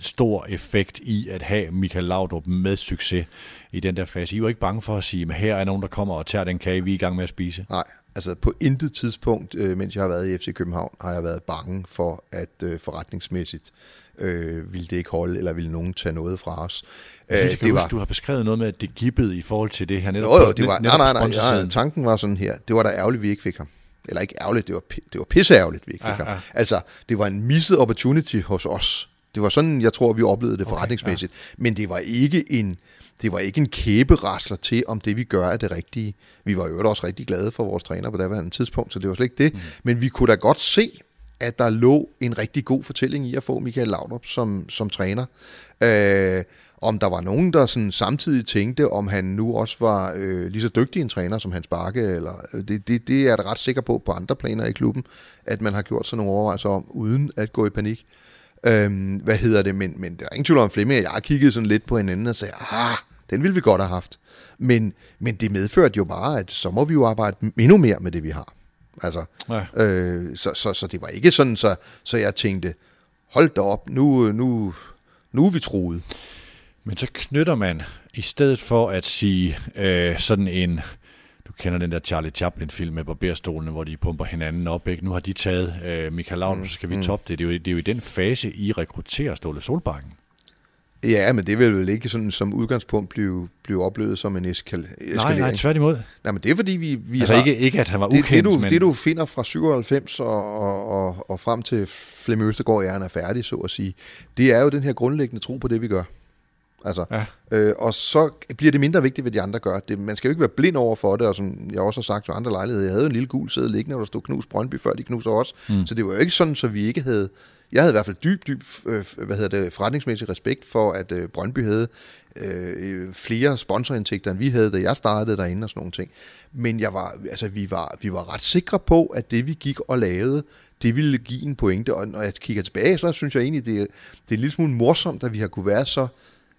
stor effekt i at have Michael Laudrup med succes i den der fase. I var ikke bange for at sige, at her er nogen, der kommer og tager den kage, vi er i gang med at spise? Nej, altså på intet tidspunkt, øh, mens jeg har været i FC København, har jeg været bange for, at øh, forretningsmæssigt øh, ville det ikke holde, eller ville nogen tage noget fra os. Jeg synes, jeg kan det huske, var, du har beskrevet noget med, at det gibbede i forhold til det her netop. Jo, jo, det var, nej, nej, nej, nej, tanken var sådan her. Det var da ærgerligt, vi ikke fik ham. Eller ikke ærgerligt, det var, det var pisseærgerligt, vi ikke fik ja, ham. Ja. Altså, det var en misset opportunity hos os det var sådan, jeg tror, vi oplevede det forretningsmæssigt. Okay, ja. Men det var ikke en det var ikke en kæberasler til, om det vi gør er det rigtige. Vi var jo også rigtig glade for vores træner på det tidspunkt, så det var slet ikke det. Mm. Men vi kunne da godt se, at der lå en rigtig god fortælling i at få Michael Laudrup som, som træner. Øh, Om der var nogen, der sådan samtidig tænkte, om han nu også var øh, lige så dygtig en træner som Hans Bakke, eller øh, det, det, det er jeg da ret sikker på på andre planer i klubben, at man har gjort sådan nogle overvejelser om, uden at gå i panik. Øhm, hvad hedder det? Men, men der er ingen tvivl om Flemming, jeg har kigget sådan lidt på hinanden og sagde, ah, den ville vi godt have haft. Men, men det medførte jo bare, at så må vi jo arbejde endnu mere med det, vi har. Altså, ja. øh, så, så, så det var ikke sådan, så, så jeg tænkte, hold da op, nu, nu, nu er vi troet. Men så knytter man, i stedet for at sige øh, sådan en, du kender den der Charlie Chaplin-film med barberstolene, hvor de pumper hinanden op, ikke? Nu har de taget øh, Michael Lauden, mm. så skal vi mm. toppe det. Det er, jo, det er jo i den fase, I rekrutterer Ståle Solbakken. Ja, men det vil vel ikke sådan, som udgangspunkt blive, blive oplevet som en eskal- eskalering. Nej, nej, tværtimod. Nej, men det er fordi, vi, vi altså har... ikke, ikke, at han var ukendt, det, det, du, men... det, du finder fra 97 og, og, og, og frem til Flemming Østergaard, er, er færdig, så at sige, det er jo den her grundlæggende tro på det, vi gør. Altså, ja. øh, og så bliver det mindre vigtigt, hvad de andre gør. Det, man skal jo ikke være blind over for det, og som jeg også har sagt til andre lejligheder, jeg havde en lille gul sæde liggende, hvor der stod knus Brøndby, før de knuser os. Mm. Så det var jo ikke sådan, så vi ikke havde... Jeg havde i hvert fald dyb, dyb øh, hvad hedder det, forretningsmæssig respekt for, at øh, Brøndby havde øh, flere sponsorindtægter, end vi havde, da jeg startede derinde og sådan nogle ting. Men jeg var, altså, vi, var, vi var ret sikre på, at det vi gik og lavede, det ville give en pointe. Og når jeg kigger tilbage, så synes jeg egentlig, det, det er en lille smule morsomt, at vi har kunne være så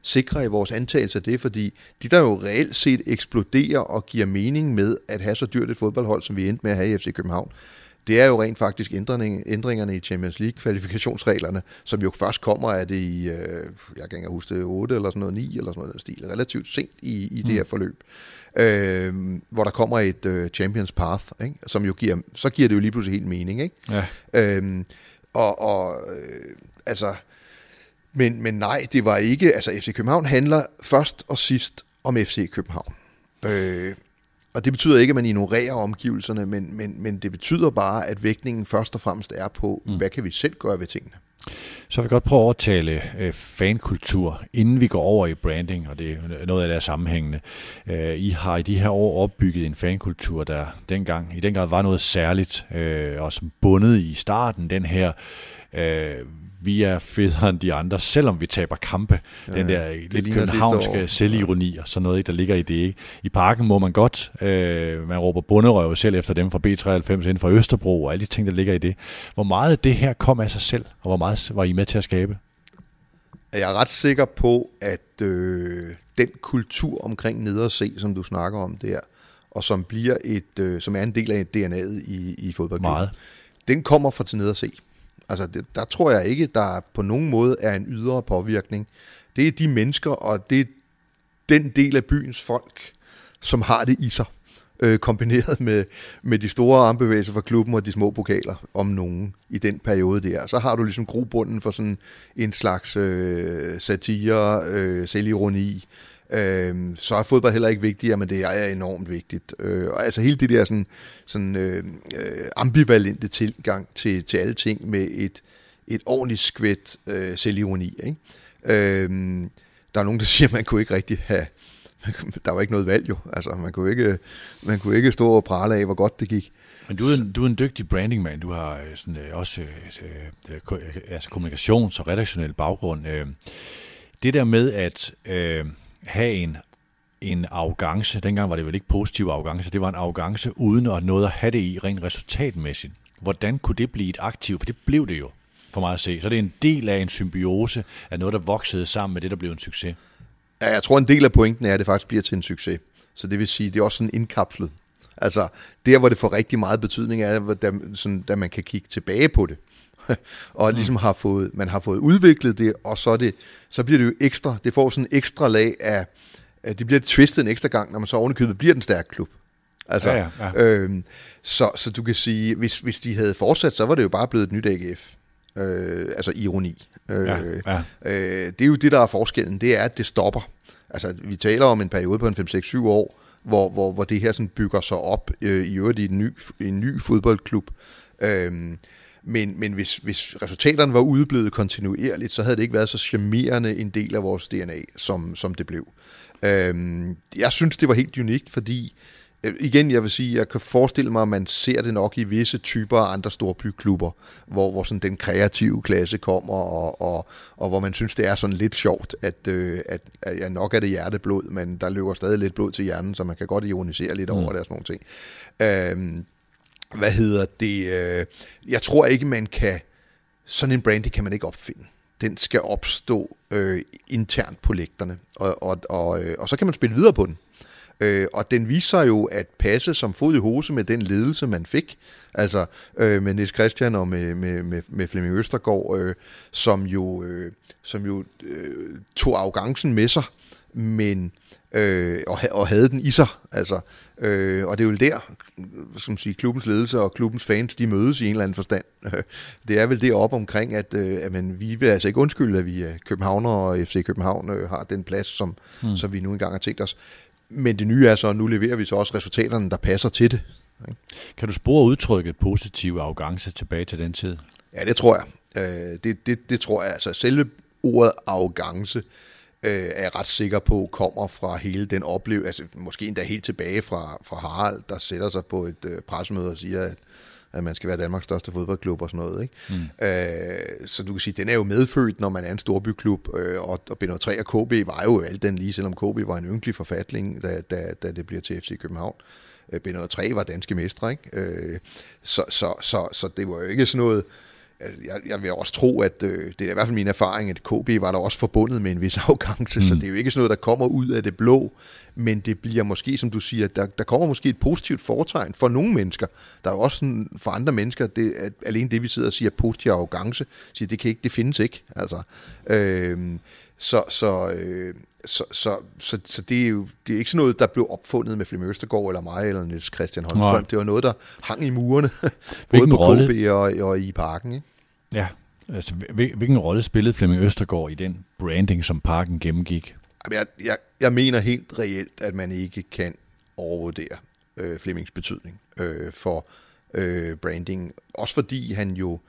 sikre i vores antagelse af det, fordi de der jo reelt set eksploderer og giver mening med at have så dyrt et fodboldhold, som vi endte med at have i FC København, det er jo rent faktisk ændring, ændringerne i Champions League kvalifikationsreglerne, som jo først kommer af det i, øh, jeg kan ikke huske det, 8 eller sådan noget, 9 eller sådan noget stil, relativt sent i, i det mm. her forløb, øh, hvor der kommer et øh, Champions Path, ikke? som jo giver, så giver det jo lige pludselig helt mening, ikke? Ja. Øh, og, og øh, altså, men, men nej, det var ikke, altså FC København handler først og sidst om FC København. Øh, og det betyder ikke, at man ignorerer omgivelserne, men, men, men det betyder bare, at vægtningen først og fremmest er på, mm. hvad kan vi selv gøre ved tingene. Så vil jeg godt prøve at overtale øh, fankultur, inden vi går over i branding, og det er noget af det er sammenhængende. Øh, I har i de her år opbygget en fankultur, der dengang i den grad var noget særligt, øh, og som bundet i starten den her øh, vi er federe end de andre, selvom vi taber kampe. Ja, den der lidt københavnske selvironi og sådan noget, ikke, der ligger i det. Ikke? I parken må man godt, øh, man råber bunderøv selv efter dem fra B93 inden for Østerbro og alle de ting, der ligger i det. Hvor meget det her kom af sig selv, og hvor meget var I med til at skabe? Jeg er ret sikker på, at øh, den kultur omkring ned se, som du snakker om der, og som bliver et, øh, som er en del af DNA'et i, i fodboldklubben, Meget. den kommer fra til ned se. Altså, det, der tror jeg ikke, der på nogen måde er en ydre påvirkning. Det er de mennesker, og det er den del af byens folk, som har det i sig, øh, kombineret med, med de store armbevægelser fra klubben og de små pokaler, om nogen, i den periode der. Så har du ligesom grobunden for sådan en slags øh, satire, øh, selvironi, øh, så er fodbold heller ikke vigtigere, men det er enormt vigtigt. Øh, og altså hele det der sådan, sådan øh, øh ambivalente tilgang til, til alle ting med et, et ordentligt skvæt øh, selvironi. Ikke? Øh, der er nogen, der siger, at man kunne ikke rigtig have, der var ikke noget valg jo. Altså, man kunne ikke, man kunne ikke stå og prale af, hvor godt det gik. Men du er en, du er en dygtig brandingmand. Du har øh, sådan, øh, også øh, øh, altså kommunikations- og redaktionel baggrund. Øh, det der med at øh, have en, en arrogance. Dengang var det vel ikke positiv arrogance, det var en arrogance uden at noget at have det i rent resultatmæssigt. Hvordan kunne det blive et aktiv? For det blev det jo, for mig at se. Så det er en del af en symbiose af noget, der voksede sammen med det, der blev en succes. Ja, jeg tror, en del af pointen er, at det faktisk bliver til en succes. Så det vil sige, det er også sådan indkapslet. Altså, der hvor det får rigtig meget betydning er, da, sådan, da man kan kigge tilbage på det. [LAUGHS] og mm. ligesom har fået, man har fået udviklet det, og så, det, så bliver det jo ekstra, det får sådan en ekstra lag af, det bliver twistet en ekstra gang, når man så ovenikøbet bliver den stærke klub. Altså, ja, ja, ja. Øhm, så, så du kan sige, hvis, hvis de havde fortsat, så var det jo bare blevet et nyt AGF. Øh, altså ironi. Øh, ja, ja. Øh, det er jo det, der er forskellen, det er, at det stopper. Altså, vi taler om en periode på en 5-6-7 år, hvor, hvor, hvor det her sådan bygger sig op øh, i øvrigt i en ny, en ny fodboldklub. Øh, men, men hvis, hvis resultaterne var udeblevet kontinuerligt, så havde det ikke været så charmerende en del af vores DNA, som, som det blev. Øhm, jeg synes, det var helt unikt, fordi Øh, igen, jeg vil sige, jeg kan forestille mig, at man ser det nok i visse typer af andre storbyklubber, hvor, hvor sådan den kreative klasse kommer, og, og, og hvor man synes, det er sådan lidt sjovt, at, øh, at, at ja, nok er det hjerteblod, men der løber stadig lidt blod til hjernen, så man kan godt ironisere lidt mm. over det og sådan nogle ting. Øh, hvad hedder det? Øh, jeg tror ikke, man kan... Sådan en brandy kan man ikke opfinde. Den skal opstå øh, internt på lægterne, og, og, og, øh, og så kan man spille videre på den. Øh, og den viser jo at passe som fod i hose med den ledelse, man fik. Altså øh, med Niels Christian og med, med, med, med Flemming Østergaard, øh, som jo, øh, som jo øh, tog arrogancen med sig, men øh, og, og havde den i sig. Altså, øh, og det er jo der, som sige, klubbens ledelse og klubbens fans, de mødes i en eller anden forstand. [LAUGHS] Det er vel det op omkring, at, øh, at man, vi vil altså ikke undskylde, at vi er Københavner og FC København øh, har den plads, som, mm. som vi nu engang har tænkt os. Men det nye er så, at nu leverer vi så også resultaterne, der passer til det. Kan du spore udtrykket positiv arrogance tilbage til den tid? Ja, det tror jeg. Øh, det, det, det tror jeg. Altså selve ordet arrogance øh, er jeg ret sikker på kommer fra hele den oplevelse, altså måske endda helt tilbage fra, fra Harald, der sætter sig på et øh, pressemøde og siger, at at man skal være Danmarks største fodboldklub og sådan noget. Ikke? Mm. Øh, så du kan sige, den er jo medfødt, når man er en storbyklub, øh, og, og B3 og KB var jo alt den lige, selvom KB var en ynkelig forfatling, da, da, da det bliver til FC København. Øh, B3 var danske mestre, ikke? Øh, så, så, så, så det var jo ikke sådan noget, Altså, jeg, jeg vil også tro, at øh, det er i hvert fald min erfaring, at KB var der også forbundet med en vis [LAUGHS] afgangse, mm. så det er jo ikke sådan noget, der kommer ud af det blå, men det bliver måske, som du siger, der, der kommer måske et positivt foretegn for nogle mennesker. Der er jo også sådan, for andre mennesker, det, at alene det, vi sidder og siger, positiv arrogance, siger, det, kan ikke, det findes ikke. Altså, øh, så, så, øh, så, så, så, så det er jo det er ikke sådan noget, der blev opfundet med Flemming Østergaard eller mig eller Niels Christian Holmstrøm. Nej. Det var noget, der hang i murene, [LAUGHS] både på rolle? KB og, og i parken. Ikke? Ja, altså hvilken rolle spillede Flemming Østergaard i den branding, som parken gennemgik? Jeg, jeg, jeg mener helt reelt, at man ikke kan overvurdere øh, Flemmings betydning øh, for øh, branding. Også fordi han jo,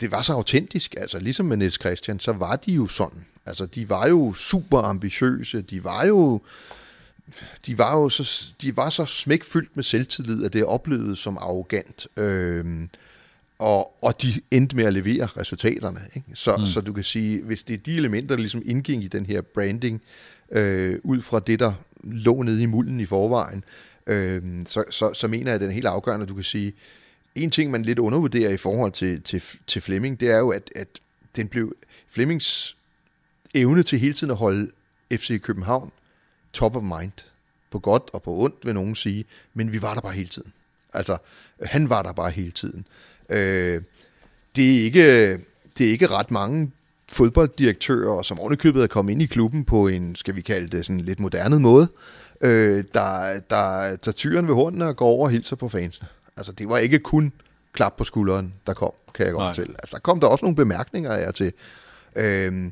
det var så autentisk, altså ligesom med Niels Christian, så var de jo sådan. Altså de var jo super ambitiøse, de var jo de var jo så, de var så smækfyldt med selvtillid, at det oplevede som arrogant. Øh, og, og de endte med at levere resultaterne. Ikke? Så, mm. så du kan sige, hvis det er de elementer, der ligesom indgik i den her branding, øh, ud fra det, der lå nede i mulden i forvejen, øh, så, så, så mener jeg, at den er helt afgørende. Du kan sige, en ting, man lidt undervurderer i forhold til, til, til Flemming, det er jo, at, at den blev Flemmings evne til hele tiden at holde FC København top of mind, på godt og på ondt, vil nogen sige, men vi var der bare hele tiden. Altså, han var der bare hele tiden. Øh, det, er ikke, det er ikke ret mange fodbolddirektører, som ovenikøbet er kommet ind i klubben på en, skal vi kalde det, sådan lidt moderne måde, øh, der, der tager tyren ved hornene og går over og hilser på fansene. Altså, det var ikke kun klap på skulderen, der kom, kan jeg godt fortælle. Altså, der kom der også nogle bemærkninger af til. Øh,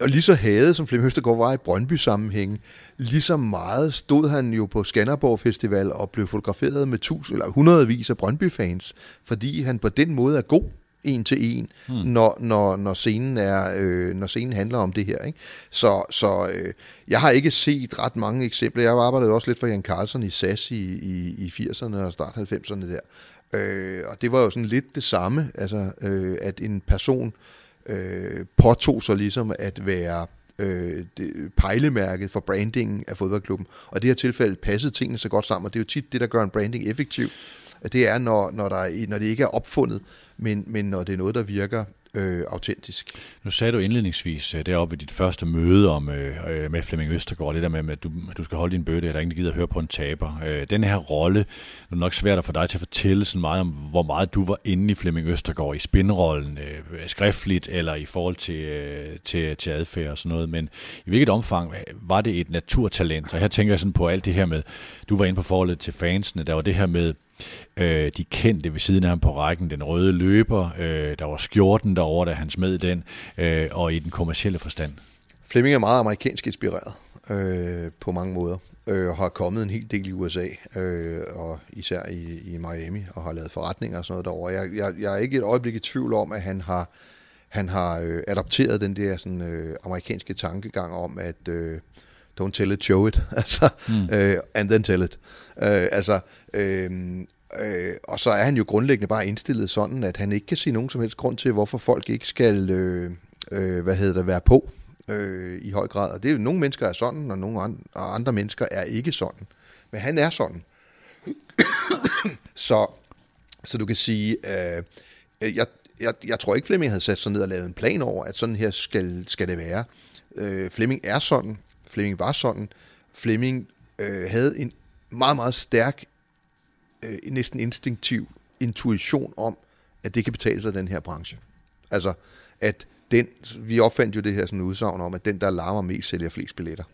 og lige så havde, som Flemming Høstergaard var i Brøndby-sammenhæng, lige så meget stod han jo på Skanderborg Festival og blev fotograferet med tusind, eller hundredvis af Brøndby-fans, fordi han på den måde er god en til en, hmm. når, når, når, scenen er, øh, når scenen handler om det her. Ikke? Så, så øh, jeg har ikke set ret mange eksempler. Jeg arbejdede også lidt for Jan Carlsen i SAS i, i, i 80'erne og start 90'erne der. Øh, og det var jo sådan lidt det samme, altså øh, at en person øh, påtog sig ligesom at være øh, det, pejlemærket for brandingen af fodboldklubben. Og i det her tilfælde passede tingene så godt sammen, og det er jo tit det, der gør en branding effektiv. Det er, når, når, der, når det ikke er opfundet, men, men når det er noget, der virker øh, autentisk. Nu sagde du indledningsvis øh, deroppe ved dit første møde om, øh, øh med Flemming Østergaard, det der med, at du, at du skal holde din bøtte, at der ingen gider at høre på en taber. Øh, den her rolle, det er nok svært at for dig til at fortælle sådan meget om, hvor meget du var inde i Flemming Østergaard i spinrollen, øh, skriftligt eller i forhold til, øh, til, til adfærd og sådan noget, men i hvilket omfang var det et naturtalent? Og her tænker jeg sådan på alt det her med, du var inde på forholdet til fansene, der var det her med, Øh, de kendte ved siden af ham på rækken, den røde løber, øh, der var skjorten derovre, da han smed den, øh, og i den kommercielle forstand. Flemming er meget amerikansk inspireret øh, på mange måder, øh, og har kommet en hel del i USA, øh, og især i, i Miami, og har lavet forretninger og sådan noget derovre. Jeg, jeg, jeg er ikke et øjeblik i tvivl om, at han har, han har øh, adopteret den der sådan, øh, amerikanske tankegang om, at øh, don't tell it, show it, [LAUGHS] altså, mm. øh, and then tell it. Øh, altså, øh, øh, og så er han jo grundlæggende bare indstillet sådan, at han ikke kan se nogen som helst grund til, hvorfor folk ikke skal, øh, øh, hvad hedder det, være på øh, i høj grad. Og det er jo, nogle mennesker er sådan, og nogle andre, og andre mennesker er ikke sådan. Men han er sådan. så, så du kan sige, øh, jeg, jeg, jeg tror ikke, Flemming havde sat sig ned og lavet en plan over, at sådan her skal, skal det være. Øh, Flemming er sådan. Flemming var sådan. Flemming øh, havde en meget, meget stærk, øh, næsten instinktiv intuition om, at det kan betale sig den her branche. Altså, at den, vi opfandt jo det her sådan udsagn om, at den, der larmer mest, sælger flest billetter.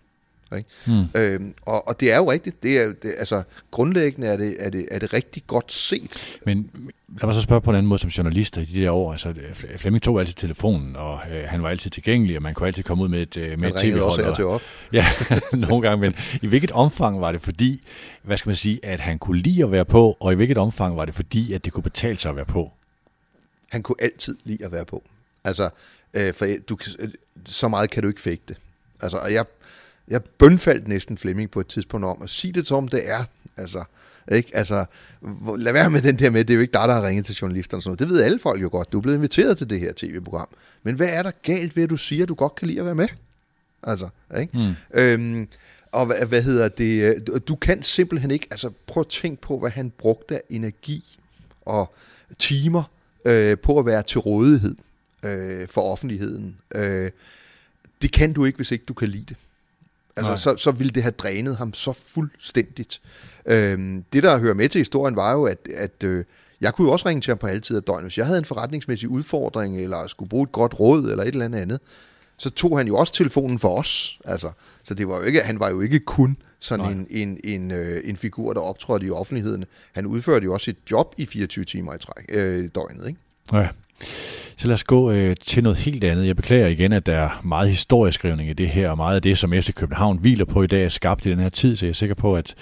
Ikke? Mm. Øhm, og, og det er jo rigtigt. Det er, det, altså, grundlæggende er det, er, det, er det rigtig godt set. Men lad mig så spørge på en anden måde som journalist i de der år. Altså, Flemming tog altid telefonen, og øh, han var altid tilgængelig, og man kunne altid komme ud med et, øh, med et tv-hold. også til op. [LAUGHS] Ja, [LAUGHS] nogle gange. Men i hvilket omfang var det fordi, hvad skal man sige, at han kunne lide at være på, og i hvilket omfang var det fordi, at det kunne betale sig at være på? Han kunne altid lide at være på. Altså, øh, for du, så meget kan du ikke det. Altså, og jeg, jeg bønfaldt næsten Flemming på et tidspunkt om at sige det som det er. Altså, ikke? Altså, lad være med den der med, det er jo ikke dig, der har ringet til journalisterne. Sådan noget. Det ved alle folk jo godt. Du er blevet inviteret til det her tv-program. Men hvad er der galt ved, at du siger, at du godt kan lide at være med? Altså, ikke? Mm. Øhm, og hvad, hvad hedder det? Du kan simpelthen ikke, altså prøv at tænke på, hvad han brugte af energi og timer øh, på at være til rådighed øh, for offentligheden. Øh, det kan du ikke, hvis ikke du kan lide det. Altså, så, så ville det have drænet ham så fuldstændigt. Øhm, det, der hører med til historien, var jo, at, at øh, jeg kunne jo også ringe til ham på altid af døgnet. Hvis jeg havde en forretningsmæssig udfordring, eller skulle bruge et godt råd, eller et eller andet andet, så tog han jo også telefonen for os. Altså, så det var jo ikke, han var jo ikke kun sådan en, en, en, øh, en figur, der optrådte i offentligheden. Han udførte jo også sit job i 24 timer i træk, øh, døgnet. Ikke? Ja. Så lad os gå øh, til noget helt andet. Jeg beklager igen, at der er meget historieskrivning i det her, og meget af det, som FC København hviler på i dag, er skabt i den her tid, så jeg er sikker på, at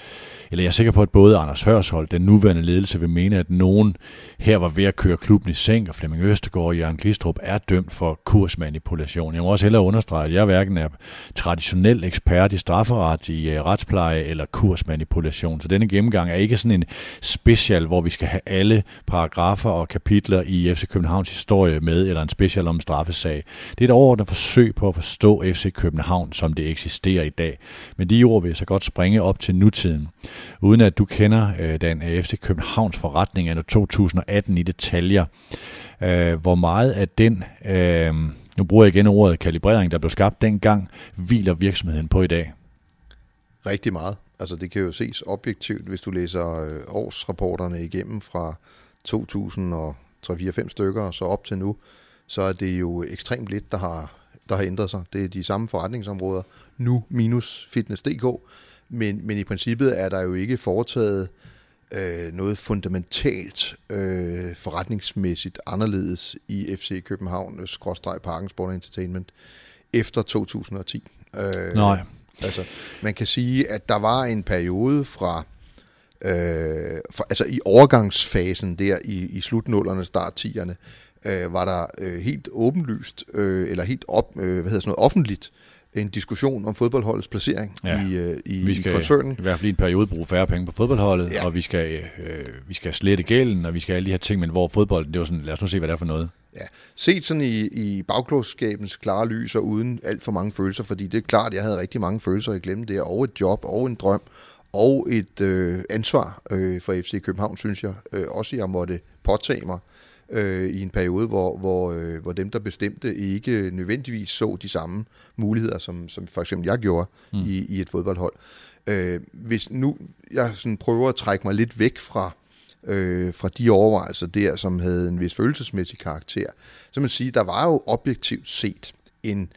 eller jeg er sikker på, at både Anders Hørshold, den nuværende ledelse, vil mene, at nogen her var ved at køre klubben i seng, og Flemming Østergaard og Jørgen Glistrup er dømt for kursmanipulation. Jeg må også hellere understrege, at jeg hverken er traditionel ekspert i strafferet, i øh, retspleje eller kursmanipulation. Så denne gennemgang er ikke sådan en special, hvor vi skal have alle paragrafer og kapitler i FC Københavns historie med, eller en special om straffesag. Det er et overordnet forsøg på at forstå FC København, som det eksisterer i dag. Men de ord vil jeg så godt springe op til nutiden uden at du kender øh, den øh, FC Københavns forretning af 2018 i detaljer. Øh, hvor meget af den, øh, nu bruger jeg igen ordet kalibrering, der blev skabt dengang, hviler virksomheden på i dag? Rigtig meget. Altså det kan jo ses objektivt, hvis du læser øh, årsrapporterne igennem fra 2000 og 2003-4-5 stykker og så op til nu, så er det jo ekstremt lidt, der har, der har ændret sig. Det er de samme forretningsområder nu minus fitness.dk, men, men i princippet er der jo ikke foretaget øh, noget fundamentalt øh, forretningsmæssigt anderledes i FC København, skråstreg Parken Sport Entertainment, efter 2010. Øh, Nej. Altså, man kan sige, at der var en periode fra, øh, for, altså i overgangsfasen der i, i slutnullerne, start 10'erne, øh, var der øh, helt åbenlyst, øh, eller helt op, øh, hvad hedder sådan noget, offentligt, en diskussion om fodboldholdets placering ja. i, øh, i, vi skal i koncernen. i hvert fald i en periode bruge færre penge på fodboldholdet, ja. og vi skal, øh, vi skal slette gælden, og vi skal alle de her ting, men hvor fodbolden, det var sådan, lad os nu se, hvad det er for noget. Ja, set sådan i, i bagklogskabens klare lys og uden alt for mange følelser, fordi det er klart, jeg havde rigtig mange følelser, jeg glemte det, og et job, og en drøm, og et øh, ansvar øh, for FC København, synes jeg øh, også, jeg måtte påtage mig øh, i en periode, hvor, hvor, øh, hvor dem, der bestemte, ikke nødvendigvis så de samme muligheder, som, som for eksempel jeg gjorde mm. i, i et fodboldhold. Øh, hvis nu jeg sådan prøver at trække mig lidt væk fra, øh, fra de overvejelser der, som havde en vis følelsesmæssig karakter, så man sige, der var jo objektivt set en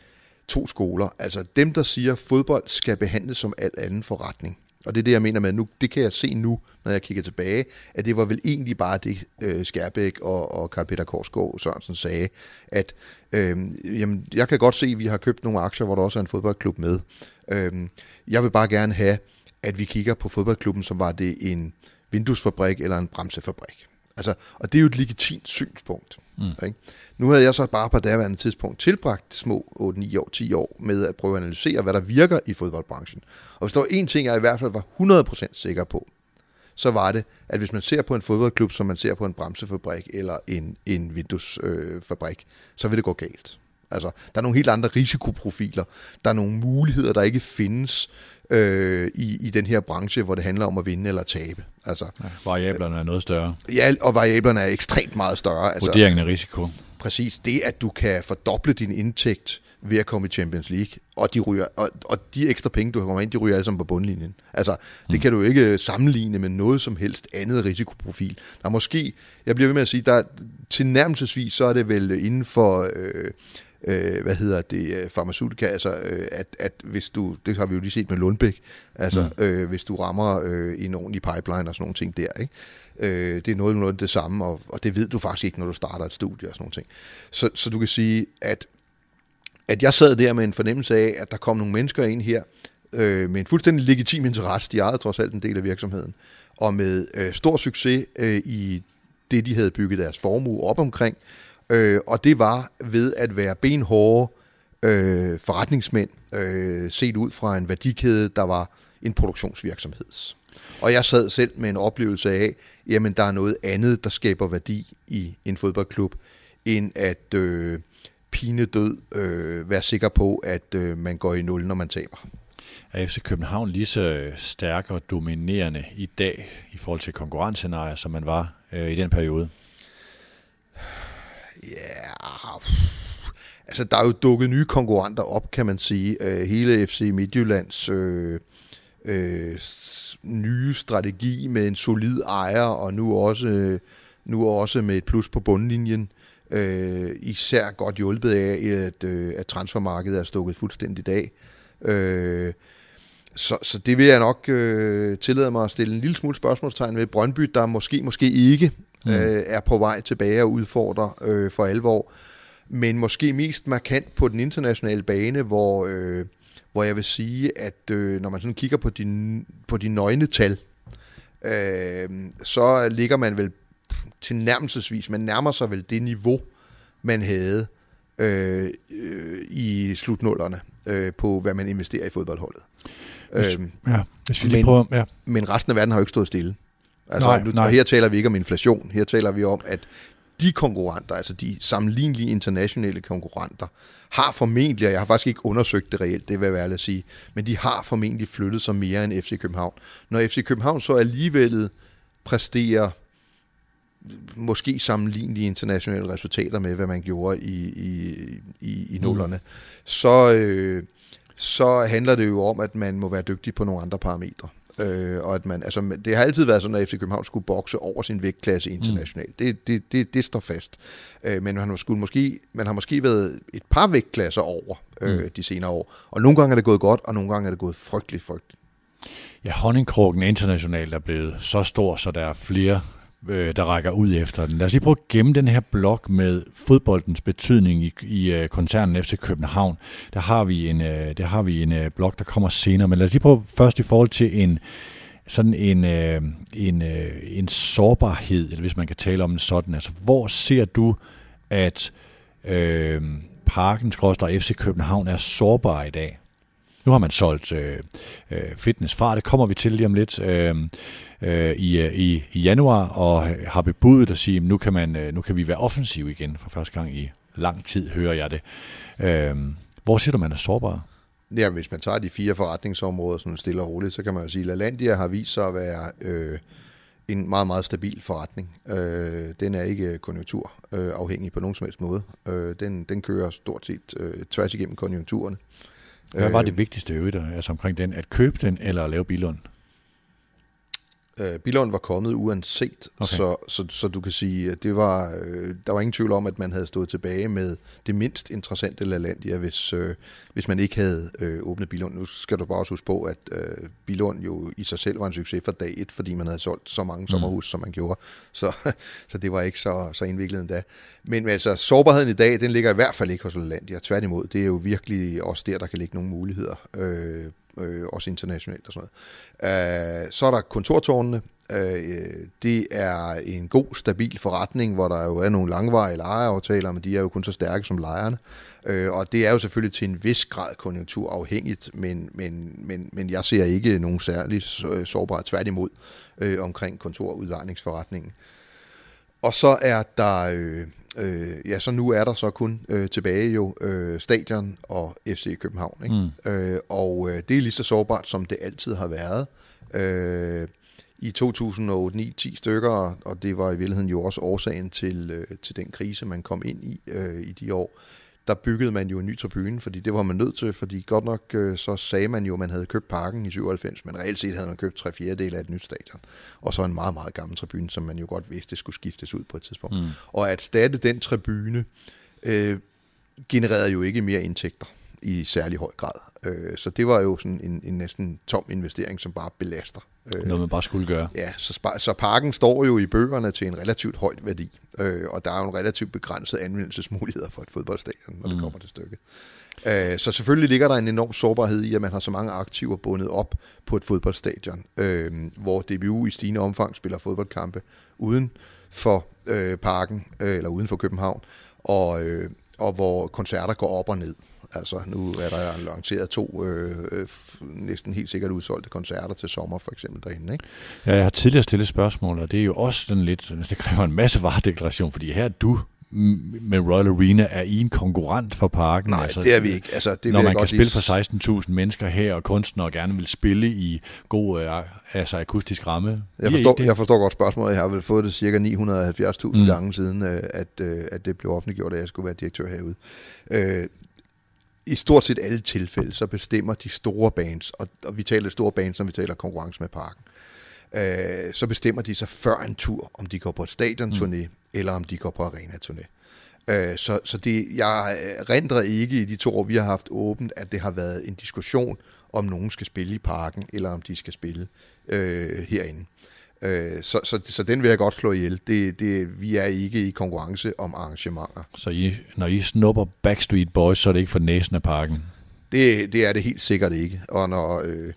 to skoler. Altså dem, der siger, at fodbold skal behandles som al anden forretning. Og det er det, jeg mener med, nu, det kan jeg se nu, når jeg kigger tilbage, at det var vel egentlig bare det, øh, Skærbæk og, og Karl Peter Korsgaard Sørensen sagde, at øh, jamen, jeg kan godt se, at vi har købt nogle aktier, hvor der også er en fodboldklub med. Øh, jeg vil bare gerne have, at vi kigger på fodboldklubben, som var det en vinduesfabrik eller en bremsefabrik. Altså, og det er jo et legitimt synspunkt. Mm. Ikke? Nu havde jeg så bare på daværende tidspunkt tilbragt små 8-9 år, 10 år med at prøve at analysere, hvad der virker i fodboldbranchen. Og hvis der var én ting, jeg i hvert fald var 100% sikker på, så var det, at hvis man ser på en fodboldklub, som man ser på en bremsefabrik eller en, en vinduesfabrik, øh, så vil det gå galt. Altså, der er nogle helt andre risikoprofiler. Der er nogle muligheder, der ikke findes øh, i, i den her branche, hvor det handler om at vinde eller tabe. Altså, ja, variablerne er noget større. Ja, og variablerne er ekstremt meget større. Altså, Vurderingen af risiko. Præcis. Det, at du kan fordoble din indtægt ved at komme i Champions League, og de, ryger, og, og de ekstra penge, du kommer ind, de ryger alle sammen på bundlinjen. Altså, det mm. kan du ikke sammenligne med noget som helst andet risikoprofil. Der er måske, jeg bliver ved med at sige, der tilnærmelsesvis, så er det vel inden for... Øh, øh, hvad hedder det, øh, farmaceutika, altså øh, at, at hvis du, det har vi jo lige set med Lundbæk, altså mm. øh, hvis du rammer øh, en ordentlig pipeline og sådan nogle ting der, ikke? Øh, det er noget, noget det samme, og, og det ved du faktisk ikke, når du starter et studie og sådan nogle ting. Så, så du kan sige, at, at jeg sad der med en fornemmelse af, at der kom nogle mennesker ind her, øh, med en fuldstændig legitim interesse, de ejede trods alt en del af virksomheden, og med øh, stor succes øh, i det, de havde bygget deres formue op omkring, Øh, Øh, og det var ved at være benhårde øh, forretningsmænd, øh, set ud fra en værdikæde, der var en produktionsvirksomheds. Og jeg sad selv med en oplevelse af, jamen der er noget andet, der skaber værdi i en fodboldklub, end at øh, pine død øh, være sikker på, at øh, man går i nul, når man taber. Er FC København lige så stærk og dominerende i dag i forhold til konkurrencescenarier, som man var øh, i den periode? Ja, altså der er jo dukket nye konkurrenter op, kan man sige. Øh, hele FC Midtjyllands øh, øh, nye strategi med en solid ejer, og nu også, øh, nu også med et plus på bundlinjen. Øh, især godt hjulpet af, at, øh, at transfermarkedet er stukket fuldstændig af. Øh, så, så det vil jeg nok øh, tillade mig at stille en lille smule spørgsmålstegn ved. Brøndby, der måske, måske ikke mm. øh, er på vej tilbage og udfordrer øh, for alvor. Men måske mest markant på den internationale bane, hvor, øh, hvor jeg vil sige, at øh, når man sådan kigger på de, på de nøgne tal, øh, så ligger man vel til nærmelsesvis, man nærmer sig vel det niveau, man havde øh, øh, i slutnullerne øh, på, hvad man investerer i fodboldholdet. Hvis, øhm, ja, hvis vi men, prøver, ja. men resten af verden har jo ikke stået stille. Altså, nej, nu, nej. her taler vi ikke om inflation. Her taler vi om, at de konkurrenter, altså de sammenlignelige internationale konkurrenter, har formentlig, og jeg har faktisk ikke undersøgt det reelt, det vil jeg være at sige, men de har formentlig flyttet sig mere end FC København. Når FC København så alligevel præsterer måske sammenlignelige internationale resultater med, hvad man gjorde i, i, i, i nullerne, mm. så, øh, så handler det jo om, at man må være dygtig på nogle andre parametre. Øh, og at man, altså, det har altid været sådan, at FC København skulle bokse over sin vægtklasse internationalt. Mm. Det, det, det, det står fast. Øh, men man har, skulle måske, man har måske været et par vægtklasser over øh, mm. de senere år. Og nogle gange er det gået godt, og nogle gange er det gået frygteligt, frygteligt. Ja, honningkrogen internationalt er blevet så stor, så der er flere øh, der rækker ud efter den. Lad os lige prøve at gemme den her blok med fodboldens betydning i, i øh, koncernen FC København. Der har vi en, øh, der har vi en øh, blok, der kommer senere, men lad os lige prøve først i forhold til en sådan en, øh, en, øh, en sårbarhed, eller hvis man kan tale om en sådan. Altså, hvor ser du, at øh, Parken, Skråstad FC København er sårbar i dag? Nu har man solgt øh, øh, fitness fra, det kommer vi til lige om lidt. Øh, øh, i, øh, i, i januar og har bebudet at sige, at nu kan, man, øh, nu kan vi være offensiv igen for første gang i lang tid, hører jeg det. Øh, hvor siger du, man er sårbar? Ja, hvis man tager de fire forretningsområder sådan stille og roligt, så kan man jo sige, at LaLandia har vist sig at være øh, en meget, meget stabil forretning. Øh, den er ikke konjunkturafhængig øh, på nogen som helst måde. Øh, den, den kører stort set øh, tværs igennem konjunkturerne. Hvad var det vigtigste øvrigt, altså omkring den? At købe den eller at lave bilån? Øh, Billund var kommet uanset, okay. så, så, så du kan sige, at det var, øh, der var ingen tvivl om, at man havde stået tilbage med det mindst interessante LaLandia, hvis, øh, hvis man ikke havde øh, åbnet Billund. Nu skal du bare også huske på, at øh, Billund jo i sig selv var en succes fra dag et, fordi man havde solgt så mange mm. sommerhus, som man gjorde. Så, [LAUGHS] så det var ikke så, så indviklet endda. Men altså, sårbarheden i dag, den ligger i hvert fald ikke hos LaLandia. Tværtimod, det er jo virkelig også der, der kan ligge nogle muligheder øh, øh, også internationalt og sådan noget. Øh, så er der kontortårnene, Øh, det er en god, stabil forretning, hvor der jo er nogle langvarige lejeaftaler, men de er jo kun så stærke som lejerne. Øh, og det er jo selvfølgelig til en vis grad konjunkturafhængigt, men, men, men, men jeg ser ikke nogen særlig øh, sårbar tværtimod øh, omkring kontorudlejningsforretningen. Og så er der, øh, øh, ja, så nu er der så kun øh, tilbage jo øh, stadion og FC København. Ikke? Mm. Øh, og øh, det er lige så sårbart, som det altid har været. Øh, i 2008-9-10 stykker, og det var i virkeligheden jo også årsagen til, øh, til den krise, man kom ind i øh, i de år der byggede man jo en ny tribune, fordi det var man nødt til, fordi godt nok øh, så sagde man jo, at man havde købt parken i 97, men reelt set havde man købt tre fjerdedele af et nyt stadion, og så en meget, meget gammel tribune, som man jo godt vidste skulle skiftes ud på et tidspunkt. Mm. Og at statte den tribune øh, genererede jo ikke mere indtægter i særlig høj grad. Øh, så det var jo sådan en, en næsten tom investering, som bare belaster. Øh, Noget man bare skulle gøre. Ja, så, så parken står jo i bøgerne til en relativt højt værdi, øh, og der er jo en relativt begrænset anvendelsesmuligheder for et fodboldstadion, når mm. det kommer til stykket. Øh, så selvfølgelig ligger der en enorm sårbarhed i, at man har så mange aktiver bundet op på et fodboldstadion, øh, hvor DBU i stigende omfang spiller fodboldkampe uden for øh, parken, øh, eller uden for København, og, øh, og hvor koncerter går op og ned. Altså, nu er der lanceret to øh, øh, næsten helt sikkert udsolgte koncerter til sommer, for eksempel derinde. Ikke? Ja, jeg har tidligere stillet spørgsmål, og det er jo også sådan lidt, [LAUGHS] det kræver en masse varedeklaration, fordi her er du med Royal Arena er I en konkurrent for parken? Nej, altså, det er vi ikke. Altså, det når man kan spille for 16.000 mennesker her, og kunstnere gerne vil spille i god øh, altså akustisk ramme. Jeg forstår, jeg forstår godt spørgsmålet. Jeg har vel fået det cirka 970.000 mm. gange siden, øh, at, at det blev offentliggjort, at jeg skulle være direktør herude i stort set alle tilfælde, så bestemmer de store bands, og, og vi taler store bands, når vi taler konkurrence med parken, øh, så bestemmer de sig før en tur, om de går på et stadionturné, mm. eller om de går på arena-turné. Øh, så, så det, jeg rendrer ikke i de to år, vi har haft åbent, at det har været en diskussion, om nogen skal spille i parken, eller om de skal spille øh, herinde. Øh, så, så, så den vil jeg godt slå ihjel. Det, det, vi er ikke i konkurrence om arrangementer. Så I, når I snupper Backstreet Boys, så er det ikke for næsen af parken? Det, det er det helt sikkert ikke. Og når, øh,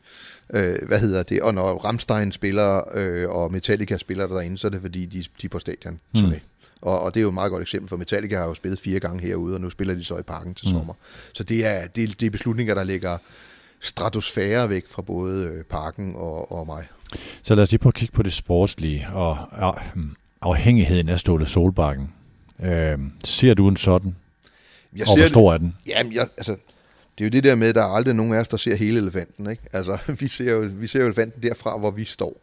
øh, hvad hedder det, og når Ramstein spiller, øh, og Metallica spiller derinde, så er det fordi, de, de er på stadion. Mm. Og, og det er jo et meget godt eksempel, for Metallica har jo spillet fire gange herude, og nu spiller de så i parken til mm. sommer. Så det er, det, det er beslutninger, der ligger stratosfære væk fra både øh, parken og, og mig. Så lad os lige prøve at kigge på det sportslige og hmm, afhængigheden af Ståle Solbakken. Øh, ser du en sådan? Jeg og hvor stor er den? Jamen, jeg, altså, det er jo det der med, at der er aldrig nogen af os, der ser hele elefanten. Ikke? Altså, [LAUGHS] vi ser, jo, vi ser jo elefanten derfra, hvor vi står.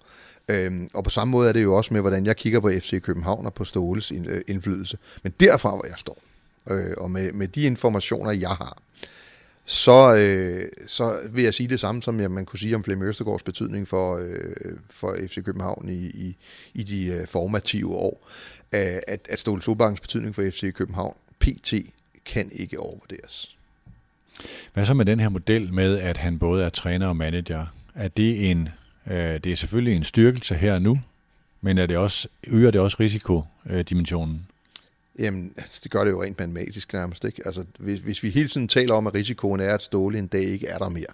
Øhm, og på samme måde er det jo også med, hvordan jeg kigger på FC København og på Ståles indflydelse. Men derfra, hvor jeg står, øh, og med, med de informationer, jeg har, så, øh, så vil jeg sige det samme, som jeg, man kunne sige om Flemming Østergaards betydning for, øh, for FC København i, i, i de øh, formative år. At, at Ståle Solbakkens betydning for FC København, PT, kan ikke overvurderes. Hvad så med den her model med, at han både er træner og manager? Er det en, øh, det er selvfølgelig en styrkelse her og nu, men er det også, øger det også risikodimensionen? Jamen, altså, det gør det jo rent matematisk nærmest. Ikke? Altså, hvis, hvis vi hele tiden taler om, at risikoen er, at Ståle en dag ikke er der mere,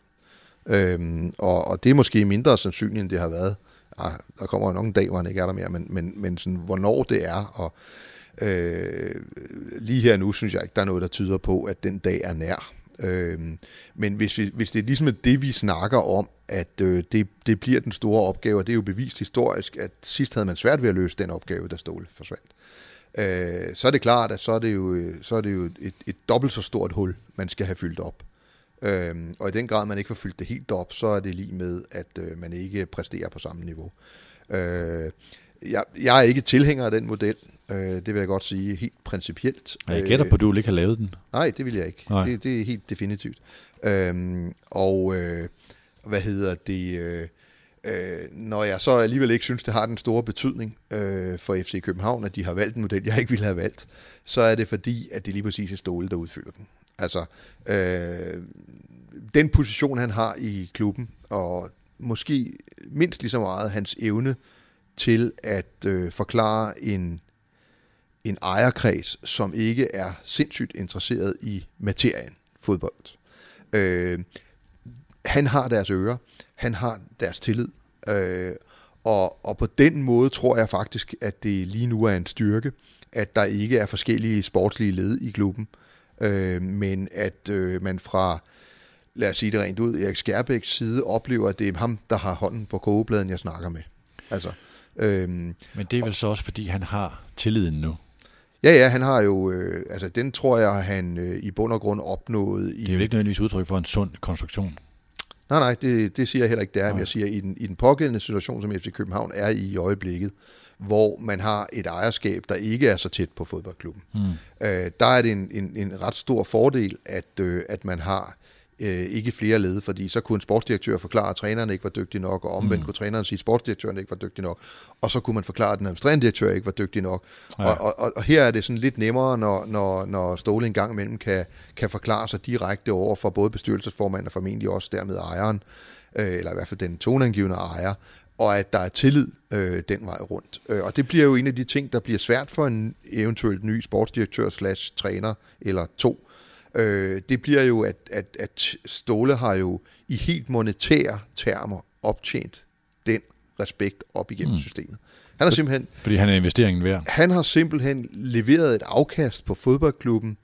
øhm, og, og det er måske mindre sandsynligt, end det har været. Ah, der kommer jo nok en dag, hvor han ikke er der mere, men, men, men sådan, hvornår det er, og øh, lige her nu synes jeg ikke, der er noget, der tyder på, at den dag er nær. Øhm, men hvis, vi, hvis det er ligesom det, vi snakker om, at øh, det, det bliver den store opgave, og det er jo bevist historisk, at sidst havde man svært ved at løse den opgave, der Ståle forsvandt øh, så er det klart, at så er det jo, så er det jo et, et dobbelt så stort hul, man skal have fyldt op. Øh, og i den grad, man ikke får fyldt det helt op, så er det lige med, at øh, man ikke præsterer på samme niveau. Øh, jeg, jeg er ikke tilhænger af den model. Øh, det vil jeg godt sige helt principielt. Jeg gætter på, at du ikke har lavet den. Nej, det vil jeg ikke. Det, det er helt definitivt. Øh, og øh, hvad hedder det... Øh, Øh, når jeg så alligevel ikke synes, det har den store betydning øh, for FC København, at de har valgt en model, jeg ikke ville have valgt, så er det fordi, at det lige præcis er Ståle, der udfylder den. Altså, øh, den position, han har i klubben, og måske mindst lige så meget hans evne til at øh, forklare en, en ejerkreds, som ikke er sindssygt interesseret i materien fodbold. Øh, han har deres ører, han har deres tillid, øh, Og, og på den måde tror jeg faktisk, at det lige nu er en styrke, at der ikke er forskellige sportslige led i klubben, øh, men at øh, man fra, lad os sige det rent ud, Erik Skærbæks side oplever, at det er ham, der har hånden på kogebladen, jeg snakker med. Altså, øh, men det er vel så også, fordi han har tilliden nu? Ja, ja, han har jo, øh, altså den tror jeg, han øh, i bund og grund opnået. I, det er jo ikke nødvendigvis udtryk for en sund konstruktion. Nej, nej, det, det siger jeg heller ikke, det er. Men jeg siger, i den, i den pågældende situation, som FC København er i i øjeblikket, hvor man har et ejerskab, der ikke er så tæt på fodboldklubben. Mm. Øh, der er det en, en, en ret stor fordel, at, øh, at man har øh, ikke flere led, fordi så kunne en sportsdirektør forklare, at træneren ikke var dygtig nok, og omvendt mm. kunne træneren sige, at sportsdirektøren ikke var dygtig nok, og så kunne man forklare, at den administrerende direktør ikke var dygtig nok. Ja. Og, og, og, og her er det sådan lidt nemmere, når, når, når Ståle en gang imellem kan, kan forklare sig direkte over for både bestyrelsesformanden og formentlig også dermed ejeren, øh, eller i hvert fald den toneangivende ejer, og at der er tillid øh, den vej rundt. Øh, og det bliver jo en af de ting, der bliver svært for en eventuelt ny sportsdirektør slash træner eller to. Øh, det bliver jo, at, at, at Ståle har jo i helt monetære termer optjent den respekt op igennem mm. systemet. Han har simpelthen... Fordi han er investeringen værd. Han har simpelthen leveret et afkast på fodboldklubben,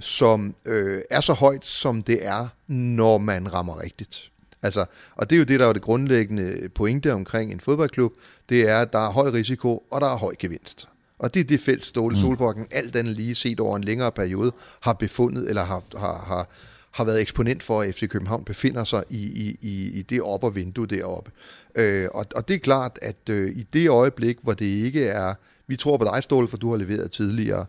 som øh, er så højt, som det er, når man rammer rigtigt. Altså, og det er jo det, der er det grundlæggende pointe omkring en fodboldklub, det er, at der er høj risiko, og der er høj gevinst. Og det er det felt, Ståle mm. Solbakken alt andet lige set over en længere periode har befundet, eller har, har, har, har været eksponent for, at FC København befinder sig i, i, i, i det op- og vindue deroppe. Øh, og, og det er klart, at øh, i det øjeblik, hvor det ikke er, vi tror på dig, Ståle, for du har leveret tidligere,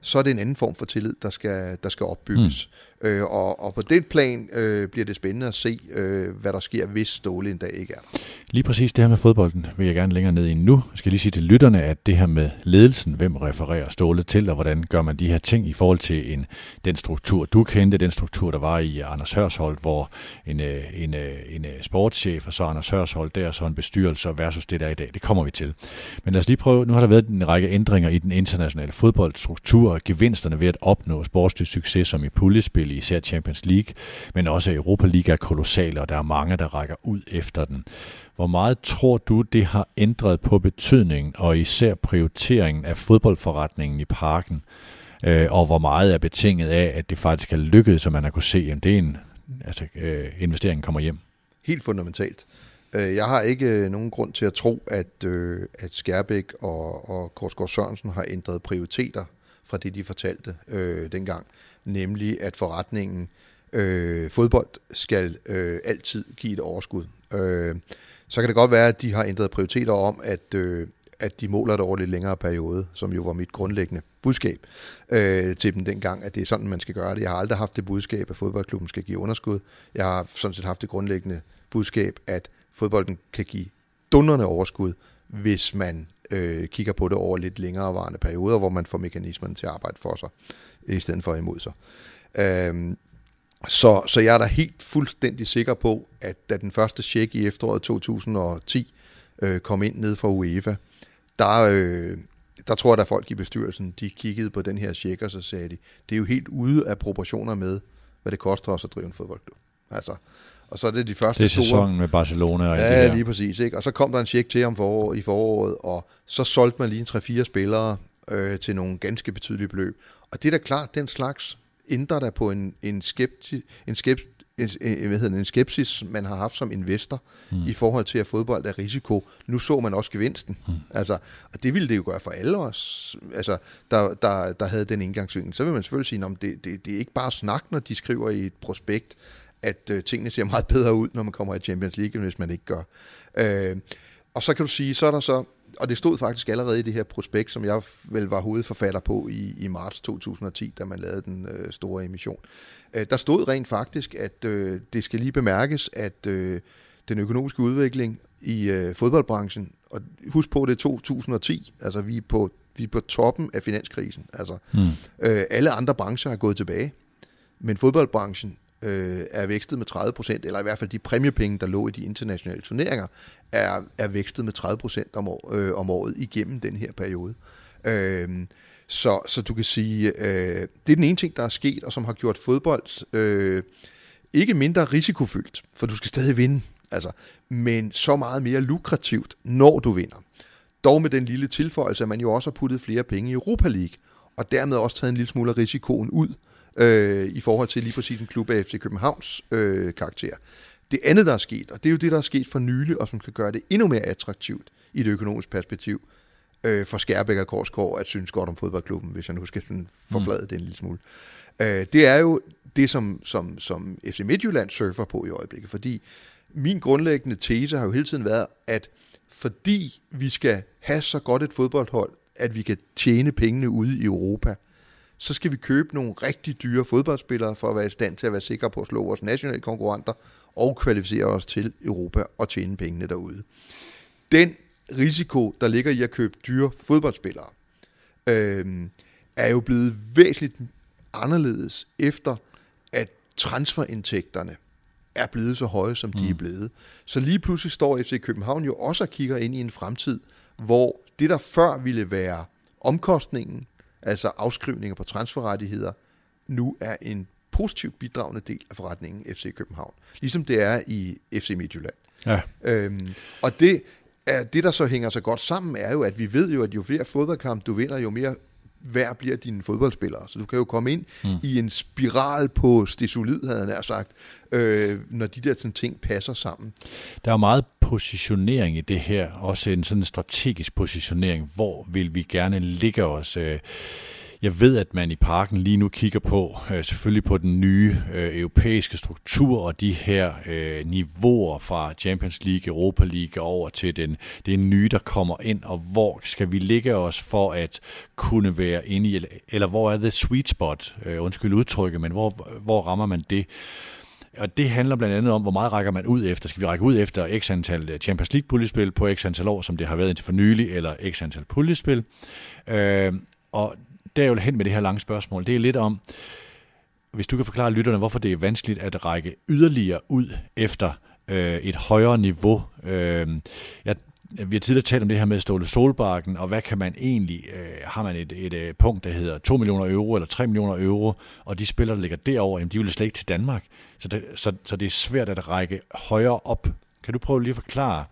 så er det en anden form for tillid, der skal, der skal opbygges. Øh, og, og på den plan øh, bliver det spændende at se, øh, hvad der sker, hvis Ståle en dag ikke er der. Lige præcis det her med fodbolden vil jeg gerne længere ned i nu. Jeg skal lige sige til lytterne, at det her med ledelsen, hvem refererer Ståle til, og hvordan gør man de her ting i forhold til en, den struktur, du kendte, den struktur, der var i Anders Hørshold, hvor en, øh, en, øh, en, en sportschef, og så Anders Hørshold der, og så en bestyrelse versus det der i dag. Det kommer vi til. Men lad os lige prøve, nu har der været en række ændringer i den internationale fodboldstruktur, og gevinsterne ved at opnå sportslig succes, som i puljespil i især Champions League, men også Europa League er kolossale, og der er mange, der rækker ud efter den. Hvor meget tror du, det har ændret på betydningen og især prioriteringen af fodboldforretningen i parken? Øh, og hvor meget er betinget af, at det faktisk er lykkedes, så man har kunne se, at det er en, altså, øh, investeringen kommer hjem? Helt fundamentalt. Øh, jeg har ikke øh, nogen grund til at tro, at, øh, at Skærbæk og, og Korsgaard Sørensen har ændret prioriteter fra det, de fortalte øh, dengang. Nemlig, at forretningen øh, fodbold skal øh, altid give et overskud. Øh, så kan det godt være, at de har ændret prioriteter om, at, øh, at de måler det over lidt længere periode, som jo var mit grundlæggende budskab øh, til dem dengang, at det er sådan, man skal gøre det. Jeg har aldrig haft det budskab, at fodboldklubben skal give underskud. Jeg har sådan set haft det grundlæggende budskab, at fodbolden kan give dunderne overskud, hvis man øh, kigger på det over lidt længere varende perioder, hvor man får mekanismerne til at arbejde for sig, i stedet for imod sig. Øh, så, så jeg er da helt fuldstændig sikker på, at da den første check i efteråret 2010 øh, kom ind ned fra UEFA, der, øh, der tror jeg, at folk i bestyrelsen, de kiggede på den her check, og så sagde de, det er jo helt ude af proportioner med, hvad det koster os at drive en fodboldklub. Altså, og så er det de første det er store... med Barcelona og Ja, det lige præcis. Ikke? Og så kom der en check til om forår, i foråret, og så solgte man lige en 3-4 spillere øh, til nogle ganske betydelige beløb. Og det er da klart, den slags ændrer der på en, en, skepti, en, skept, en, hvad hedder det, en skepsis, man har haft som investor mm. i forhold til, at fodbold er risiko. Nu så man også gevinsten. Mm. Altså, og det ville det jo gøre for alle os, altså, der, der, der havde den indgangsvinkel. Så vil man selvfølgelig sige, at det, det, det er ikke bare snak, når de skriver i et prospekt, at øh, tingene ser meget bedre ud, når man kommer i Champions League, end hvis man ikke gør. Øh, og så kan du sige, så er der så og det stod faktisk allerede i det her prospekt, som jeg vel var hovedforfatter på i, i marts 2010, da man lavede den øh, store emission. Øh, der stod rent faktisk, at øh, det skal lige bemærkes, at øh, den økonomiske udvikling i øh, fodboldbranchen, og husk på, det er 2010, altså vi er på, vi er på toppen af finanskrisen. Altså, mm. øh, alle andre brancher er gået tilbage, men fodboldbranchen øh, er vækstet med 30 procent, eller i hvert fald de præmiepenge, der lå i de internationale turneringer, er, er vækstet med 30 procent om, år, øh, om året igennem den her periode. Øh, så, så du kan sige, øh, det er den ene ting, der er sket, og som har gjort fodbold øh, ikke mindre risikofyldt, for du skal stadig vinde. Altså, men så meget mere lukrativt, når du vinder. Dog med den lille tilføjelse, at man jo også har puttet flere penge i Europa League, og dermed også taget en lille smule af risikoen ud, øh, i forhold til lige præcis en klub af FC Københavns øh, karakter. Det andet, der er sket, og det er jo det, der er sket for nylig, og som skal gøre det endnu mere attraktivt i det økonomiske perspektiv, øh, for Skærbæk og Korsgaard at synes godt om fodboldklubben, hvis jeg nu skal sådan forflade mm. det en lille smule. Øh, det er jo det, som, som, som FC Midtjylland surfer på i øjeblikket, fordi min grundlæggende tese har jo hele tiden været, at fordi vi skal have så godt et fodboldhold, at vi kan tjene pengene ude i Europa, så skal vi købe nogle rigtig dyre fodboldspillere for at være i stand til at være sikre på at slå vores nationale konkurrenter og kvalificere os til Europa og tjene pengene derude. Den risiko, der ligger i at købe dyre fodboldspillere, øh, er jo blevet væsentligt anderledes efter, at transferindtægterne er blevet så høje, som de mm. er blevet. Så lige pludselig står FC København jo også og kigger ind i en fremtid, hvor det, der før ville være omkostningen, altså afskrivninger på transferrettigheder, nu er en positivt bidragende del af forretningen FC København. Ligesom det er i FC Midtjylland. Ja. Øhm, og det, er, det, der så hænger så godt sammen, er jo, at vi ved jo, at jo flere fodboldkampe du vinder, jo mere værd bliver dine fodboldspillere. Så du kan jo komme ind mm. i en spiral på stesolid, havde nær sagt, øh, når de der sådan, ting passer sammen. Der er meget positionering i det her, også en sådan strategisk positionering. Hvor vil vi gerne ligge os? Øh, jeg ved, at man i parken lige nu kigger på øh, selvfølgelig på den nye øh, europæiske struktur og de her øh, niveauer fra Champions League, Europa League over til den, det nye, der kommer ind, og hvor skal vi ligge os for at kunne være inde i, eller hvor er the sweet spot, øh, undskyld udtrykket, men hvor, hvor rammer man det? Og det handler blandt andet om, hvor meget rækker man ud efter. Skal vi række ud efter x antal øh, Champions League puljespil på x antal år, som det har været indtil for nylig, eller x antal puljespil? Øh, og der jeg vil hen med det her lange spørgsmål, det er lidt om, hvis du kan forklare lytterne, hvorfor det er vanskeligt at række yderligere ud efter øh, et højere niveau. Øh, jeg, vi har tidligere talt om det her med Ståle Solbakken, og hvad kan man egentlig, øh, har man et, et, et punkt, der hedder 2 millioner euro eller 3 millioner euro, og de spillere, der ligger derover, jamen, de vil slet ikke til Danmark. Så det, så, så det er svært at række højere op. Kan du prøve lige at forklare,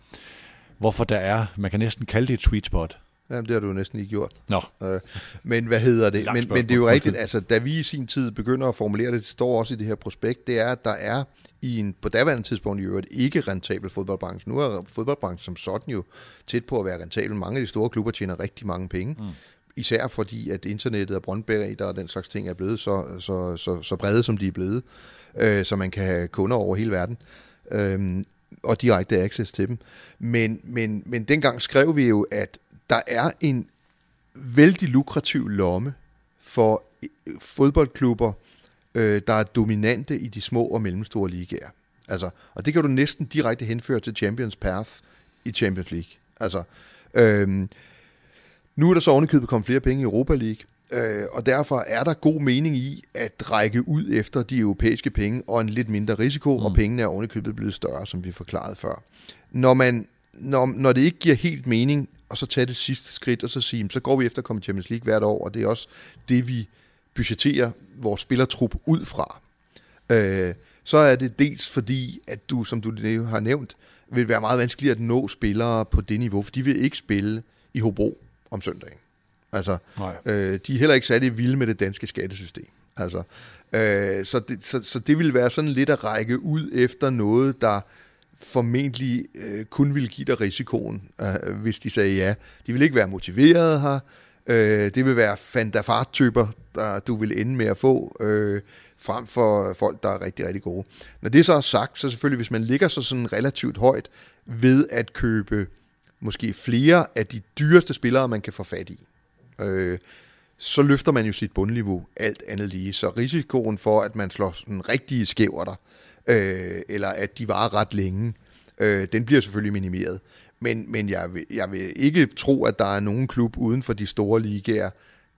hvorfor der er, man kan næsten kalde det et sweet spot? Jamen, det har du næsten ikke gjort. Nå. Øh, men hvad hedder det? Men, men det er jo rigtigt, altså da vi i sin tid begynder at formulere det, det står også i det her prospekt, det er, at der er i en på daværende tidspunkt i øvrigt ikke rentabel fodboldbranche. Nu er fodboldbranchen som sådan jo tæt på at være rentabel. Mange af de store klubber tjener rigtig mange penge. Mm. Især fordi, at internettet og brøndbæri, der og den slags ting er blevet så, så, så, så brede, som de er blevet. Øh, så man kan have kunder over hele verden. Øh, og direkte access til dem. Men, men, men dengang skrev vi jo, at der er en vældig lukrativ lomme for øh, fodboldklubber, øh, der er dominante i de små og mellemstore ligaer. Altså, og det kan du næsten direkte henføre til Champions Path i Champions League. Altså, øhm, nu er der så ovenikøbet kommet flere penge i Europa League, øh, og derfor er der god mening i at række ud efter de europæiske penge og en lidt mindre risiko, mm. og pengene er ovenikøbet blevet større, som vi forklarede før. Når, man, når, når det ikke giver helt mening og så tage det sidste skridt, og så sige, så går vi efter at komme Champions League hvert år, og det er også det, vi budgetterer vores spillertrup ud fra. Øh, så er det dels fordi, at du, som du har nævnt, vil være meget vanskeligt at nå spillere på det niveau, for de vil ikke spille i Hobro om søndagen. Altså, øh, de er heller ikke særlig vilde med det danske skattesystem. Altså, øh, så, det, så, så det vil være sådan lidt at række ud efter noget, der formentlig øh, kun ville give dig risikoen, øh, hvis de sagde ja. De vil ikke være motiveret her. Øh, det vil være fantafart-typer, der du vil ende med at få, øh, frem for folk, der er rigtig, rigtig gode. Når det så er sagt, så selvfølgelig, hvis man ligger så sådan relativt højt ved at købe måske flere af de dyreste spillere, man kan få fat i, øh, så løfter man jo sit bundniveau alt andet lige. Så risikoen for, at man slår sådan rigtige skæver der, øh, eller at de varer ret længe, øh, den bliver selvfølgelig minimeret. Men, men jeg, vil, jeg vil ikke tro, at der er nogen klub uden for de store ligaer,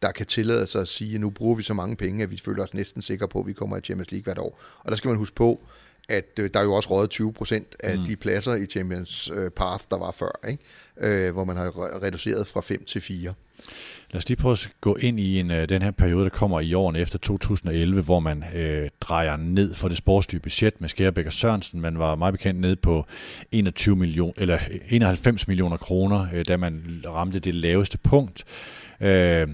der kan tillade sig at sige, at nu bruger vi så mange penge, at vi føler os næsten sikre på, at vi kommer i Champions League hvert år. Og der skal man huske på, at øh, der er jo også rådet 20 procent af mm. de pladser i Champions øh, Path, der var før, ikke? Øh, hvor man har reduceret fra 5 til 4. Lad os lige prøve at gå ind i en, øh, den her periode, der kommer i årene efter 2011, hvor man øh, drejer ned for det sportslige budget med Skærbæk og Sørensen. Man var meget bekendt ned på 21 million, eller 91 millioner kroner, øh, da man ramte det laveste punkt. Øh,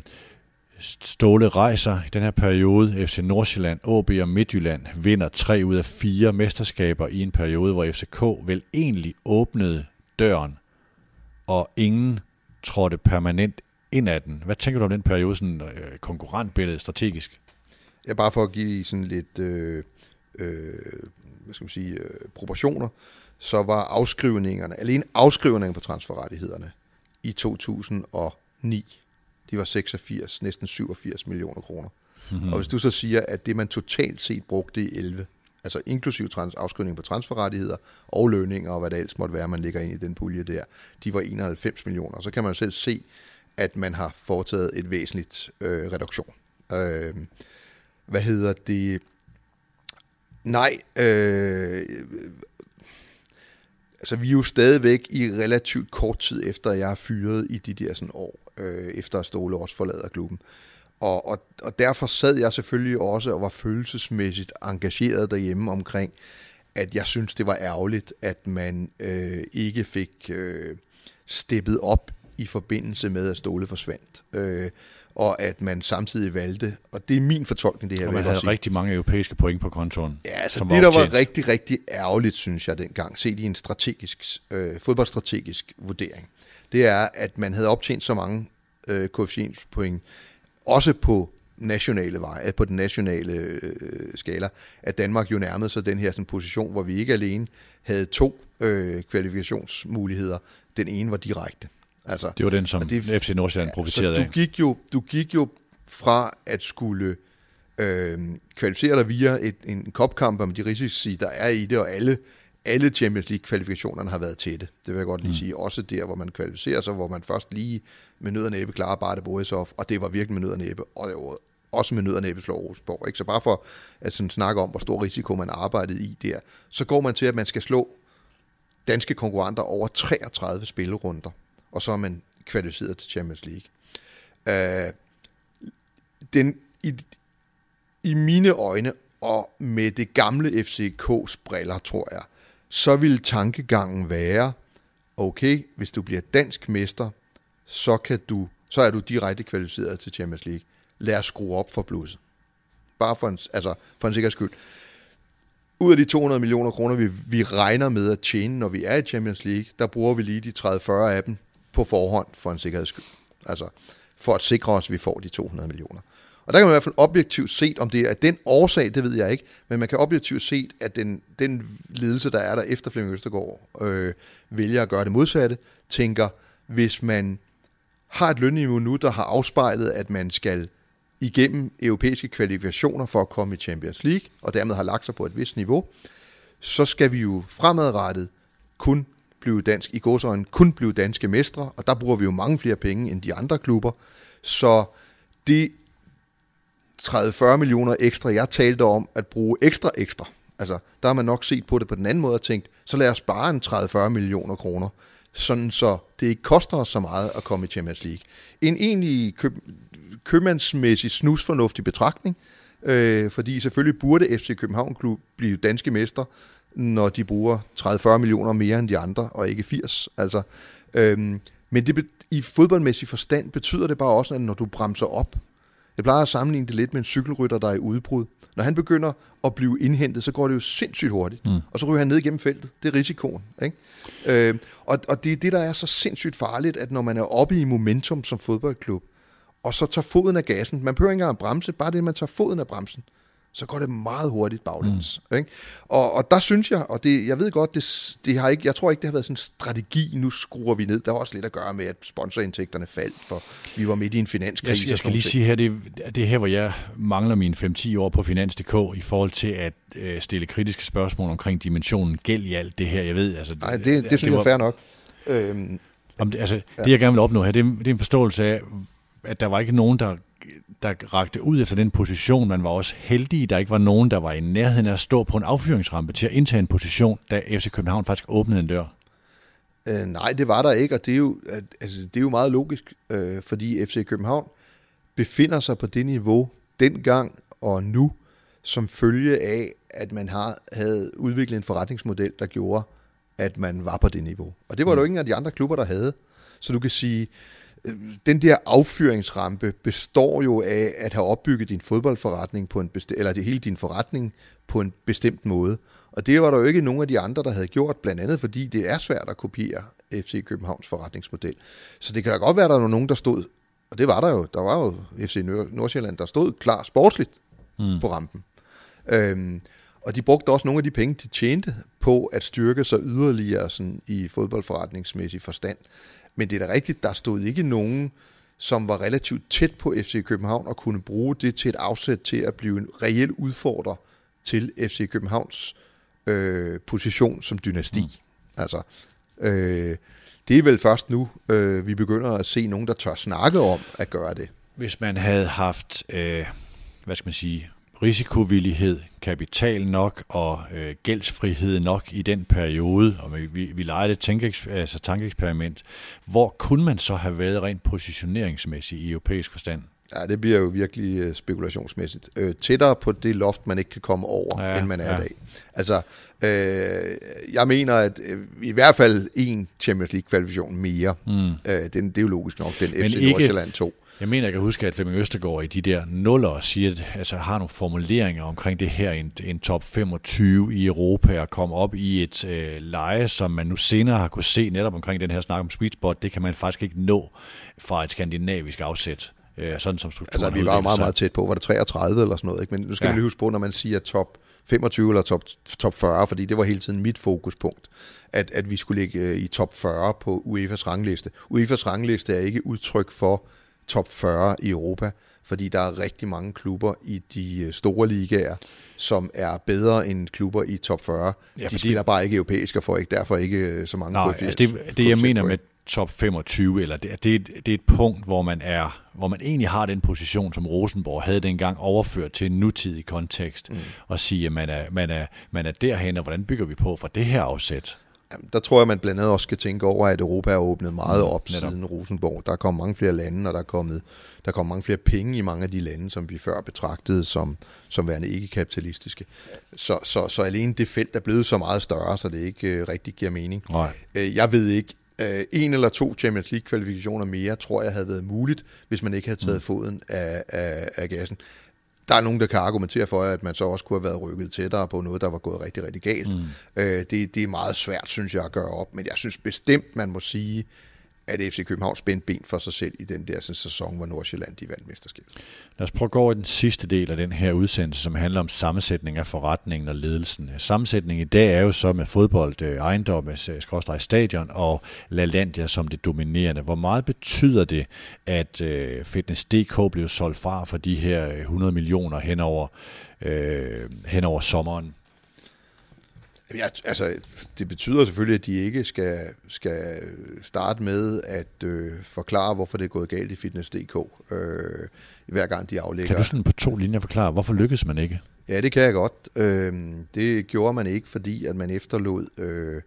Ståle rejser i den her periode. FC Nordsjælland, AB og Midtjylland vinder tre ud af fire mesterskaber i en periode, hvor FCK vel egentlig åbnede døren, og ingen trådte permanent ind ad den. Hvad tænker du om den periode, sådan øh, konkurrentbilledet strategisk? Ja, bare for at give sådan lidt øh, øh, hvad skal man sige, øh, proportioner, så var afskrivningerne, alene afskrivningerne på transferrettighederne i 2009, de var 86, næsten 87 millioner kroner. Mm-hmm. Og hvis du så siger, at det man totalt set brugte i 11, altså inklusiv trans- afskrivning på transferrettigheder og lønninger og hvad det ellers måtte være, man ligger ind i den pulje der, de var 91 millioner. Så kan man selv se, at man har foretaget et væsentligt øh, reduktion. Øh, hvad hedder det? Nej, øh, altså vi er jo stadigvæk i relativt kort tid efter, at jeg er fyret i de der sådan år, øh, efter at Ståle også forlader klubben. Og, og, og derfor sad jeg selvfølgelig også og var følelsesmæssigt engageret derhjemme omkring, at jeg synes, det var ærgerligt, at man øh, ikke fik øh, steppet op i forbindelse med, at Ståle forsvandt. Øh, og at man samtidig valgte, og det er min fortolkning, det her. Og man havde rigtig mange europæiske point på kontoen. Ja, altså det, der var rigtig, rigtig ærgerligt, synes jeg dengang, set i en strategisk, øh, fodboldstrategisk vurdering, det er, at man havde optjent så mange øh, koefficienspoint, også på nationale veje, på den nationale øh, skala, at Danmark jo nærmede sig den her sådan, position, hvor vi ikke alene havde to øh, kvalifikationsmuligheder. Den ene var direkte. Altså, det var den, som det, FC Nordsjælland ja, profiterede af. Du gik, jo, du gik jo fra at skulle øh, kvalificere dig via et, en kopkamp med de risici, der er i det, og alle, alle Champions League-kvalifikationerne har været tætte. Det vil jeg godt lige mm. sige. Også der, hvor man kvalificerer sig, hvor man først lige med nød og næppe klarer bare det Borisov, og det var virkelig med nød og næppe, og det var også med nød og næppe slår Rosenborg. Ikke? Så bare for at sådan snakke om, hvor stor risiko man arbejdede i der, så går man til, at man skal slå danske konkurrenter over 33 spillerunder og så er man kvalificeret til Champions League. Uh, den, i, I mine øjne, og med det gamle FCK's briller, tror jeg, så vil tankegangen være, okay, hvis du bliver dansk mester, så, kan du, så er du direkte kvalificeret til Champions League. Lad os skrue op for blusset. Bare for en, altså for en sikkerheds skyld. Ud af de 200 millioner kroner, vi, vi regner med at tjene, når vi er i Champions League, der bruger vi lige de 30-40 af dem på forhånd for en sikkerheds skyld. Altså for at sikre os, at vi får de 200 millioner. Og der kan man i hvert fald objektivt set, om det er den årsag, det ved jeg ikke, men man kan objektivt set, at den, den ledelse, der er der efter Flemming Østergaard, øh, vælger at gøre det modsatte, tænker, hvis man har et lønniveau nu, der har afspejlet, at man skal igennem europæiske kvalifikationer for at komme i Champions League, og dermed har lagt sig på et vist niveau, så skal vi jo fremadrettet kun blive dansk, i gåsøjne kun blive danske mestre, og der bruger vi jo mange flere penge end de andre klubber. Så det 30-40 millioner ekstra, jeg talte om at bruge ekstra ekstra, altså der har man nok set på det på den anden måde og tænkt, så lad os spare en 30-40 millioner kroner, sådan så det ikke koster os så meget at komme i Champions League. En egentlig køb, købmandsmæssig snusfornuftig betragtning, øh, fordi selvfølgelig burde FC København Klub blive danske mester, når de bruger 30-40 millioner mere end de andre, og ikke 80. Altså, øhm, men det, i fodboldmæssig forstand betyder det bare også, at når du bremser op, jeg plejer at sammenligne det lidt med en cykelrytter, der er i udbrud. Når han begynder at blive indhentet, så går det jo sindssygt hurtigt. Mm. Og så ryger han ned igennem feltet. Det er risikoen. Ikke? Øh, og, og det er det, der er så sindssygt farligt, at når man er oppe i momentum som fodboldklub, og så tager foden af gassen, man behøver ikke engang at bremse, bare det, at man tager foden af bremsen, så går det meget hurtigt baglæns. Mm. Ikke? Og, og der synes jeg, og det, jeg ved godt, det, det har ikke, jeg tror ikke, det har været sådan en strategi, nu skruer vi ned. Der har også lidt at gøre med, at sponsorindtægterne faldt, for vi var midt i en finanskrise. Jeg, jeg skal lige sige her, det, det er her, hvor jeg mangler mine 5-10 år på Finans.dk i forhold til at øh, stille kritiske spørgsmål omkring dimensionen gæld i alt det her. Jeg ved, altså, Nej, det, det, det synes det var, jeg er fair nok. Øhm, om det, altså, ja. det, jeg gerne vil opnå her, det, det er en forståelse af, at der var ikke nogen, der der rakte ud efter den position. Man var også heldig, der ikke var nogen, der var i nærheden af at stå på en affyringsrampe til at indtage en position, da FC København faktisk åbnede en dør. Øh, nej, det var der ikke, og det er jo, altså, det er jo meget logisk, øh, fordi FC København befinder sig på det niveau dengang og nu, som følge af, at man har, havde udviklet en forretningsmodel, der gjorde, at man var på det niveau. Og det var mm. der jo ingen af de andre klubber, der havde. Så du kan sige, den der affyringsrampe består jo af at have opbygget din fodboldforretning på en bestemt, eller det hele din forretning på en bestemt måde. Og det var der jo ikke nogen af de andre, der havde gjort, blandt andet fordi det er svært at kopiere FC Københavns forretningsmodel. Så det kan da godt være, at der var nogen, der stod, og det var der jo, der var jo FC Nordsjælland, der stod klar sportsligt mm. på rampen. Øhm, og de brugte også nogle af de penge, de tjente på at styrke sig yderligere sådan, i fodboldforretningsmæssig forstand. Men det er da rigtigt, der stod ikke nogen, som var relativt tæt på FC København og kunne bruge det til et afsæt til at blive en reel udfordrer til FC Københavns øh, position som dynasti. Mm. Altså, øh, det er vel først nu, øh, vi begynder at se nogen, der tør snakke om at gøre det. Hvis man havde haft, øh, hvad skal man sige, risikovillighed, kapital nok og øh, gældsfrihed nok i den periode, og vi, vi legede et tænke, altså tankeeksperiment, hvor kunne man så have været rent positioneringsmæssigt i europæisk forstand? Ja, det bliver jo virkelig øh, spekulationsmæssigt. Øh, tættere på det loft, man ikke kan komme over, ja, end man er ja. i dag. Altså, øh, jeg mener, at øh, i hvert fald en Champions League-kvalifikation mere. Mm. Øh, det, det er jo logisk nok, den Men FC ikke, Nordsjælland 2. Jeg mener, jeg kan huske, at Flemming Østergaard i de der nuller siger, altså har nogle formuleringer omkring det her, en, en top 25 i Europa, og komme op i et øh, leje, som man nu senere har kunne se netop omkring den her snak om sweet spot, det kan man faktisk ikke nå fra et skandinavisk afsæt. Øh, sådan som strukturen Altså, vi var jo meget, meget tæt på. Var det 33 eller sådan noget? Ikke? Men nu skal ja. vi lige huske på, når man siger top 25 eller top, top 40, fordi det var hele tiden mit fokuspunkt, at, at vi skulle ligge øh, i top 40 på UEFA's rangliste. UEFA's rangliste er ikke udtryk for top 40 i Europa, fordi der er rigtig mange klubber i de øh, store ligaer, som er bedre end klubber i top 40. Ja, de spiller bare ikke europæisk og får ikke, derfor ikke øh, så mange Nej, altså det, det jeg mener med top 25, eller det, det, det er et punkt, hvor man er, hvor man egentlig har den position, som Rosenborg havde dengang overført til en nutidig kontekst, mm. og sige, at man er, man, er, man er derhen, og hvordan bygger vi på for det her afsæt? Jamen, der tror jeg, man blandt andet også skal tænke over, at Europa er åbnet meget mm, op Netop. siden Rosenborg. Der er kommet mange flere lande, og der er kommet, der er kommet mange flere penge i mange af de lande, som vi før betragtede som, som værende ikke-kapitalistiske. Så, så, så alene det felt er blevet så meget større, så det ikke øh, rigtig giver mening. Nej. Øh, jeg ved ikke, øh, en eller to Champions League-kvalifikationer mere, tror jeg havde været muligt, hvis man ikke havde taget mm. foden af, af, af gassen der er nogen, der kan argumentere for, at man så også kunne have været rykket tættere på noget, der var gået rigtig, rigtig galt. Mm. Øh, det, det er meget svært, synes jeg, at gøre op, men jeg synes bestemt, man må sige, at FC København spændte ben for sig selv i den der sådan, sæson, hvor Nordsjælland de vandt mesterskabet. Lad os prøve at gå over i den sidste del af den her udsendelse, som handler om sammensætning af forretningen og ledelsen. Sammensætningen i dag er jo så med fodbold, øh, ejendomme, skråstrej stadion og LaLandia som det dominerende. Hvor meget betyder det, at øh, Fitness.dk blev solgt fra for de her øh, 100 millioner henover, øh, henover sommeren? Ja, altså, det betyder selvfølgelig, at de ikke skal, skal starte med at øh, forklare, hvorfor det er gået galt i Fitness.dk, øh, hver gang de aflægger. Kan du sådan på to linjer forklare, hvorfor lykkes man ikke? Ja, det kan jeg godt. Øh, det gjorde man ikke, fordi at man efterlod øh,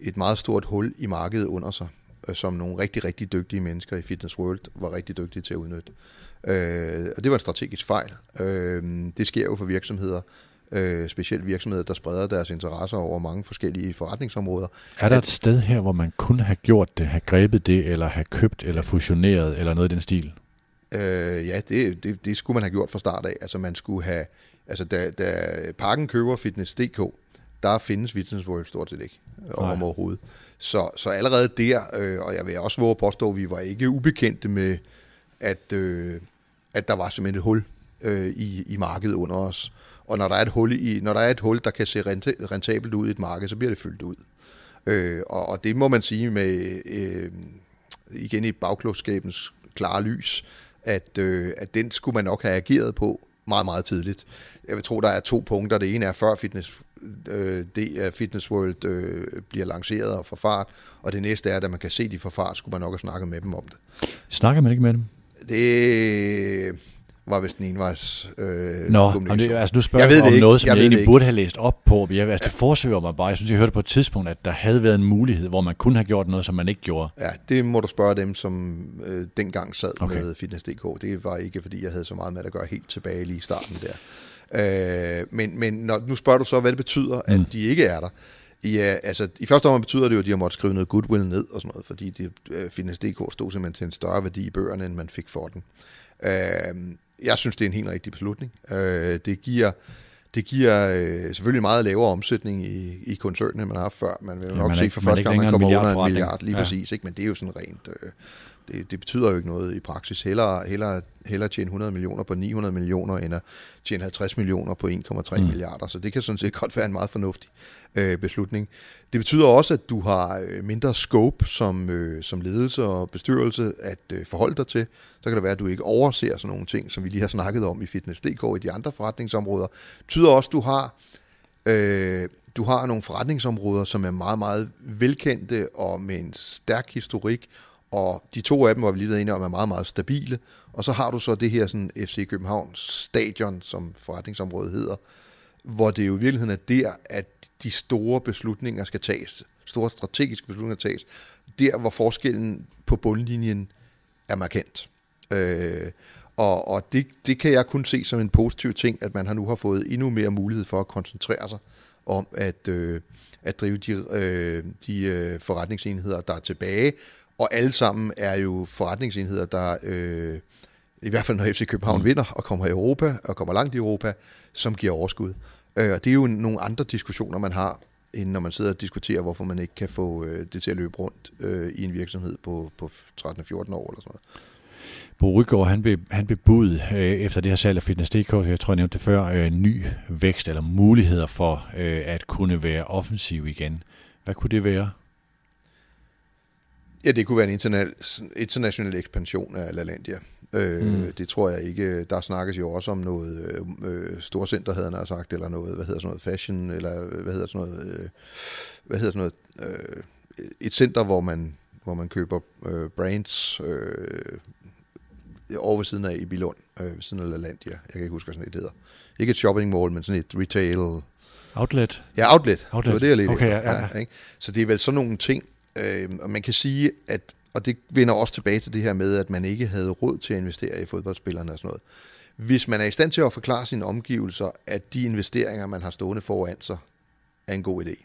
et meget stort hul i markedet under sig, øh, som nogle rigtig, rigtig dygtige mennesker i Fitness World var rigtig dygtige til at udnytte. Øh, og det var en strategisk fejl. Øh, det sker jo for virksomheder, øh, specielt virksomheder, der spreder deres interesser over mange forskellige forretningsområder. Er der et sted her, hvor man kunne have gjort det, have grebet det, eller have købt, eller fusioneret, eller noget i den stil? Øh, ja, det, det, det skulle man have gjort fra start af. Altså man skulle have, altså da, da Parken køber Fitness.dk, der findes Fitness World stort set ikke om overhovedet. Så, så allerede der, øh, og jeg vil også våge at påstå, at vi var ikke ubekendte med, at, øh, at der var simpelthen et hul øh, i, i markedet under os. Og når der er et hul, i, når der, er et hul der kan se rentabelt ud i et marked, så bliver det fyldt ud. Øh, og, og det må man sige med, øh, igen i bagklogskabens klare lys, at, øh, at den skulle man nok have ageret på meget, meget tidligt. Jeg vil tro, der er to punkter. Det ene er, før fitness, øh, det er Fitness World øh, bliver lanceret og får fart, og det næste er, at man kan se de får fart, skulle man nok have snakket med dem om det. Snakker man ikke med dem? Det var vist en envejs øh, Nå, kommunikation. det, altså nu spørger Jeg jeg, om det ikke. noget, som Jeg jeg, det egentlig ikke. burde have læst op på. Jeg, altså, det forsøger mig bare. Jeg synes, jeg hørte på et tidspunkt, at der havde været en mulighed, hvor man kunne have gjort noget, som man ikke gjorde. Ja, det må du spørge dem, som øh, dengang sad Okay. med Fitness.dk. Det var ikke, fordi jeg havde så meget med at gøre helt tilbage lige i starten der. Øh, men men når, nu spørger du så, hvad det betyder, at Mm. de ikke er der. Ja, altså, I første omgang betyder det jo, at de har måttet skrive noget goodwill ned og sådan noget, fordi de, øh, Fitness.dk stod simpelthen til en større værdi i bøgerne, end man fik for den. Øh, jeg synes, det er en helt rigtig beslutning. Øh, det giver, det giver øh, selvfølgelig meget lavere omsætning i, i koncernen, end man har haft før. Man vil jo Ja, nok se for første gang, man kommer under en milliard, lige Ja. præcis. Ikke? Men det er jo sådan rent... Øh, det, det betyder jo ikke noget i praksis. Hellere, hellere, hellere tjene 100 millioner på 900 millioner, end at tjene 50 millioner på 1,3 Mm. mm. milliarder. Så det kan sådan set [LAUGHS] godt være en meget fornuftig øh, beslutning. Det betyder også, at du har øh, mindre scope som, øh, som ledelse og bestyrelse at øh, forholde dig til. Så kan det være, at du ikke overser sådan nogle ting, som vi lige har snakket om i Fitness.dk og i de andre forretningsområder. Det betyder også, at du har Øh, du har nogle forretningsområder, som er meget, meget velkendte og med en stærk historik, og de to af dem var vi lige været enige om, er meget, meget stabile. Og så har du så det her sådan FC Københavns stadion, som forretningsområdet hedder, hvor det jo i virkeligheden er der, at de store beslutninger skal tages, store strategiske beslutninger tages, der hvor forskellen på bundlinjen er markant. Øh, og og det, det kan jeg kun se som en positiv ting, at man har nu har fået endnu mere mulighed for at koncentrere sig om at, øh, at drive de, øh, de øh, forretningsenheder, der er tilbage. Og alle sammen er jo forretningsenheder, der øh, i hvert fald når FC København Mm. vinder og kommer i Europa og kommer langt i Europa, som giver overskud. Øh, og det er jo nogle andre diskussioner, man har, end når man sidder og diskuterer, hvorfor man ikke kan få øh, det til at løbe rundt øh, i en virksomhed på, på 13-14 år eller sådan noget. Bo Rygaard, han, be, han bebud øh, efter det her salg af Fitness.dk, jeg tror, jeg nævnte det før, øh, ny vækst eller muligheder for øh, at kunne være offensiv igen. Hvad kunne det være? Ja, det kunne være en international, international ekspansion af LaLandia. Øh, Mm. Det tror jeg ikke. Der snakkes jo også om noget øh, øh, storcenter, havde han sagt, eller noget, hvad hedder sådan noget, fashion, eller hvad hedder sådan noget, øh, hvad hedder sådan noget, øh, et center, hvor man, hvor man køber øh, brands øh, over ved siden af i Bilund, øh, ved siden af LaLandia. Jeg kan ikke huske, hvad sådan et hedder. Ikke et shopping mall, men sådan et retail Outlet? Ja, outlet. Outlet. Det var det, jeg lidt Okay, efter. ja, ja. ikke? Så det er vel sådan nogle ting, øh, og man kan sige, at, og det vender også tilbage til det her med, at man ikke havde råd til at investere i fodboldspillerne og sådan noget. Hvis man er i stand til at forklare sine omgivelser, at de investeringer, man har stående foran sig, er en god idé,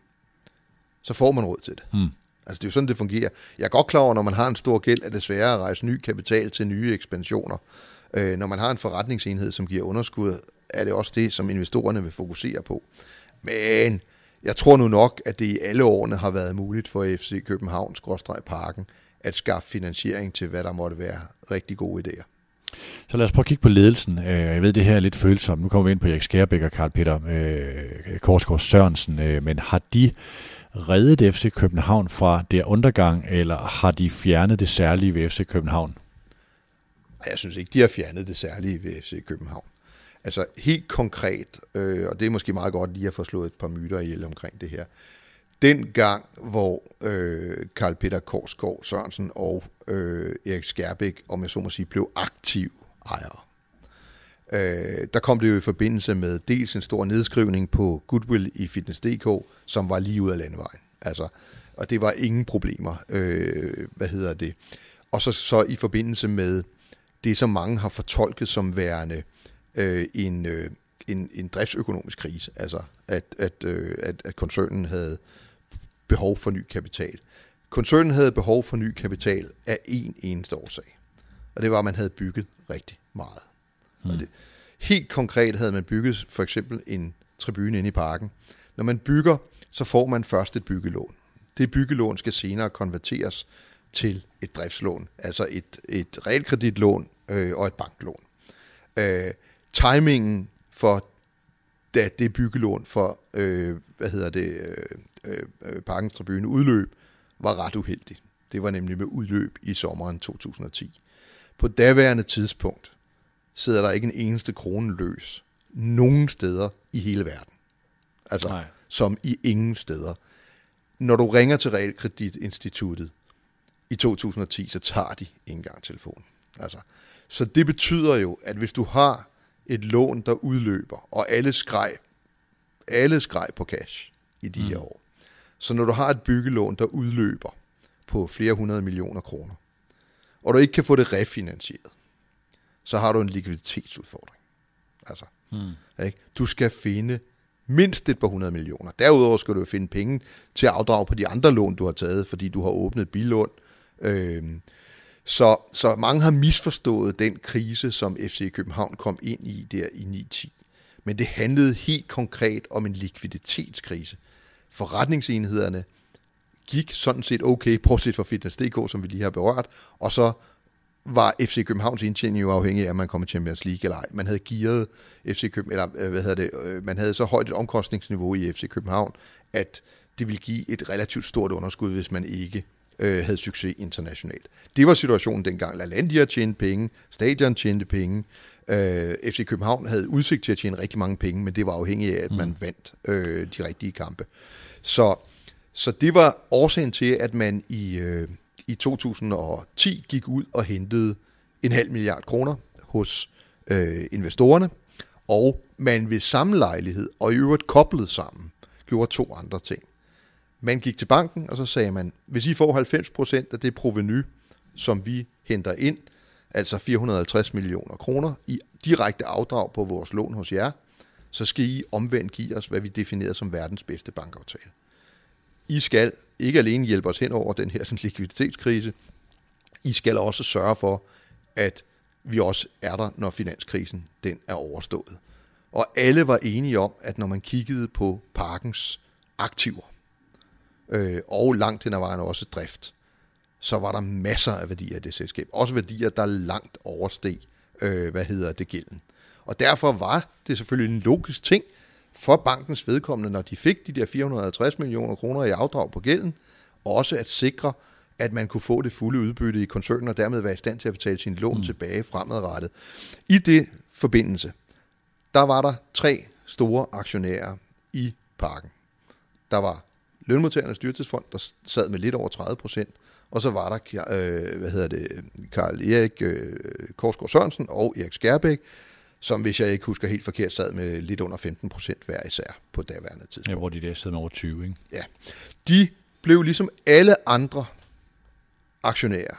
så får man råd til det. Hmm. Altså det er jo sådan, det fungerer. Jeg er godt klar over, når man har en stor gæld, at det er sværere at rejse ny kapital til nye ekspansioner. Øh, når man har en forretningsenhed, som giver underskud, er det også det, som investorerne vil fokusere på. Men jeg tror nu nok, at det i alle årene har været muligt for FC København, Parken, at skaffe finansiering til, hvad der måtte være rigtig gode idéer. Så lad os prøve at kigge på ledelsen. Øh, Jeg ved, det her er lidt følsomt. Nu kommer vi ind på Erik Skærbæk og Karl Peter øh, Korsgaard Sørensen. Øh, men har de reddet FC København fra der undergang, eller har de fjernet det særlige ved FC København? Jeg synes ikke, de har fjernet det særlige ved FC København. Altså helt konkret, øh, og det er måske meget godt lige at få slået et par myter ihjel omkring det her. Den gang, hvor øh, Karl Peter Korsgaard Sørensen og øh, Erik Skærbæk, om jeg så må sige, blev aktiv ejere, øh, der kom det jo i forbindelse med dels en stor nedskrivning på Goodwill i Fitness.dk, som var lige ud af landevejen. Altså, og det var ingen problemer. Øh, hvad hedder det? Og så, så i forbindelse med det, som mange har fortolket som værende øh, en, øh, en, en driftsøkonomisk krise, altså at, at, øh, at, at koncernen havde behov for ny kapital. Koncernen havde behov for ny kapital af en eneste årsag, og det var, at man havde bygget rigtig meget. Mm. Og det, helt konkret havde man bygget for eksempel en tribune inde i parken. Når man bygger, så får man først et byggelån. Det byggelån skal senere konverteres til et driftslån, altså et, et realkreditlån øh, og et banklån. Øh, timingen for da det byggelån for øh, hvad hedder det, øh, øh, Parkens Tribune udløb, var ret uheldig. Det var nemlig med udløb i sommeren 2010. På daværende tidspunkt sidder der ikke en eneste krone løs nogen steder i hele verden. Altså, Nej. som i ingen steder. Når du ringer til Realkreditinstituttet i 2010, så tager de ikke engang telefonen. Altså, så det betyder jo, at hvis du har et lån, der udløber, og alle skreg, alle skreg på cash i de mm. her år. Så når du har et byggelån, der udløber på flere hundrede millioner kroner, og du ikke kan få det refinansieret, så har du en likviditetsudfordring. Altså, mm. ikke? Du skal finde mindst et par hundrede millioner. Derudover skal du finde penge til at afdrage på de andre lån, du har taget, fordi du har åbnet et billån. Så, så mange har misforstået den krise, som FC København kom ind i der i 9-10. Men det handlede helt konkret om en likviditetskrise. Forretningsenhederne gik sådan set okay, bortset for Fitness.dk, som vi lige har berørt, og så var FC Københavns indtjening jo afhængig af, om man kom til Champions League eller ej. Man havde gearet FC København, eller øh, hvad hedder det, øh, man havde så højt et omkostningsniveau i FC København, at det ville give et relativt stort underskud, hvis man ikke øh, havde succes internationalt. Det var situationen dengang. LaLandia tjente penge, Stadion tjente penge, øh, FC København havde udsigt til at tjene rigtig mange penge, men det var afhængigt af, at man mm. vandt øh, de rigtige kampe. Så, så det var årsagen til, at man i, øh, i 2010 gik ud og hentede en halv milliard kroner hos øh, investorerne, og man ved samme lejlighed, og i øvrigt koblet sammen, gjorde to andre ting. Man gik til banken, og så sagde man, hvis I får 90% af det proveny, som vi henter ind, altså 450 millioner kroner, i direkte afdrag på vores lån hos jer, så skal I omvendt give os, hvad vi definerer som verdens bedste bankaftale. I skal ikke alene hjælpe os hen over den her [LAUGHS] sådan, likviditetskrise, I skal også sørge for, at vi også er der, når finanskrisen den er overstået. Og alle var enige om, at når man kiggede på parkens aktiver, øh, og langt hen ad vejen også drift, så var der masser af værdier i det selskab. Også værdier, der langt oversteg, øh, hvad hedder det, gælden. Og derfor var det selvfølgelig en logisk ting for bankens vedkommende, når de fik de der 450 millioner kroner i afdrag på gælden, også at sikre, at man kunne få det fulde udbytte i koncernen, og dermed være i stand til at betale sin lån mm. tilbage fremadrettet. I det forbindelse, der var der tre store aktionærer i parken. Der var Lønmodtagernes Dyrtidsfond, der sad med lidt over 30 procent, og så var der, øh, hvad hedder det, Karl Erik øh, Korsgaard Sørensen og Erik Skærbæk, som hvis jeg ikke husker helt forkert, sad med lidt under 15 procent hver især på daværende tidspunkt. Ja, hvor de der sad med over 20, ikke? Ja. De blev ligesom alle andre aktionærer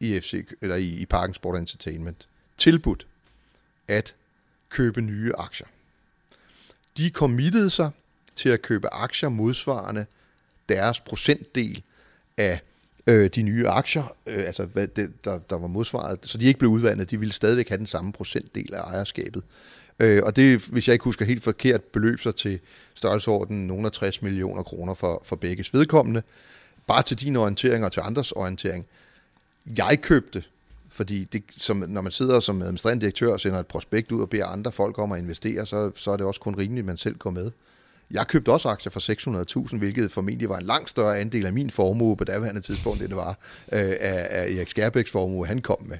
i, FC, eller i, i Parken Sport Entertainment tilbudt at købe nye aktier. De committede sig til at købe aktier modsvarende deres procentdel af øh, de nye aktier, øh, altså hvad det, der, der var modsvaret, så de ikke blev udvandet, de ville stadigvæk have den samme procentdel af ejerskabet. Øh, og det, hvis jeg ikke husker helt forkert, beløb sig til størrelsesorden nogle af 60 millioner kroner for, for begges vedkommende. Bare til din orientering og til andres orientering. Jeg købte, fordi det, som, når man sidder som administrerende direktør og sender et prospekt ud og beder andre folk om at investere, så, så er det også kun rimeligt, at man selv går med. Jeg købte også aktier for 600.000, hvilket formentlig var en langt større andel af min formue på daværende tidspunkt, end det var øh, af, af Erik Skærbæks formue, han kom med.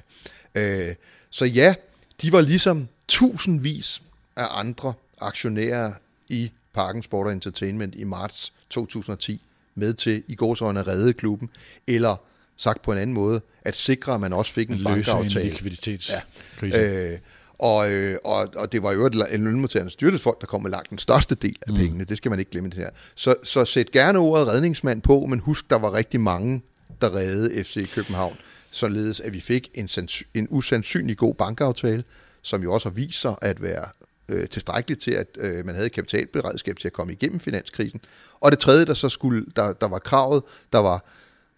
Øh, så ja, de var ligesom tusindvis af andre aktionærer i Parken Sport Entertainment i marts 2010 med til i gårsøjne at redde klubben, eller sagt på en anden måde, at sikre, at man også fik en Løse bankaftale. en likviditetskrise. Ja. Øh, og, øh, og, og det var jo et, en lønmodtagernes styrtesfond, der kom med langt den største del af mm. pengene. Det skal man ikke glemme det her. Så, så sæt gerne ordet redningsmand på, men husk, der var rigtig mange, der reddede FC København, således at vi fik en, en usandsynlig god bankaftale, som jo også har vist sig at være øh, tilstrækkeligt til, at øh, man havde kapitalberedskab til at komme igennem finanskrisen. Og det tredje, der så skulle, der, der var kravet, der var,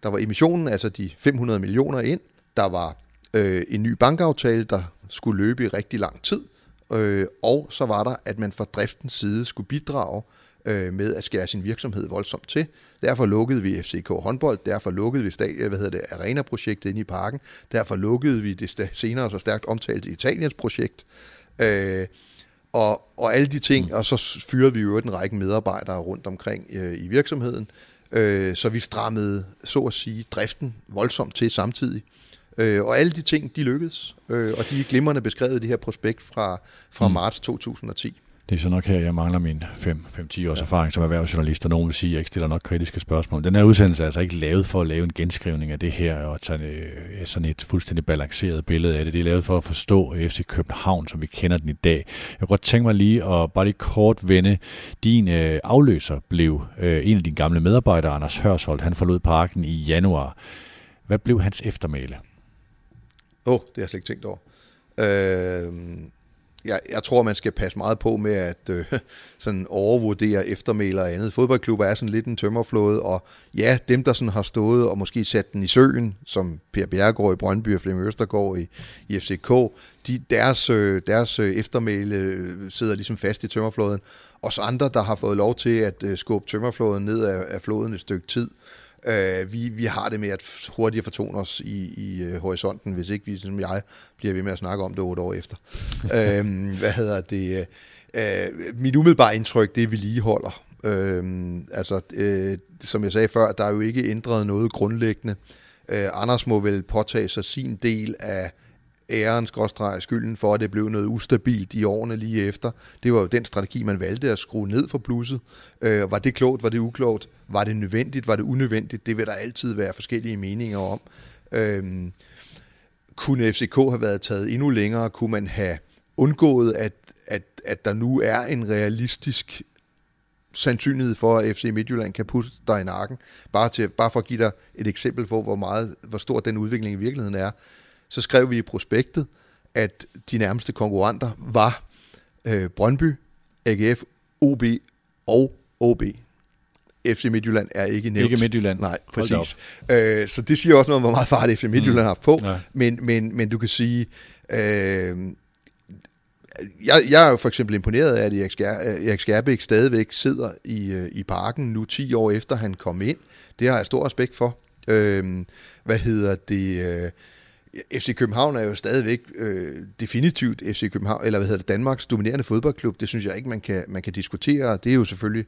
der var emissionen, altså de 500 millioner ind, der var øh, en ny bankaftale, der skulle løbe i rigtig lang tid, øh, og så var der, at man fra driftens side skulle bidrage øh, med at skære sin virksomhed voldsomt til. Derfor lukkede vi FCK håndbold, derfor lukkede vi stad, øh, hvad hedder det, arena-projektet inde i parken, derfor lukkede vi det senere så stærkt omtalte Italiens projekt, øh, og, og alle de ting, mm. og så fyrede vi jo en række medarbejdere rundt omkring øh, i virksomheden, øh, så vi strammede, så at sige, driften voldsomt til samtidig. Øh, og alle de ting, de lykkedes, øh, og de er glimrende beskrevet i det her prospekt fra, fra mm. marts 2010. Det er så nok her, jeg mangler min 5-10 års ja. erfaring som erhvervsjournalist, og nogen vil sige, at jeg ikke stiller nok kritiske spørgsmål. Den her udsendelse er altså ikke lavet for at lave en genskrivning af det her, og tage øh, sådan et fuldstændig balanceret billede af det. Det er lavet for at forstå FC København, som vi kender den i dag. Jeg kunne godt tænke mig lige at bare lige kort vende. Din øh, afløser blev øh, en af dine gamle medarbejdere, Anders Hørsholdt. Han forlod parken i januar. Hvad blev hans eftermæle? Åh, oh, det har jeg slet ikke tænkt over. Øh, jeg, jeg tror, man skal passe meget på med at øh, [LAUGHS] sådan overvurdere eftermæler og andet. Fodboldklubber er sådan lidt en tømmerflåde, og ja, dem, der sådan har stået og måske sat den i søen, som Per Bjerregaard i Brøndby og Flemming Østergaard i, i FCK, de, deres, øh, deres øh, eftermæle øh, sidder ligesom fast i tømmerflåden. Også andre, der har fået lov til at øh, skubbe tømmerflåden ned af, af floden et stykke tid, Øh, vi, vi har det med at hurtigt fortone os i, i uh, horisonten, hvis ikke vi, som jeg, bliver ved med at snakke om det otte år efter. [LAUGHS] øh, hvad hedder det? Øh, mit umiddelbare indtryk, det er, at vi lige holder. Øh, altså, øh, som jeg sagde før, der er jo ikke ændret noget grundlæggende. Øh, Anders må vel påtage sig sin del af æren, skråstreg, skylden for, at det blev noget ustabilt i årene lige efter. Det var jo den strategi, man valgte at skrue ned for plusset. Øh, var det klogt? Var det uklogt? Var det nødvendigt? Var det unødvendigt? Det vil der altid være forskellige meninger om. Øh, kunne FCK have været taget endnu længere? Kunne man have undgået, at, at, at der nu er en realistisk sandsynlighed for, at FC Midtjylland kan putte dig i nakken. Bare, til, bare for at give dig et eksempel på, hvor, meget, hvor stor den udvikling i virkeligheden er så skrev vi i prospektet, at de nærmeste konkurrenter var øh, Brøndby, AGF, OB og OB. FC Midtjylland er ikke nævnt. Ikke Midtjylland. Nej, præcis. Øh, så det siger også noget om, hvor meget fart FC Midtjylland mm. har haft på. Ja. Men, men, men du kan sige, øh, jeg, jeg er jo for eksempel imponeret af, at Erik, Skær, Erik Skærbæk stadigvæk sidder i, øh, i parken nu 10 år efter han kom ind. Det har jeg stor respekt for. Øh, hvad hedder det? Øh, FC København er jo stadigvæk øh, definitivt FC København, eller hvad hedder det, Danmarks dominerende fodboldklub. Det synes jeg ikke, man kan, man kan diskutere. Det er jo selvfølgelig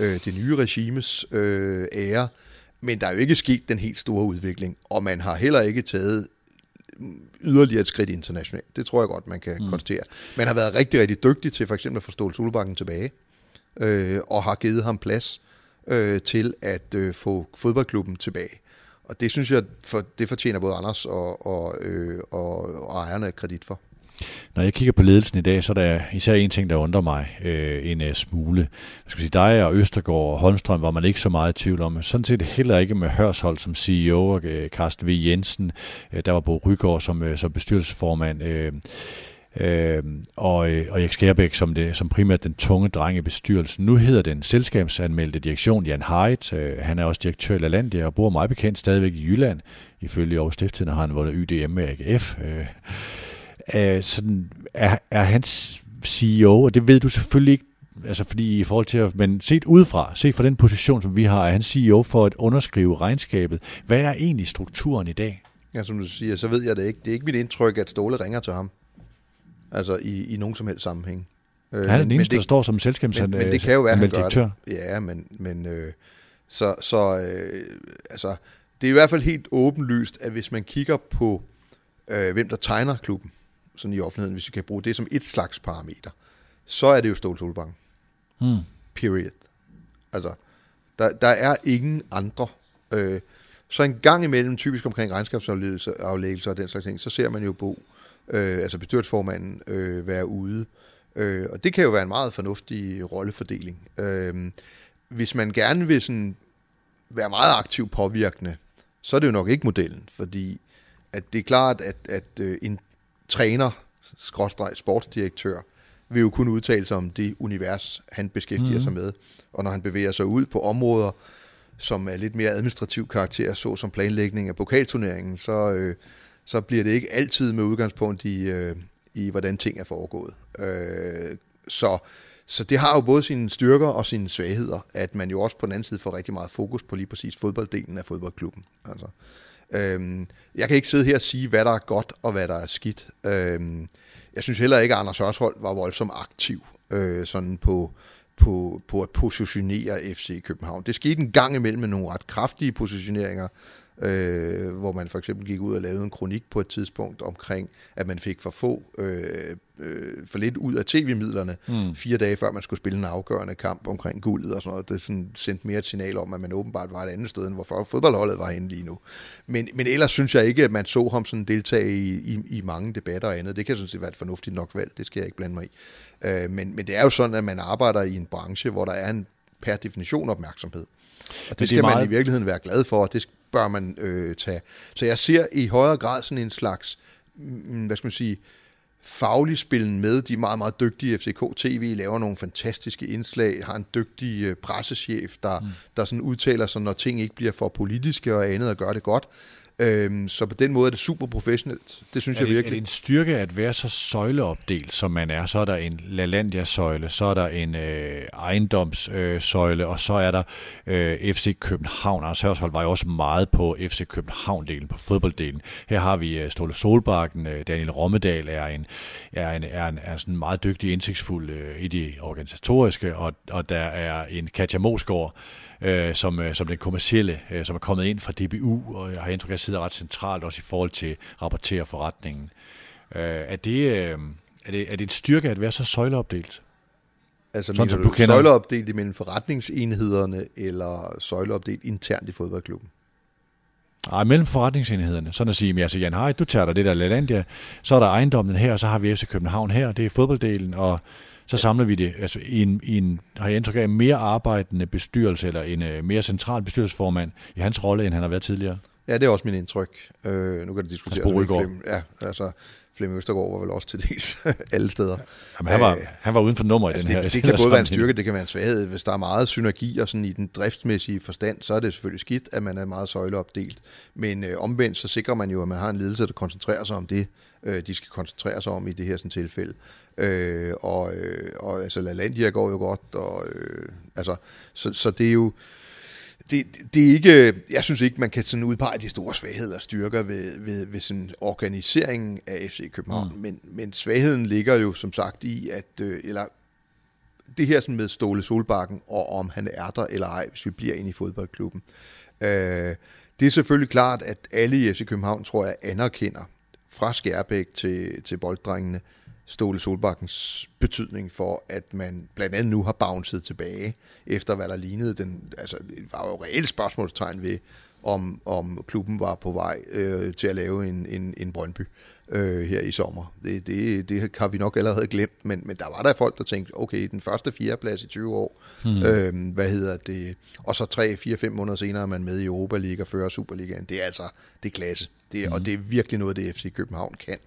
øh, det nye regimes øh, ære, men der er jo ikke sket den helt store udvikling, og man har heller ikke taget yderligere et skridt internationalt. Det tror jeg godt, man kan mm. konstatere. Man har været rigtig, rigtig dygtig til for eksempel at få Ståle Solbakken tilbage, øh, og har givet ham plads øh, til at øh, få fodboldklubben tilbage. Og det synes jeg, for, det fortjener både Anders og, og, øh, og, og ejerne kredit for. Når jeg kigger på ledelsen i dag, så er der især en ting, der undrer mig øh, en uh, smule. Jeg skal sige, dig og Østergaard og Holmstrøm var man ikke så meget i tvivl om. Sådan set heller ikke med Hørshold som CEO og øh, Carsten V. Jensen. Øh, der var Bo Rygaard som, øh, som bestyrelsesformand. Øh, Øhm, øh, og, og Erik Skærbæk som, det, som primært den tunge dreng i bestyrelsen. Nu hedder den selskabsanmeldte direktion Jan Heidt. Øh, han er også direktør i LaLandia og bor meget bekendt stadigvæk i Jylland. Ifølge Aarhus Stiftstidende har han vundet YDM med AGF. Øh, øh, sådan, er, er hans CEO, og det ved du selvfølgelig ikke, altså fordi i forhold til at, men set udefra, set fra den position, som vi har, er han CEO for at underskrive regnskabet. Hvad er egentlig strukturen i dag? Ja, som du siger, så ved jeg det ikke. Det er ikke mit indtryk, at Ståle ringer til ham altså i, i nogen som helst sammenhæng. Øh, han er den eneste, det, der står som selskabsand, men, men det kan jo være, han gør det. Ja, men, men øh, så, så øh, altså, det er i hvert fald helt åbenlyst, at hvis man kigger på, øh, hvem der tegner klubben, sådan i offentligheden, hvis vi kan bruge det som et slags parameter, så er det jo Ståle Solbank. Hmm. Period. Altså, der, der er ingen andre. Øh, så en gang imellem, typisk omkring regnskabsaflæggelser og den slags ting, så ser man jo Bo øh, altså bestyrelsesformanden, øh, være ude. Øh, og det kan jo være en meget fornuftig rollefordeling. Øh, hvis man gerne vil sådan være meget aktiv påvirkende, så er det jo nok ikke modellen, fordi at det er klart, at, at øh, en træner, skråstreg sportsdirektør, vil jo kun udtale sig om det univers, han beskæftiger mm. sig med. Og når han bevæger sig ud på områder, som er lidt mere administrativ karakter, så som planlægning af pokalturneringen, så, øh, så bliver det ikke altid med udgangspunkt i, øh, i hvordan ting er foregået. Øh, så, så det har jo både sine styrker og sine svagheder, at man jo også på den anden side får rigtig meget fokus på lige præcis fodbolddelen af fodboldklubben. Altså, øh, jeg kan ikke sidde her og sige, hvad der er godt og hvad der er skidt. Øh, jeg synes heller ikke, at Anders Hørsholdt var voldsomt aktiv øh, sådan på, på, på at positionere FC København. Det skete en gang imellem med nogle ret kraftige positioneringer, øh, hvor man for eksempel gik ud og lavede en kronik på et tidspunkt omkring, at man fik for få, øh, øh, for lidt ud af tv-midlerne, mm. fire dage før man skulle spille en afgørende kamp omkring guldet og sådan noget. Det sådan sendte mere et signal om, at man åbenbart var et andet sted, end hvorfor fodboldholdet var henne lige nu. Men, men ellers synes jeg ikke, at man så ham sådan deltage i, i, i mange debatter og andet. Det kan sådan set være et fornuftigt nok valg, det skal jeg ikke blande mig i. Øh, men, men det er jo sådan, at man arbejder i en branche, hvor der er en per definition opmærksomhed. Og det, det skal meget... man i virkeligheden være glad for, og det bør man øh, tage. Så jeg ser i højere grad sådan en slags, mm, hvad skal man sige, faglig spillen med. De er meget, meget dygtige. FCK TV laver nogle fantastiske indslag, har en dygtig øh, pressechef, der, mm. der sådan udtaler sig, når ting ikke bliver for politiske og andet, og gør det godt. Øhm, så på den måde er det super professionelt. Det synes er jeg det, virkelig. Er det en styrke at være så søjleopdelt, som man er? Så er der en LaLandia-søjle, så er der en øh, ejendomssøjle, øh, og så er der øh, FC København. Anders Hørsholdt var jo også meget på FC København-delen, på fodbolddelen. Her har vi øh, Ståle Solbakken, øh, Daniel Rommedal er en, er en, er en, er en sådan meget dygtig, indsigtsfuld øh, i det organisatoriske, og, og der er en Katja Mosgaard, øh, som, øh, som den kommercielle, øh, som er kommet ind fra DBU, og jeg har indtryk af, at sidder ret centralt også i forhold til rapportere forretningen. Øh, er, det, øh, er, det, er det en styrke at være så søjleopdelt? Altså, Sådan, som du, kender... søjleopdelt imellem forretningsenhederne, eller søjleopdelt internt i fodboldklubben? Nej, mellem forretningsenhederne. Sådan at sige, altså Jan Harry, du tager dig det der Lalandia, så er der ejendommen her, og så har vi FC København her, det er fodbolddelen, og så samler vi det altså, i, en, i en, har jeg indtryk af, mere arbejdende bestyrelse, eller en uh, mere central bestyrelsesformand i hans rolle, end han har været tidligere. Ja, det er også min indtryk. Øh, nu kan det diskuteres. Flem, ja, altså, Flemming Østergaard var vel også til dels [LAUGHS] alle steder. Jamen, han, var, øh, han var uden for nummer altså i den det, her. Det kan både være en styrke, det kan være en svaghed. Hvis der er meget synergi og sådan i den driftsmæssige forstand, så er det selvfølgelig skidt, at man er meget søjleopdelt. Men øh, omvendt, så sikrer man jo, at man har en ledelse, der koncentrerer sig om det, øh, de skal koncentrere sig om i det her sådan, tilfælde. Øh, og, øh, og altså, LaLandia går jo godt, og, øh, altså, så, så det er jo det, det er ikke, jeg synes ikke, man kan sådan udpege de store svagheder og styrker ved, ved, ved sådan organiseringen af FC København, mm. men, men svagheden ligger jo som sagt i, at, øh, eller det her sådan med Ståle Solbakken, og om han er der eller ej, hvis vi bliver inde i fodboldklubben. Øh, det er selvfølgelig klart, at alle i FC København, tror jeg, anerkender, fra Skærbæk til, til bolddrengene, Ståle Solbakkens betydning for, at man blandt andet nu har bounced tilbage, efter hvad der lignede den, altså det var jo reelt spørgsmålstegn ved, om, om klubben var på vej øh, til at lave en, en, en Brøndby øh, her i sommer. Det, det, det har vi nok allerede glemt, men, men der var der folk, der tænkte, okay, den første fireplads i 20 år, hmm. øh, hvad hedder det, og så tre, fire, fem måneder senere er man med i Europa League og fører Superligaen. Det er altså, det er klasse. Det, hmm. Og det er virkelig noget, det FC København kan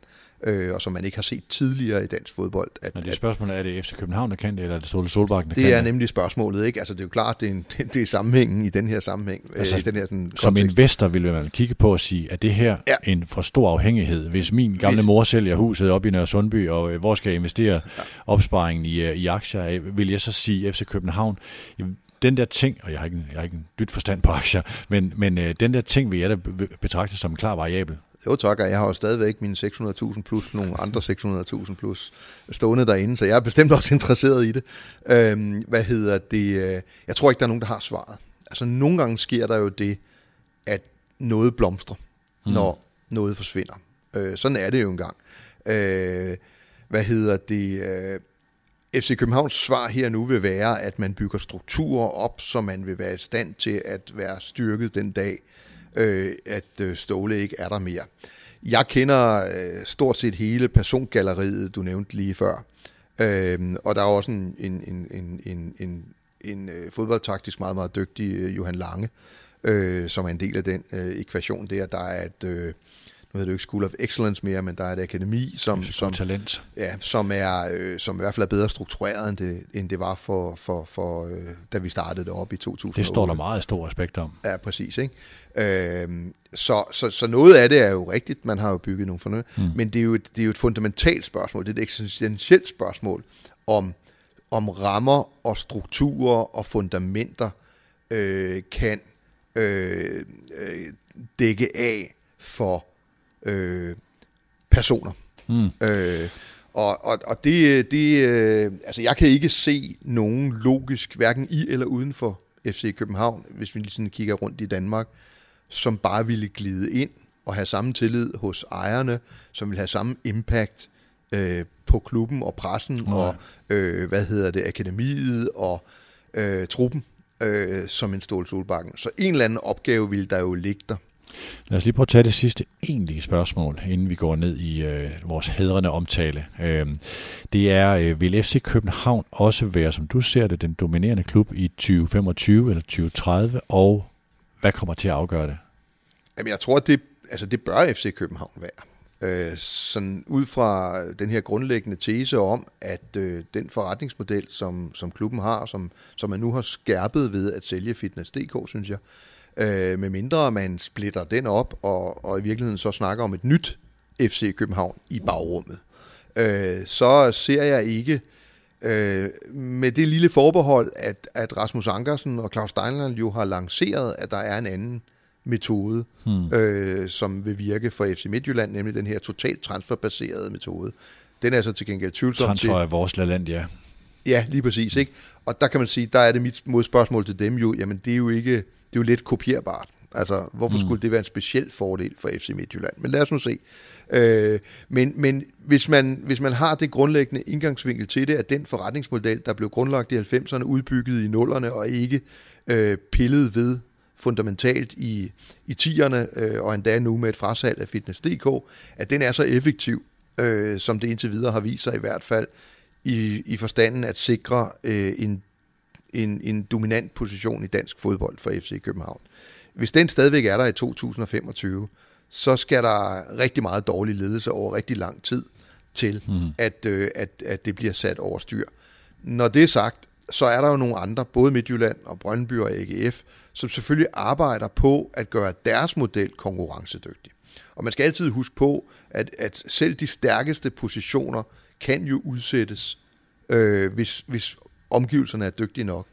øh, og som man ikke har set tidligere i dansk fodbold. At, Men det er spørgsmålet, er det FC København, der kan det, eller er det Ståle Solbakken, der det kan det? er nemlig spørgsmålet, ikke? Altså det er jo klart, det er, en, [LAUGHS] det, er sammenhængen i den her sammenhæng. Øh, altså, øh, den her, sådan, som investor ville man kigge på og sige, at det her ja. en for stor afhængighed? Hvis min gamle mor sælger huset op i Nørre Sundby, og øh, hvor skal jeg investere opsparingen i, øh, i aktier, vil jeg så sige FC København, den der ting, og jeg har ikke, jeg har ikke en dyt forstand på aktier, men, men øh, den der ting vil jeg da betragte som en klar variabel. Jo tak, jeg har jo stadigvæk mine 600.000 plus nogle andre 600.000 plus stående derinde, så jeg er bestemt også interesseret i det. Øhm, hvad hedder det? Jeg tror ikke, der er nogen, der har svaret. Altså nogle gange sker der jo det, at noget blomstrer, mm. når noget forsvinder. Øh, sådan er det jo engang. Øh, hvad hedder det? Øh, FC Københavns svar her nu vil være, at man bygger strukturer op, så man vil være i stand til at være styrket den dag, øh, at øh, Ståle ikke er der mere. Jeg kender øh, stort set hele persongalleriet, du nævnte lige før. Øh, og der er også en, en, en, en, en, en, en øh, fodboldtaktisk meget, meget dygtig øh, Johan Lange, øh, som er en del af den øh, ekvation der. Der er et... Øh, nu hedder det jo ikke School of Excellence mere, men der er et akademi, som, som, talent. Ja, som, er, øh, som i hvert fald er bedre struktureret, end det, end det var, for, for, for, øh, da vi startede det op i 2008. Det står der meget stor respekt om. Ja, præcis. Ikke? Øh, så, så, så noget af det er jo rigtigt, man har jo bygget nogle fornød, mm. men det er, jo et, det er jo et fundamentalt spørgsmål, det er et eksistentielt spørgsmål, om, om rammer og strukturer og fundamenter øh, kan øh, øh, dække af for øh, personer. Mm. Øh, og, og, og det, det øh, altså jeg kan ikke se nogen logisk, hverken i eller uden for FC København, hvis vi lige sådan kigger rundt i Danmark, som bare ville glide ind og have samme tillid hos ejerne, som ville have samme impact øh, på klubben og pressen okay. og øh, hvad hedder det, akademiet og øh, truppen øh, som en Ståle Solbakken. Så en eller anden opgave ville der jo ligge der. Lad os lige prøve at tage det sidste egentlige spørgsmål, inden vi går ned i øh, vores hedrende omtale. Øh, det er, øh, vil FC København også være, som du ser det, den dominerende klub i 2025 eller 2030, og hvad kommer til at afgøre det? Jamen, jeg tror, det, altså, det bør FC København være. Øh, sådan ud fra den her grundlæggende tese om, at øh, den forretningsmodel, som, som klubben har, som, som man nu har skærpet ved at sælge Fitness.dk, synes jeg, øh, med mindre man splitter den op, og, og i virkeligheden så snakker om et nyt FC København i bagrummet, øh, så ser jeg ikke øh, med det lille forbehold, at, at Rasmus Ankersen og Claus Steinland jo har lanceret, at der er en anden metode, hmm. øh, som vil virke for FC Midtjylland, nemlig den her totalt transferbaserede metode. Den er så til gengæld tvivlsom Transfer af vores land, ja. Ja, lige præcis. Ikke? Og der kan man sige, der er det mit modspørgsmål til dem jo, jamen det er jo ikke, det er jo lidt kopierbart. Altså, hvorfor hmm. skulle det være en speciel fordel for FC Midtjylland? Men lad os nu se. Øh, men men hvis, man, hvis man har det grundlæggende indgangsvinkel til det, at den forretningsmodel, der blev grundlagt i 90'erne, udbygget i nullerne og ikke øh, pillet ved fundamentalt i, i tierne, øh, og endda nu med et frasalg af Fitness.dk, at den er så effektiv, øh, som det indtil videre har vist sig i hvert fald, i, i forstanden at sikre øh, en, en, en dominant position i dansk fodbold for FC København. Hvis den stadigvæk er der i 2025, så skal der rigtig meget dårlig ledelse over rigtig lang tid til, mm. at, øh, at, at det bliver sat over styr. Når det er sagt, så er der jo nogle andre, både Midtjylland og Brøndby og AGF, som selvfølgelig arbejder på at gøre deres model konkurrencedygtig. Og man skal altid huske på, at, at selv de stærkeste positioner kan jo udsættes, øh, hvis, hvis omgivelserne er dygtige nok.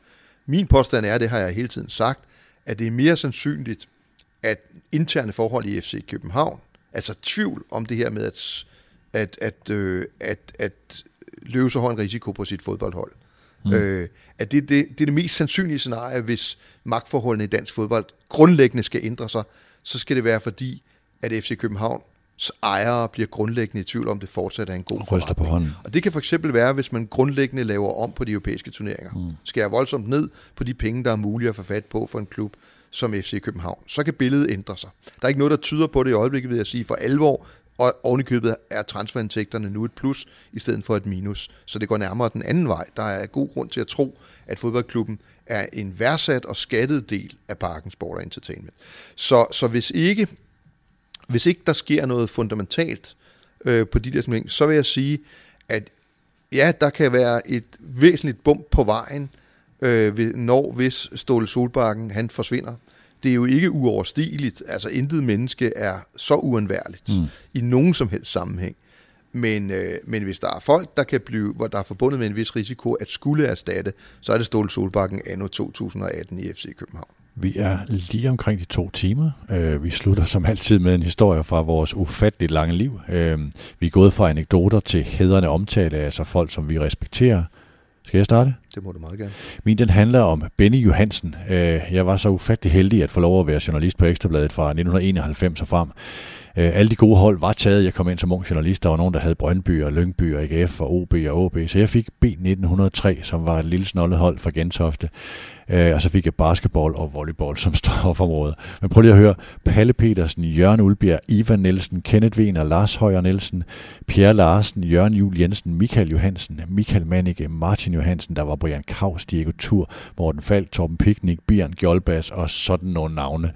Min påstand er, det har jeg hele tiden sagt, at det er mere sandsynligt, at interne forhold i FC København, altså tvivl om det her med, at, at, at, øh, at, at løse en risiko på sit fodboldhold, Mm. Øh, at det, det, det er det mest sandsynlige scenarie, hvis magtforholdene i dansk fodbold grundlæggende skal ændre sig, så skal det være fordi, at FC København ejere bliver grundlæggende i tvivl om, det fortsat er en god forretning. på hånden. Og det kan for eksempel være, hvis man grundlæggende laver om på de europæiske turneringer. Mm. Skærer voldsomt ned på de penge, der er mulige at få fat på for en klub som FC København. Så kan billedet ændre sig. Der er ikke noget, der tyder på det i øjeblikket, vil jeg sige, for alvor. Og ovenikøbet er transferindtægterne nu et plus i stedet for et minus. Så det går nærmere den anden vej. Der er god grund til at tro, at fodboldklubben er en værdsat og skattet del af Parken Sport og Entertainment. Så, så hvis ikke hvis ikke der sker noget fundamentalt øh, på de der ting, så vil jeg sige, at ja, der kan være et væsentligt bump på vejen, øh, når hvis Ståle Solbakken han forsvinder det er jo ikke uoverstigeligt. Altså intet menneske er så uundværligt mm. i nogen som helst sammenhæng. Men, øh, men hvis der er folk, der kan blive, hvor der er forbundet med en vis risiko at skulle erstatte, så er det Ståle Solbakken anno 2018 i FC København. Vi er lige omkring de to timer. Øh, vi slutter som altid med en historie fra vores ufatteligt lange liv. Øh, vi er gået fra anekdoter til hedrende omtale, altså folk, som vi respekterer, skal jeg starte? Det må du meget gerne. Min den handler om Benny Johansen. Øh, jeg var så ufattelig heldig at få lov at være journalist på Ekstrabladet fra 1991 og frem. Alle de gode hold var taget. Jeg kom ind som ung journalist. Der var nogen, der havde Brøndby og Lyngby og AGF og OB og OB. Så jeg fik B1903, som var et lille snollet hold fra Gentofte. Øh, og så fik jeg basketball og volleyball som stofområde. Men prøv lige at høre. Palle Petersen, Jørgen Ulbjerg, Ivan Nielsen, Kenneth Wiener, Lars Højer Nielsen, Pierre Larsen, Jørgen Jul Jensen, Michael Johansen, Michael Mannicke, Martin Johansen, der var Brian Kaus, Diego Tur, Morten Falk, Torben Piknik, Bjørn Gjolbas og sådan nogle navne.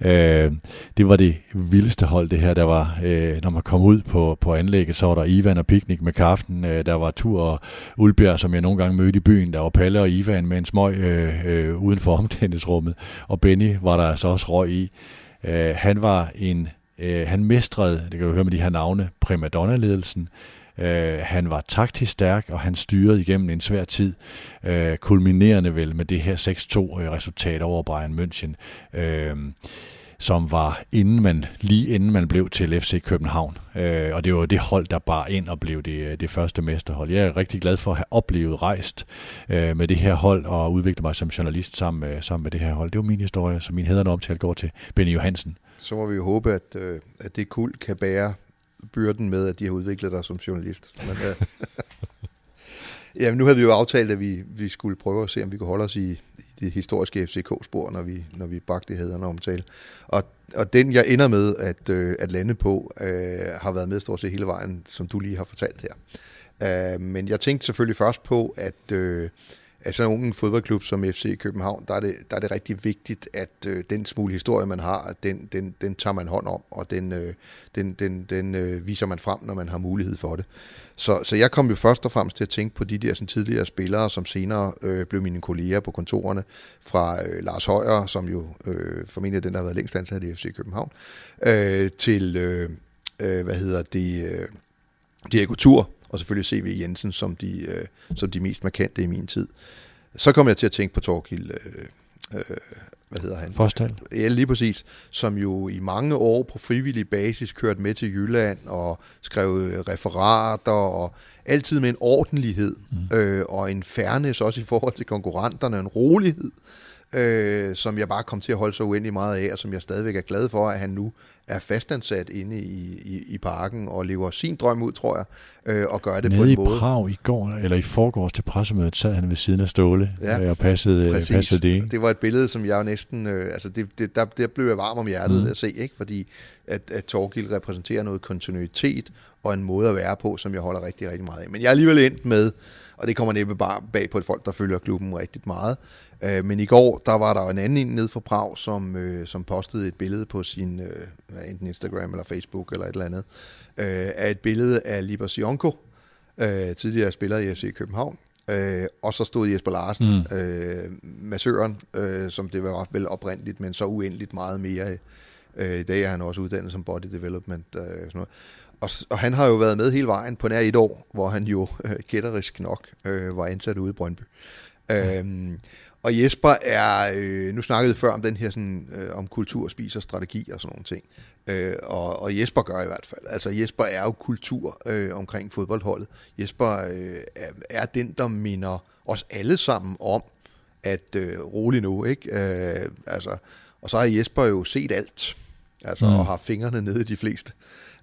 Øh, det var det vildeste hold, det her. Der var, øh, når man kom ud på, på anlægget, så var der Ivan og Piknik med kaften. Øh, der var Tur og Ulbjerg, som jeg nogle gange mødte i byen. Der var Palle og Ivan med en smøg øh, øh, uden for [LAUGHS] omklædningsrummet. Og Benny var der altså også røg i. Øh, han var en Øh, han mestrede, det kan du høre med de her navne, primadonna-ledelsen. Øh, han var taktisk stærk, og han styrede igennem en svær tid, øh, kulminerende vel med det her 6-2-resultat øh, over Bayern München. Øh, som var inden man, lige inden man blev til FC København. Øh, og det var det hold, der bar ind og blev det, øh, det første mesterhold. Jeg er rigtig glad for at have oplevet rejst øh, med det her hold og udviklet mig som journalist sammen med, sammen med det her hold. Det var min historie, så min hederne omtale går til Benny Johansen. Så må vi jo håbe, at, øh, at det kul kan bære byrden med, at de har udviklet dig som journalist. Men, øh, [LAUGHS] Jamen, nu havde vi jo aftalt, at vi, vi skulle prøve at se, om vi kunne holde os i det historiske FCK-spor, når vi, når vi bragte hederne omtale. Og, og den, jeg ender med at, øh, at lande på, øh, har været med stort set hele vejen, som du lige har fortalt her. Øh, men jeg tænkte selvfølgelig først på, at... Øh, af sådan en fodboldklub som FC København, der er det, der er det rigtig vigtigt, at øh, den smule historie, man har, den, den, den tager man hånd om, og den, øh, den, den, den øh, viser man frem, når man har mulighed for det. Så, så jeg kom jo først og fremmest til at tænke på de der sådan, tidligere spillere, som senere øh, blev mine kolleger på kontorerne, fra øh, Lars Højer, som jo øh, formentlig er den, der har været længst ansat i FC København, øh, til, øh, øh, hvad hedder det, øh, Diego Tur, og selvfølgelig C.V. Jensen som de, øh, som de mest markante i min tid. Så kom jeg til at tænke på Torgild, øh, øh, hvad hedder han? Forstal. Ja, lige præcis. Som jo i mange år på frivillig basis kørte med til Jylland og skrev referater og altid med en ordentlighed mm. øh, og en fairness også i forhold til konkurrenterne, en rolighed øh, som jeg bare kom til at holde så uendelig meget af, og som jeg stadigvæk er glad for, at han nu er fastansat inde i, i, i parken og lever sin drøm ud, tror jeg, øh, og gør det Nede på en i måde. Prag i går, eller i forgårs til pressemødet, sad han ved siden af Ståle ja, øh, og passede, præcis. passede det. Ikke? Det var et billede, som jeg jo næsten, øh, altså det, det, der, der blev jeg varm om hjertet mm. ved at se, ikke? fordi at, at Torgild repræsenterer noget kontinuitet og en måde at være på, som jeg holder rigtig, rigtig meget af. Men jeg er alligevel endt med, og det kommer næppe bare bag på et folk, der følger klubben rigtig meget, Øh, men i går, der var der en anden en nede fra Prag, som, øh, som postede et billede på sin øh, enten Instagram eller Facebook eller et eller andet, øh, af et billede af Liber Sionko, øh, tidligere spiller i FC København. Øh, og så stod Jesper Larsen, mm. øh, massøren, øh, som det var vel oprindeligt, men så uendeligt meget mere. Øh, I dag er han også uddannet som body development. Øh, sådan noget. Og, og han har jo været med hele vejen på nær et år, hvor han jo øh, kætterisk nok øh, var ansat ude i Brøndby. Mm. Og Jesper er, øh, nu snakkede vi før om den her sådan, øh, om kultur, spiser, strategi og sådan nogle ting. Øh, og, og Jesper gør i hvert fald. Altså Jesper er jo kultur øh, omkring fodboldholdet. Jesper øh, er, er den, der minder os alle sammen om, at øh, rolig nu, ikke? Øh, altså, og så har Jesper jo set alt, altså, mm. og har fingrene nede i de fleste.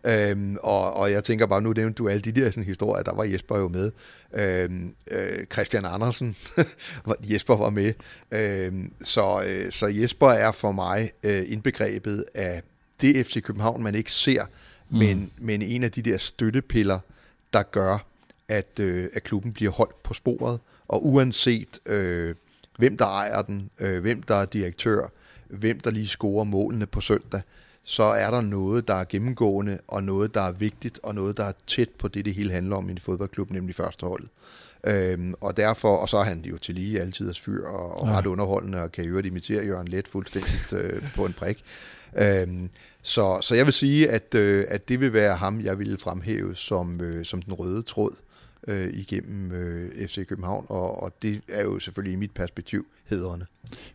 Øhm, og, og jeg tænker bare, nu nævnte du alle de der sådan, historier, der var Jesper jo med. Øhm, øh, Christian Andersen, [LAUGHS] Jesper var med. Øhm, så, øh, så Jesper er for mig øh, indbegrebet af det FC København, man ikke ser, mm. men, men en af de der støttepiller, der gør, at, øh, at klubben bliver holdt på sporet. Og uanset øh, hvem der ejer den, øh, hvem der er direktør, hvem der lige scorer målene på søndag, så er der noget, der er gennemgående, og noget, der er vigtigt, og noget, der er tæt på det, det hele handler om i en fodboldklub, nemlig førsteholdet. Øhm, og derfor, og så er han jo til lige altid at fyr og, og ja. ret underholdende, og kan i øvrigt imitere Jørgen Let fuldstændigt øh, på en prik. Øhm, så, så jeg vil sige, at, øh, at det vil være ham, jeg ville fremhæve som, øh, som den røde tråd øh, igennem øh, FC København, og, og det er jo selvfølgelig i mit perspektiv hedrende.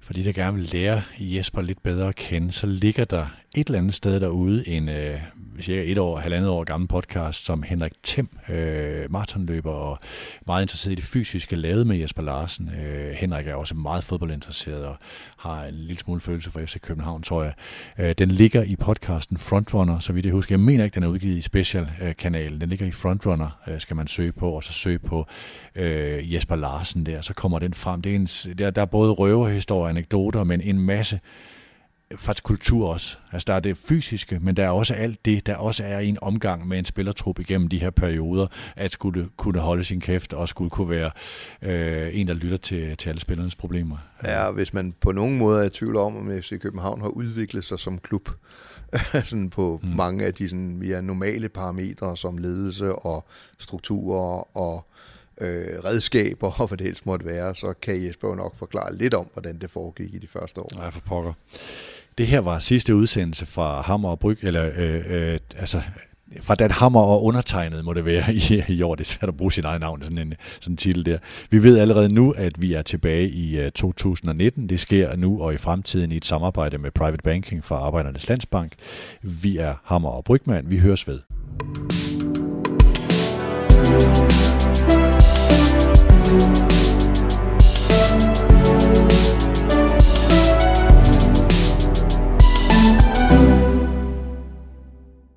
For de, der gerne vil lære Jesper lidt bedre at kende, så ligger der et eller andet sted derude en øh, cirka et år, halvandet år gammel podcast, som Henrik Thiem, øh, maratonløber og meget interesseret i det fysiske, lavet med Jesper Larsen. Øh, Henrik er også meget fodboldinteresseret og har en lille smule følelse for FC København, tror jeg. Øh, den ligger i podcasten Frontrunner, så vidt jeg husker. Jeg mener ikke, den er udgivet i Special-kanalen. Den ligger i Frontrunner, øh, skal man søge på, og så søge på øh, Jesper Larsen der, så kommer den frem. Det er en, der, der er både røverhistorier og anekdoter, men en masse faktisk kultur også. Altså der er det fysiske, men der er også alt det, der også er i en omgang med en spillertrup igennem de her perioder, at skulle kunne holde sin kæft og skulle kunne være øh, en, der lytter til, til alle spillernes problemer. Ja, hvis man på nogen måde er i tvivl om, om FC København har udviklet sig som klub, [LAUGHS] sådan på mm. mange af de sådan mere normale parametre som ledelse og strukturer og øh, redskaber og hvad det helst måtte være, så kan Jesper jo nok forklare lidt om, hvordan det foregik i de første år. Nej, for pokker. Det her var sidste udsendelse fra Hammer og Bryg, eller øh, øh, altså fra Dan Hammer og undertegnet må det være [LAUGHS] i, i år. Det er svært at bruge sit eget navn, sådan en, sådan en titel der. Vi ved allerede nu, at vi er tilbage i øh, uh, 2019. Det sker nu og i fremtiden i et samarbejde med Private Banking fra Arbejdernes Landsbank. Vi er Hammer og Brygman. Vi høres ved.